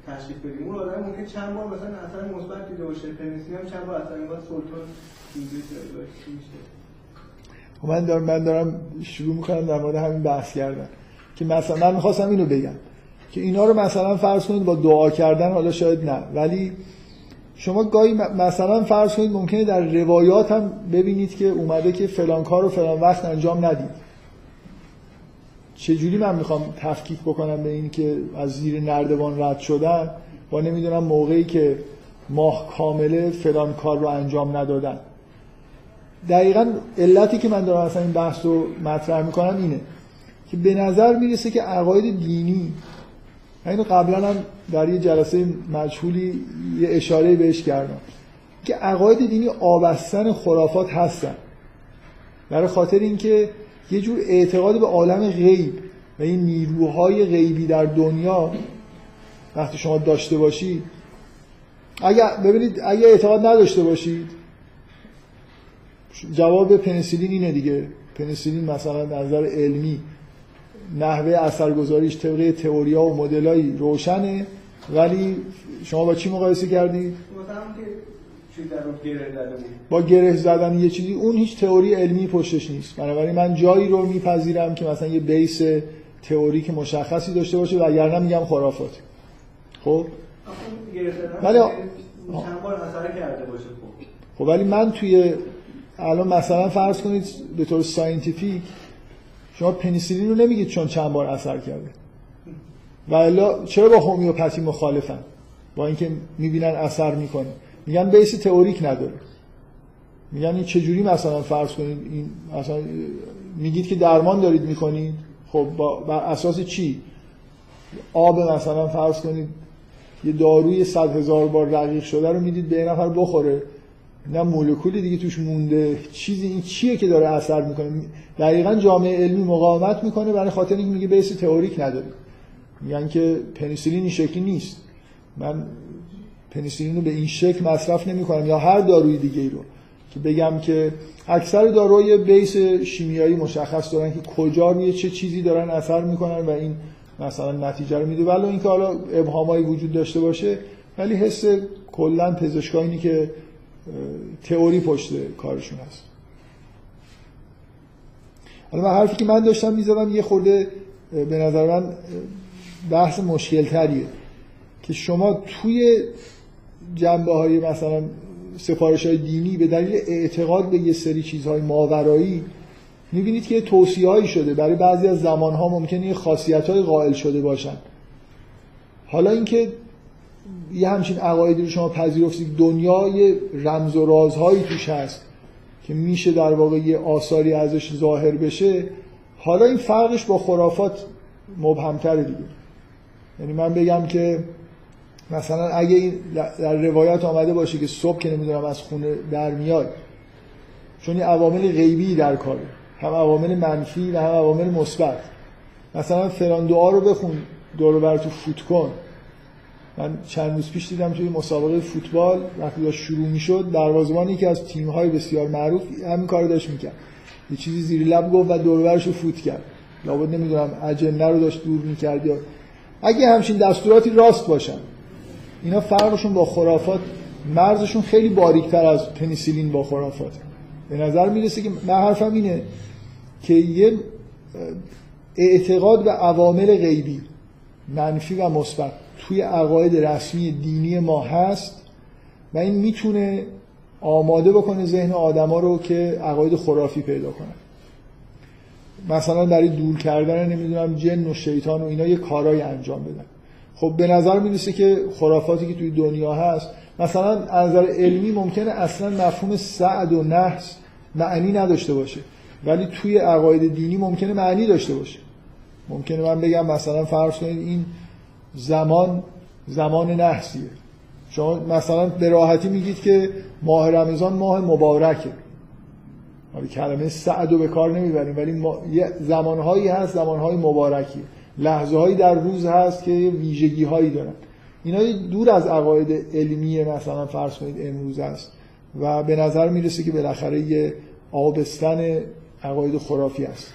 Speaker 2: تشخیص بدیم؟ اون آدم ممکن چند بار مثلا اثر مثبت دیده باشه پنیسیلین هم چند بار اثر مثبت سلطان میشه؟
Speaker 1: من دارم من دارم شروع می‌کنم در مورد همین بحث کردن. که مثلا من می‌خواستم اینو بگم. که اینا رو مثلا فرض کنید با دعا کردن حالا شاید نه. ولی شما گاهی مثلا فرض کنید ممکنه در روایات هم ببینید که اومده که فلان کار رو فلان وقت انجام ندید. چجوری من می‌خوام تفکیک بکنم به این که از زیر نردبان رد شدن با نمی‌دونم موقعی که ماه کامله فلان کار رو انجام ندادن؟ دقیقا علتی که من دارم اصلا این بحث رو مطرح می‌کنم اینه که به نظر می‌رسه که عقاید دینی اینو قبلا هم در یه جلسه مجهولی یه اشاره بهش کردم که عقاید دینی آبستن خرافات هستن. برای خاطر اینکه یه جور اعتقاد به عالم غیب و این نیروهای غیبی در دنیا وقتی شما داشته باشید اگر ببینید اگه اعتقاد نداشته باشید جواب پنیسیلین اینه دیگه. پنیسیلین مثلا نظر علمی نحوه اثرگذاریش طبقه تئوریا و مدلایی روشنه ولی شما با چی مقایسه
Speaker 2: که بود
Speaker 1: با گره زدن یه چیزی. اون هیچ تئوری علمی پشتش نیست. بنابراین من جایی رو میپذیرم که مثلا یه base تئوریک مشخصی داشته باشه وگرنه میگم خرافات. خب؟ ولی-
Speaker 2: خب.
Speaker 1: خب ولی من توی الان مثلا فرض کنید به طور scientific شما پنیسیلین رو نمیگید چون چند بار اثر کرده. و الا چرا با هومیوپاتی مخالفن؟ با اینکه می‌بینن اثر می‌کنه. میگن بیس تئوریک نداره. میگن این چجوری مثلا فرض کنید این مثلا میگید که درمان دارید می‌کنید. خب با بر اساس چی؟ آب مثلا فرض کنید یه داروی صد هزار بار رقیق شده رو می‌دید به نفر بخوره. نه مولکولی دیگه توش مونده. چیزی این چیه که داره اثر می‌کنه؟ دقیقا جامعه علمی مقاومت می‌کنه برای خاطر اینکه میگه بیس تئوریک نداره. میگن که پنیسیلین این شکلی نیست. من پنیسیلین رو به این شکل مصرف نمی کنم یا هر داروی دیگه ای رو. که بگم که اکثر داروهای بیس شیمیایی مشخص دارن که کجا روی چه چیزی دارن اثر می‌کنن و این مثلا نتیجه رو میده. ولی اینکه حالا ابهامایی وجود داشته باشه ولی حس کلا پزشکا اینی که تئوری پشت کارشون هست. حالا من حرفی که من داشتم می‌زدم یه خورده به نظر من بحث مشکل تریه که شما توی جنبه های مثلا سفارش های دینی به دلیل اعتقاد به یه سری چیزهای ماورایی می‌بینید که توصیه هایی شده. برای بعضی از زمان ها ممکنه یه خاصیت های قائل شده باشن. حالا اینکه یه همچین عقایدی رو شما پذیرفتید. دنیای رمز و رازهایی توش هست که میشه در واقع یه آثاری ازش ظاهر بشه. حالا این فرقش با خرافات مبهمتره دیگه. یعنی من بگم که مثلا اگه این در روایت آمده باشه که صبح که نمی‌دونم از خونه در میاد چون این عوامل غیبی در کاره. هم عوامل منفی و هم عوامل مثبت. مثلا فلان دعا رو بخون دور بر تو فوت کن. من چند روز پیش دیدم توی مسابقه فوتبال وقتی داشت شروع می‌شد دروازه‌بان یکی از تیم‌های بسیار معروف همین کارو داشت می‌کرد. یه چیزی زیر لب گفت و دور رو فوت کرد. لابد نمی‌دونم اجنه رو داشت دور می‌کرد یا اگه همچین دستوراتی راست باشن. اینا فرقشون با خرافات مرزشون خیلی باریکتر از پنیسیلین با خرافات. به نظر می‌رسه که من حرفم اینه که یه اعتقاد به عوامل غیبی منفی و مثبت. توی عقاید رسمی دینی ما هست و این می‌تونه آماده بکنه ذهن آدما رو که عقاید خرافی پیدا کنن. مثلا برای دور کردن نمی‌دونم جن و شیطان و اینا یه کارایی انجام بدن. خب به نظر می‌رسه که خرافاتی که توی دنیا هست مثلا از نظر علمی ممکنه اصلا مفهوم سعد و نحس معنی نداشته باشه. ولی توی عقاید دینی ممکنه معنی داشته باشه. ممکنه من بگم مثلا فرض کنید این زمان زمان نحسیه. شما مثلا به راحتی میگید که ماه رمضان ماه مبارکه. حالا کلمه سعد رو به کار نمی‌بریم ولی ما... زمانهایی هست زمانهای مبارکی لحظه هایی در روز هست که ویژگی هایی دارن. اینا دور از عقاید علمی مثلا فرض کنید امروز است و به نظر می‌رسه که بالاخره یه آبستن عقاید خرافی است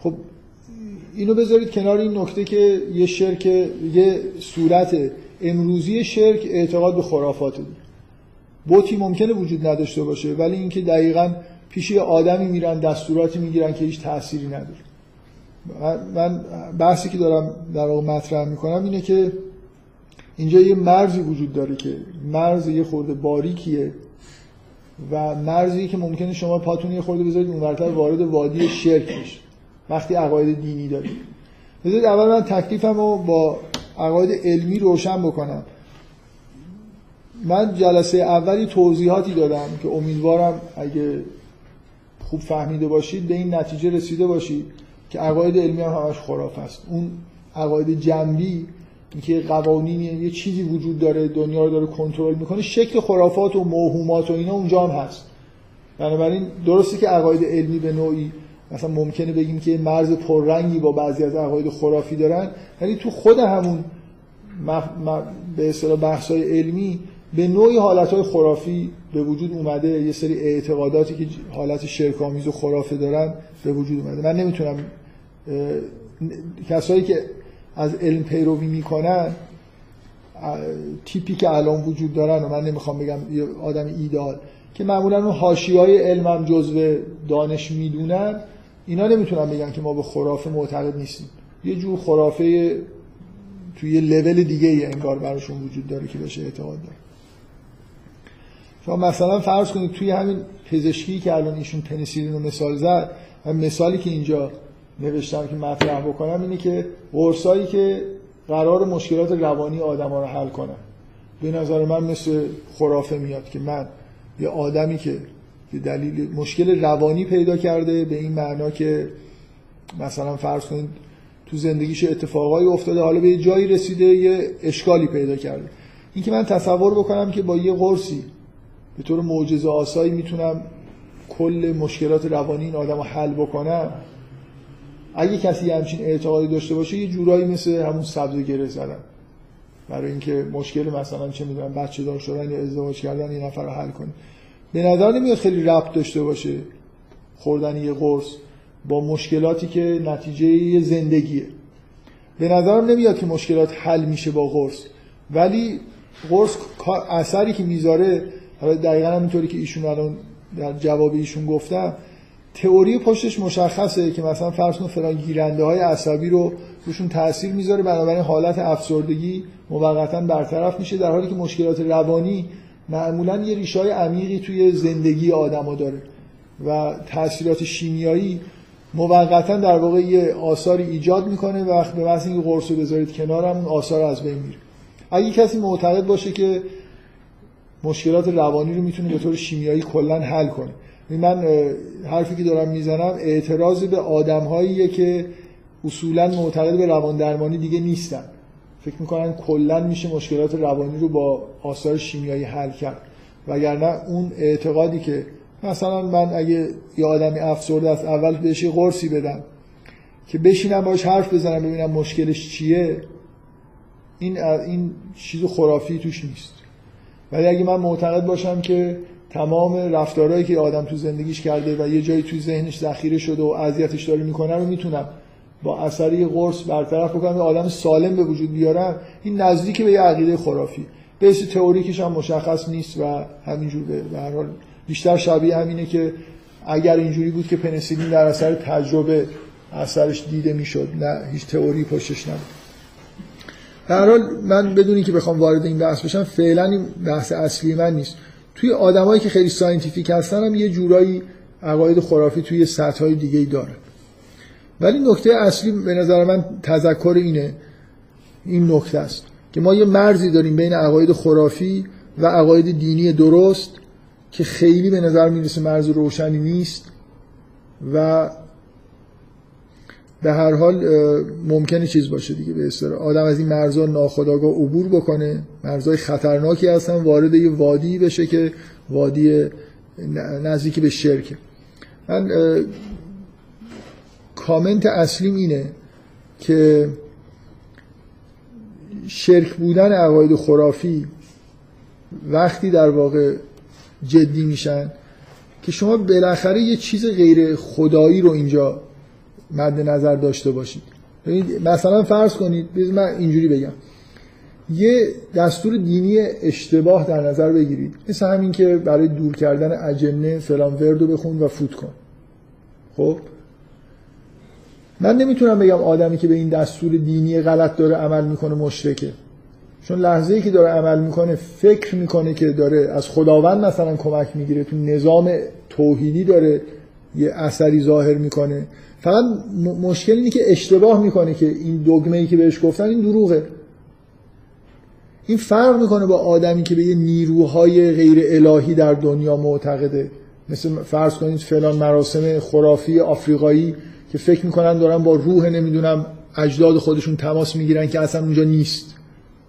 Speaker 1: خب اینو بذارید کنار این نکته که یه شرک یه صورت امروزی شرک اعتقاد به خرافات دید بوتی ممکنه وجود نداشته باشه ولی اینکه دقیقا پیش یه آدمی میرن دستوراتی می‌گیرن که هیچ تأثیری نداره. من بحثی که دارم در واقع مطرح می‌کنم اینه که اینجا یه مرزی وجود داره که مرز یه خورده باریکیه و مرزی که ممکنه شما پاتون یه خورده بذارید اونورتر وارد وادی شرک بشه وقتی عقاید دینی دارید بذارید اول من تکلیفم رو با عقاید علمی روشن بکنم. من جلسه اولی توضیحاتی دادم که امیدوارم اگه خوب فهمیده باشید به این نتیجه رسیده باشید که عقاید علمی هم همش خراف است. اون عقاید جنبی اینکه قوانینی یه چیزی وجود داره دنیا رو داره کنترل می‌کنه شکل خرافات و موهومات و اینا اونجا هست. بنابراین درسته که عقاید علمی به نوعی مثلا ممکنه بگیم که مرز پررنگی با بعضی از عقاید خرافی دارن ولی تو خود همون مف... به اصطلاح بحث‌های علمی به نوعی حالتهای خرافی به وجود اومده. یه سری اعتقاداتی که حالت شرکامیز و خرافه دارن به وجود اومده. من نمی‌تونم کسایی که از علم پیروی می‌کنن تیپی که الان وجود دارن و من نمی‌خوام بگم یه آدم ایدال که معمولا اون حاشیه‌های علمم جزو دانش می‌دونن اینا نمی‌تونن بگن که ما به خرافه معتقد نیستیم. یه جور خرافه توی یه لول دیگه ای انگار براشون وجود داره که بهش اعتقاد داره شما مثلا فرض کنید توی همین پزشکی که الان ایشون پنیسیلین رو مثال زد و مثالی که اینجا نوشتم که مطرح بکنم اینه که قرصایی که قرار مشکلات روانی آدم ها رو حل کنن به نظر من مثل خرافه میاد که من یه آدمی که دلیل مشکل روانی پیدا کرده به این معنا که مثلا فرض کنید تو زندگیش اتفاقایی افتاده حالا به یه جایی رسیده یه اشکالی پیدا کرده. این که من تصور بکنم که با یه قرصی به طور معجزه آسایی می‌تونم کل مشکلات روانی این آدم رو حل بکنم اگه کسی همچین اعتقادی داشته باشه یه جورایی مثل همون سبز گره زدن. برای اینکه مشکل مثلا چه می‌دونم بچه دار شدن یا ازدواج کردن یه نفر رو حل کنه به نظر نمیاد خیلی ربط داشته باشه خوردن یه قرص با مشکلاتی که نتیجه یه زندگیه. به نظرم نمیاد که مشکلات حل میشه با قرص ولی قرص اثری که می‌ذاره حالا دقیقا همینطوری که ایشون الان در جواب ایشون گفتم تئوری پشتش مشخصه که مثلا فرض کن فلان گیرنده های عصبی رو روشون تاثیر می‌ذاره بنابراین حالت افسردگی موقتا برطرف میشه در حالی که مشکلات روانی معمولا یه ریشای عمیقی توی زندگی آدما داره و تاثیرات شیمیایی موقتا در واقع یه آثاری ایجاد می‌کنه و به محض اینکه قرص رو بذارید کنار هم اون آثار از بین میره. اگه کسی معتقد باشه که مشکلات روانی رو می‌تونه به طور شیمیایی کلا حل کنه. من حرفی که دارم می‌زنم اعتراض به آدمهاییه که اصولا معتقد به روان درمانی دیگه نیستن. فکر می‌کنن کلا میشه مشکلات روانی رو با آثار شیمیایی حل کرد. وگرنه اون اعتقادی که مثلا من اگه یه آدمی افسرده است اول بهش قرصی بدم که بشینم باش حرف بزنم ببینم مشکلش چیه این این چیز خرافی توش نیست. ولی اگه من معتقد باشم که تمام رفتارهایی که آدم تو زندگیش کرده و یه جایی توی ذهنش ذخیره شده و اذیتش داره می‌کنه رو می‌تونم با اثر یه قرص برطرف بکنم و آدم سالم به وجود بیارم این نزدیک به یه عقیده خرافی. بیس تئوریکش هم مشخص نیست و همینجور به هر حال بیشتر شبیه همینه که اگر اینجوری بود که پنیسیلین در اثر تجربه اثرش دیده می‌شد نه هیچ تئوری پشتش نبود. در حال من بدون اینکه بخوام وارد این بحث بشم فعلا این بحث اصلی من نیست. توی آدمایی که خیلی scientific هستن هم یه جورایی عقاید خرافی توی سطح های دیگه ای داره ولی نکته اصلی به نظر من تذکر اینه این نکته است که ما یه مرزی داریم بین عقاید خرافی و عقاید دینی درست که خیلی به نظر می‌رسه مرز روشنی نیست و به هر حال ممکنه چیز باشه دیگه به اصطلاح. آدم از این مرزها ناخودآگاه عبور بکنه. مرزهای خطرناکی هستن وارد یه وادی بشه که وادی نزدیکی به شرکه. من کامنت اصلیم اینه که شرک بودن عقاید خرافی وقتی در واقع جدی میشن که شما بالاخره یه چیز غیر خدایی رو اینجا مد نظر داشته باشید. مثلا فرض کنید من اینجوری بگم. یه دستور دینی اشتباه در نظر بگیرید. مثل همین که برای دور کردن اجنه فلان وردو بخون و فوت کن. خب؟ من نمی‌تونم بگم آدمی که به این دستور دینی غلط داره عمل می‌کنه مشرکه. چون لحظه ای که داره عمل می‌کنه فکر می‌کنه که داره از خداوند مثلا کمک می‌گیره تو نظام توحیدی داره یه اثری ظاهر می‌کنه. فقط مشکل اینه که اشتباه می‌کنه که این دگمه ای که بهش گفتن این دروغه. این فرق می‌کنه با آدمی که به یه نیروهای غیر الهی در دنیا معتقده. مثل فرض کنید فلان مراسم خرافی آفریقایی که فکر می‌کنن دارن با روح نمی‌دونم اجداد خودشون تماس می‌گیرن که اصلا اونجا نیست.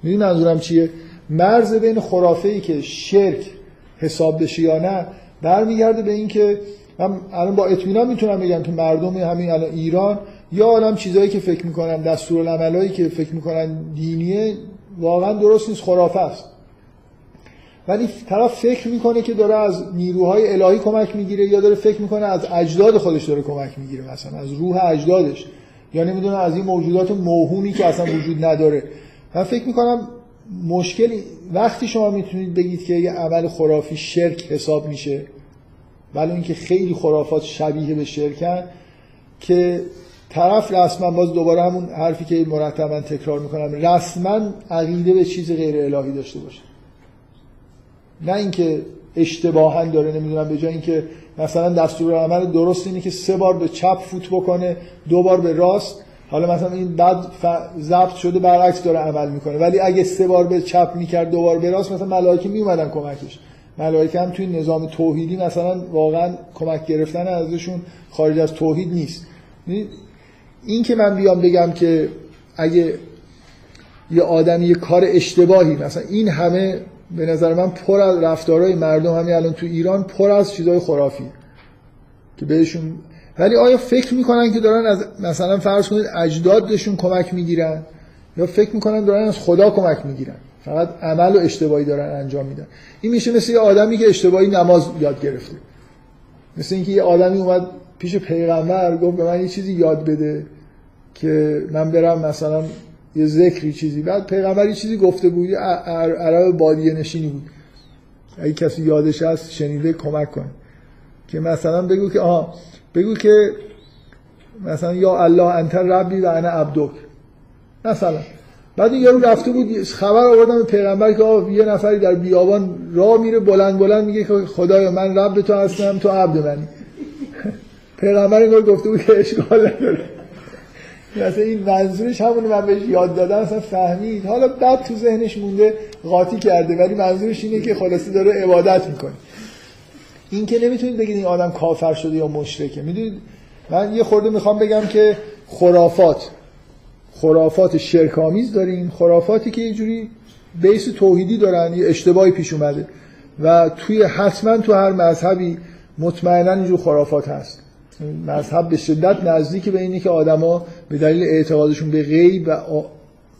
Speaker 1: می‌دونی منظورم چیه؟ مرز بین خرافه ای که شرک حساب بشه یا نه برمیگرده به این که من الان با اطمینان می‌تونم بگم که مردم همین الان ایران یا عالم چیزایی که فکر می‌کنن دستورالعملایی که فکر می‌کنن دینیه واقعا درست نیست خرافه است. ولی طرف فکر می‌کنه که داره از نیروهای الهی کمک می‌گیره یا داره فکر می‌کنه از اجداد خودش داره کمک می‌گیره مثلا از روح اجدادش. یا نمی‌دونه از این موجودات موهومی که اصلا وجود نداره. من فکر می‌کنم مشکل وقتی شما می‌تونید بگید که یه عمل خرافی شرک حساب میشه ولی اینکه خیلی خرافات شبیه به شرکن که طرف رسما باز دوباره همون حرفی که مرتبا تکرار می‌کنم رسما عقیده به چیز غیر الهی داشته باشه. نه اینکه اشتباها داره نمی‌دونم به جای اینکه مثلا دستور عمل درست اینه که سه بار به چپ فوت بکنه دو بار به راست. حالا مثلا این بعد ضبط شده برعکس داره عمل می‌کنه. ولی اگه سه بار به چپ می‌کرد دو بار به راست مثلا ملائکه میومدن کمکش. ملائکه هم توی نظام توحیدی مثلا واقعا کمک گرفتن ازشون خارج از توحید نیست. این که من بیام بگم که اگه یه آدمی یه کار اشتباهی مثلا این همه به نظر من پر از رفتارهای مردم همین الان تو ایران پر از چیزای خرافی که بهشون ولی آیا فکر می‌کنن که دارن از مثلا فرض کنید اجدادشون کمک می‌گیرن یا فکر می‌کنن دارن از خدا کمک می‌گیرن؟ فقط عمل و اشتباهی دارن انجام میدن. این میشه مثل یه آدمی که اشتباهی نماز یاد گرفته. مثل اینکه یه آدمی اومد پیش پیغمبر گفت به من یه چیزی یاد بده که من برم مثلا یه ذکری چیزی. بعد پیغمبر یه چیزی گفته بود عرب بادیه نشینی بود. اگه کسی یادش هست شنیده کمک کنه که مثلا بگو که آها بگو که مثلا یا الله انت ربی و انا عبدک. مثلا. بعد یارو رفته بود خبر آوردن به پیغمبر که یه نفری در بیابان راه میره بلند بلند میگه که خدایا من رب تو هستم تو عبد منی. <laughs> پیغمبر گفته بود که اشکال نداره. مثلا این منظورش همونه من بهش یاد دادم مثلا فهمید. حالا بعد تو ذهنش مونده قاطی کرده ولی منظورش اینه که خلاصی داره عبادت می‌کنه. این که نمی‌تونید بگید این آدم کافر شده یا مشرکه. می‌دونید؟ من یه خورده می‌خوام بگم که خرافات خرافات شرکامیز داریم. خرافاتی که یه جوری بیس توحیدی دارن یه اشتباهی پیش اومده. و توی حتما تو هر مذهبی مطمئنا اینجور خرافات هست. مذهب به شدت نزدیک به اینه که آدما به دلیل اعتقادشون به غیب و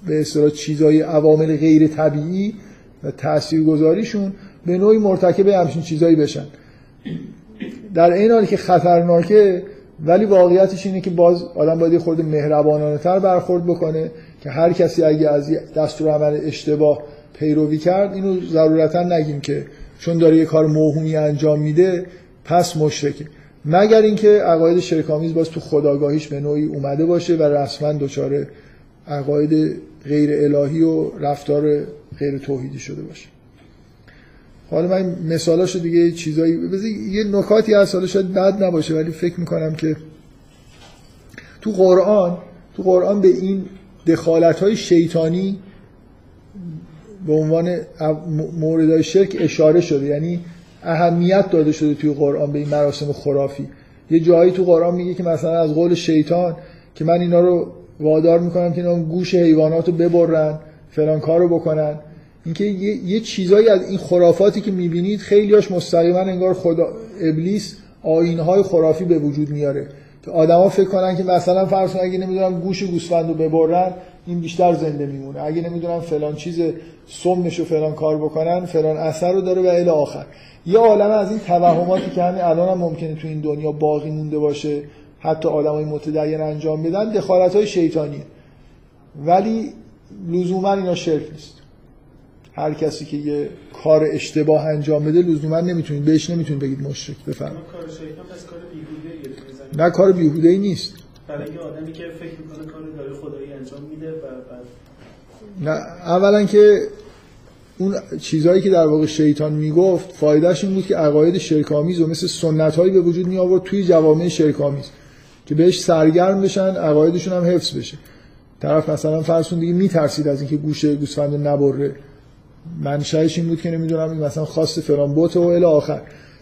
Speaker 1: به اصطلاح چیزای عوامل غیر طبیعی و تاثیرگذاریشون به نوعی مرتکب همچین چیزایی بشن. در این حالی که خطرناکه ولی واقعیتش اینه که باز آدم باید خود مهربانانه تر برخورد بکنه که هر کسی اگه از دستور عمل اشتباه پیروی کرد اینو ضرورتا نگیم که چون داره یه کار موهومی انجام میده پس مشرکه. مگر اینکه عقاید شرکامیز باز تو خداگاهیش به نوعی اومده باشه و رسما دچار عقاید غیر الهی و رفتار غیر توحیدی شده باشه. حالا من مثالاشو دیگه چیزایی یه نکاتی هست حالا شاید بد نباشه ولی فکر می‌کنم که تو قرآن تو قرآن به این دخالت های شیطانی به عنوان موردهای شرک اشاره شده. یعنی اهمیت داده شده توی قرآن به این مراسم خرافی. یه جایی تو قرآن میگه که مثلا از قول شیطان که من اینا رو وادار می‌کنم که اینا گوش حیوانات رو ببرن فلان کار رو بکنن. اینکه یه،, یه چیزایی از این خرافاتی که می‌بینید خیلیاش مستقیما انگار خدا ابلیس آینهای خرافی به وجود میاره. که آدما فکر کنن که مثلا فرض اگه نمی‌دونم گوش گوسفند رو ببرن این بیشتر زنده میمونه. اگه نمی‌دونم فلان چیز سمش و فلان کار بکنن فلان اثر رو داره و الی آخر. یه عالم از این توهماتی که همین الان هم ممکنه تو این دنیا باقی مونده باشه حتی آدمای متدین انجام بدن دخالت های شیطانیه. ولی لزوما اینا شرک نیست. هر کسی که یه کار اشتباه انجام بده لزوما نمی‌تونید بهش نمی‌تونید بگید مشرک بفهم
Speaker 6: کار شیطان کار بیهوده
Speaker 1: نه کار بیهوده ای نیست.
Speaker 6: برای یه آدمی که فکر می‌کنه کار داره خدایی انجام میده و
Speaker 1: نه
Speaker 6: بعد
Speaker 1: اولا که اون چیزهایی که در واقع شیطان می‌گفت فایدهش این بود که عقاید شرکامیز و مثل سنت هایی به وجود می آورد توی جوامع شرکامیز که بهش سرگرم بشن عقایدشون هم حفظ بشه. طرف مثلا فرض کن دیگه میترسید از اینکه گوشه گوسفند نبره. منشأش این بود که نمی‌دونم مثلا خاص فلان بوت و الی آخر.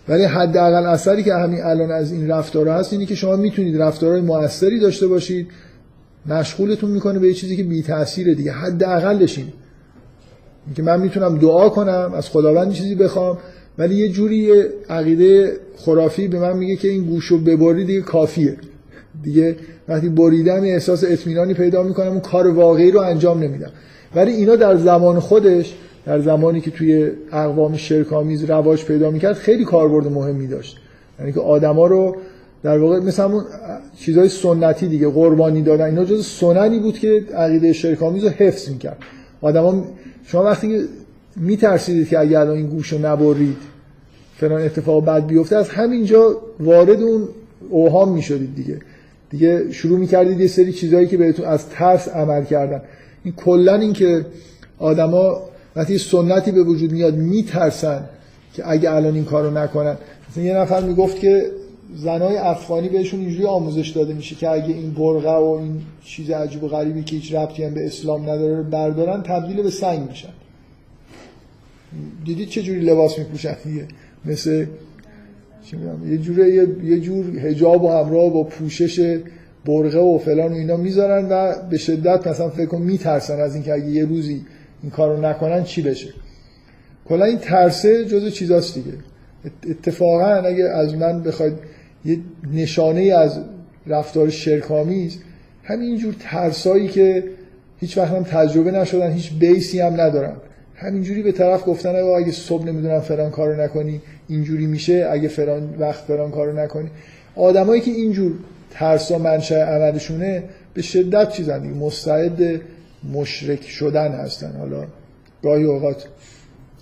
Speaker 1: ولی حداقل اثری که همین الان از این رفتارها هست اینه که شما می‌تونید رفتارهای موثری داشته باشید. مشغولتون می‌کنه به چیزی که بی تاثیره دیگه. حداقلش این که من می‌تونم دعا کنم از خداوند چیزی بخوام ولی یه جوری عقیده خرافی به من میگه که این گوشو ببری دیگه کافیه. دیگه وقتی بریدم احساس اطمینانی پیدا می‌کنم اون کار واقعی رو انجام نمیدم. ولی اینا در زمان خودش در زمانی که توی اقوام شرکامیز رواج پیدا می‌کرد خیلی کاربرد مهمی داشت. یعنی که آدما رو در واقع مثل همون چیزای سنتی دیگه قربانی دادن اینا جز سننی بود که عقیده شرکامیز رو حفظ می‌کرد. آدما شما وقتی میترسیدید که اگر این گوش رو نبرید فلان اتفاق بد بیفته از همینجا وارد اون اوهام می‌شدید دیگه. دیگه شروع می‌کردید یه سری چیزهایی که بهتون از ترس عمل کردن. این کلا این که آدما وقتی سنتی به وجود میاد میترسن که اگه الان این کارو نکنن. مثلا یه نفر می‌گفت که زنای افغانی بهشون اینجوری آموزش داده میشه که اگه این برقه و این چیز عجیب و غریبی که هیچ ربطی هم به اسلام نداره بردارن تبدیل به سنگ میشن. دیدید چه جوری لباس میپوشن؟ دیگه مثل چی یه جوره یه جور حجاب و همراه با پوشش برقه و فلان و اینا می‌ذارن و به شدت مثلا فکر کن میترسن از اینکه اگه یه روزی این کارو نکنن چی بشه؟ کلا این ترسه جزو چیزاست دیگه. اتفاقا اگه از من بخواید یه نشانه از رفتار شرکامیز همینجور ترسایی که هیچ وقت هم تجربه نشدن هیچ بیسی هم ندارن. همینجوری به طرف گفتن اگه صبح نمی‌دونم فلان کارو نکنی اینجوری میشه اگه فلان وقت فلان کارو نکنی. آدمایی که اینجور ترسا منشأ عملشونه به شدت چیزن دیگه. مستعد مشرک شدن هستن. حالا گاهی اوقات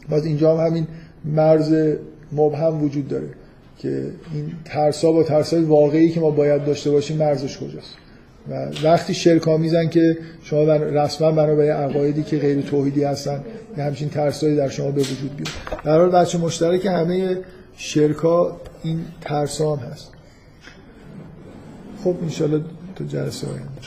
Speaker 1: باز اینجا هم همین مرز مبهم وجود داره که این ترسا با ترسای واقعی که ما باید داشته باشیم مرزش کجاست. و وقتی شرک آمیزن که شما بر رسما بنابرای عقایدی که غیر توحیدی هستن یه همچین ترسایی در شما به وجود بیاد. در حال بچه مشترک همه شرکا این ترسان هست. خب انشالله تو جلسه آینده.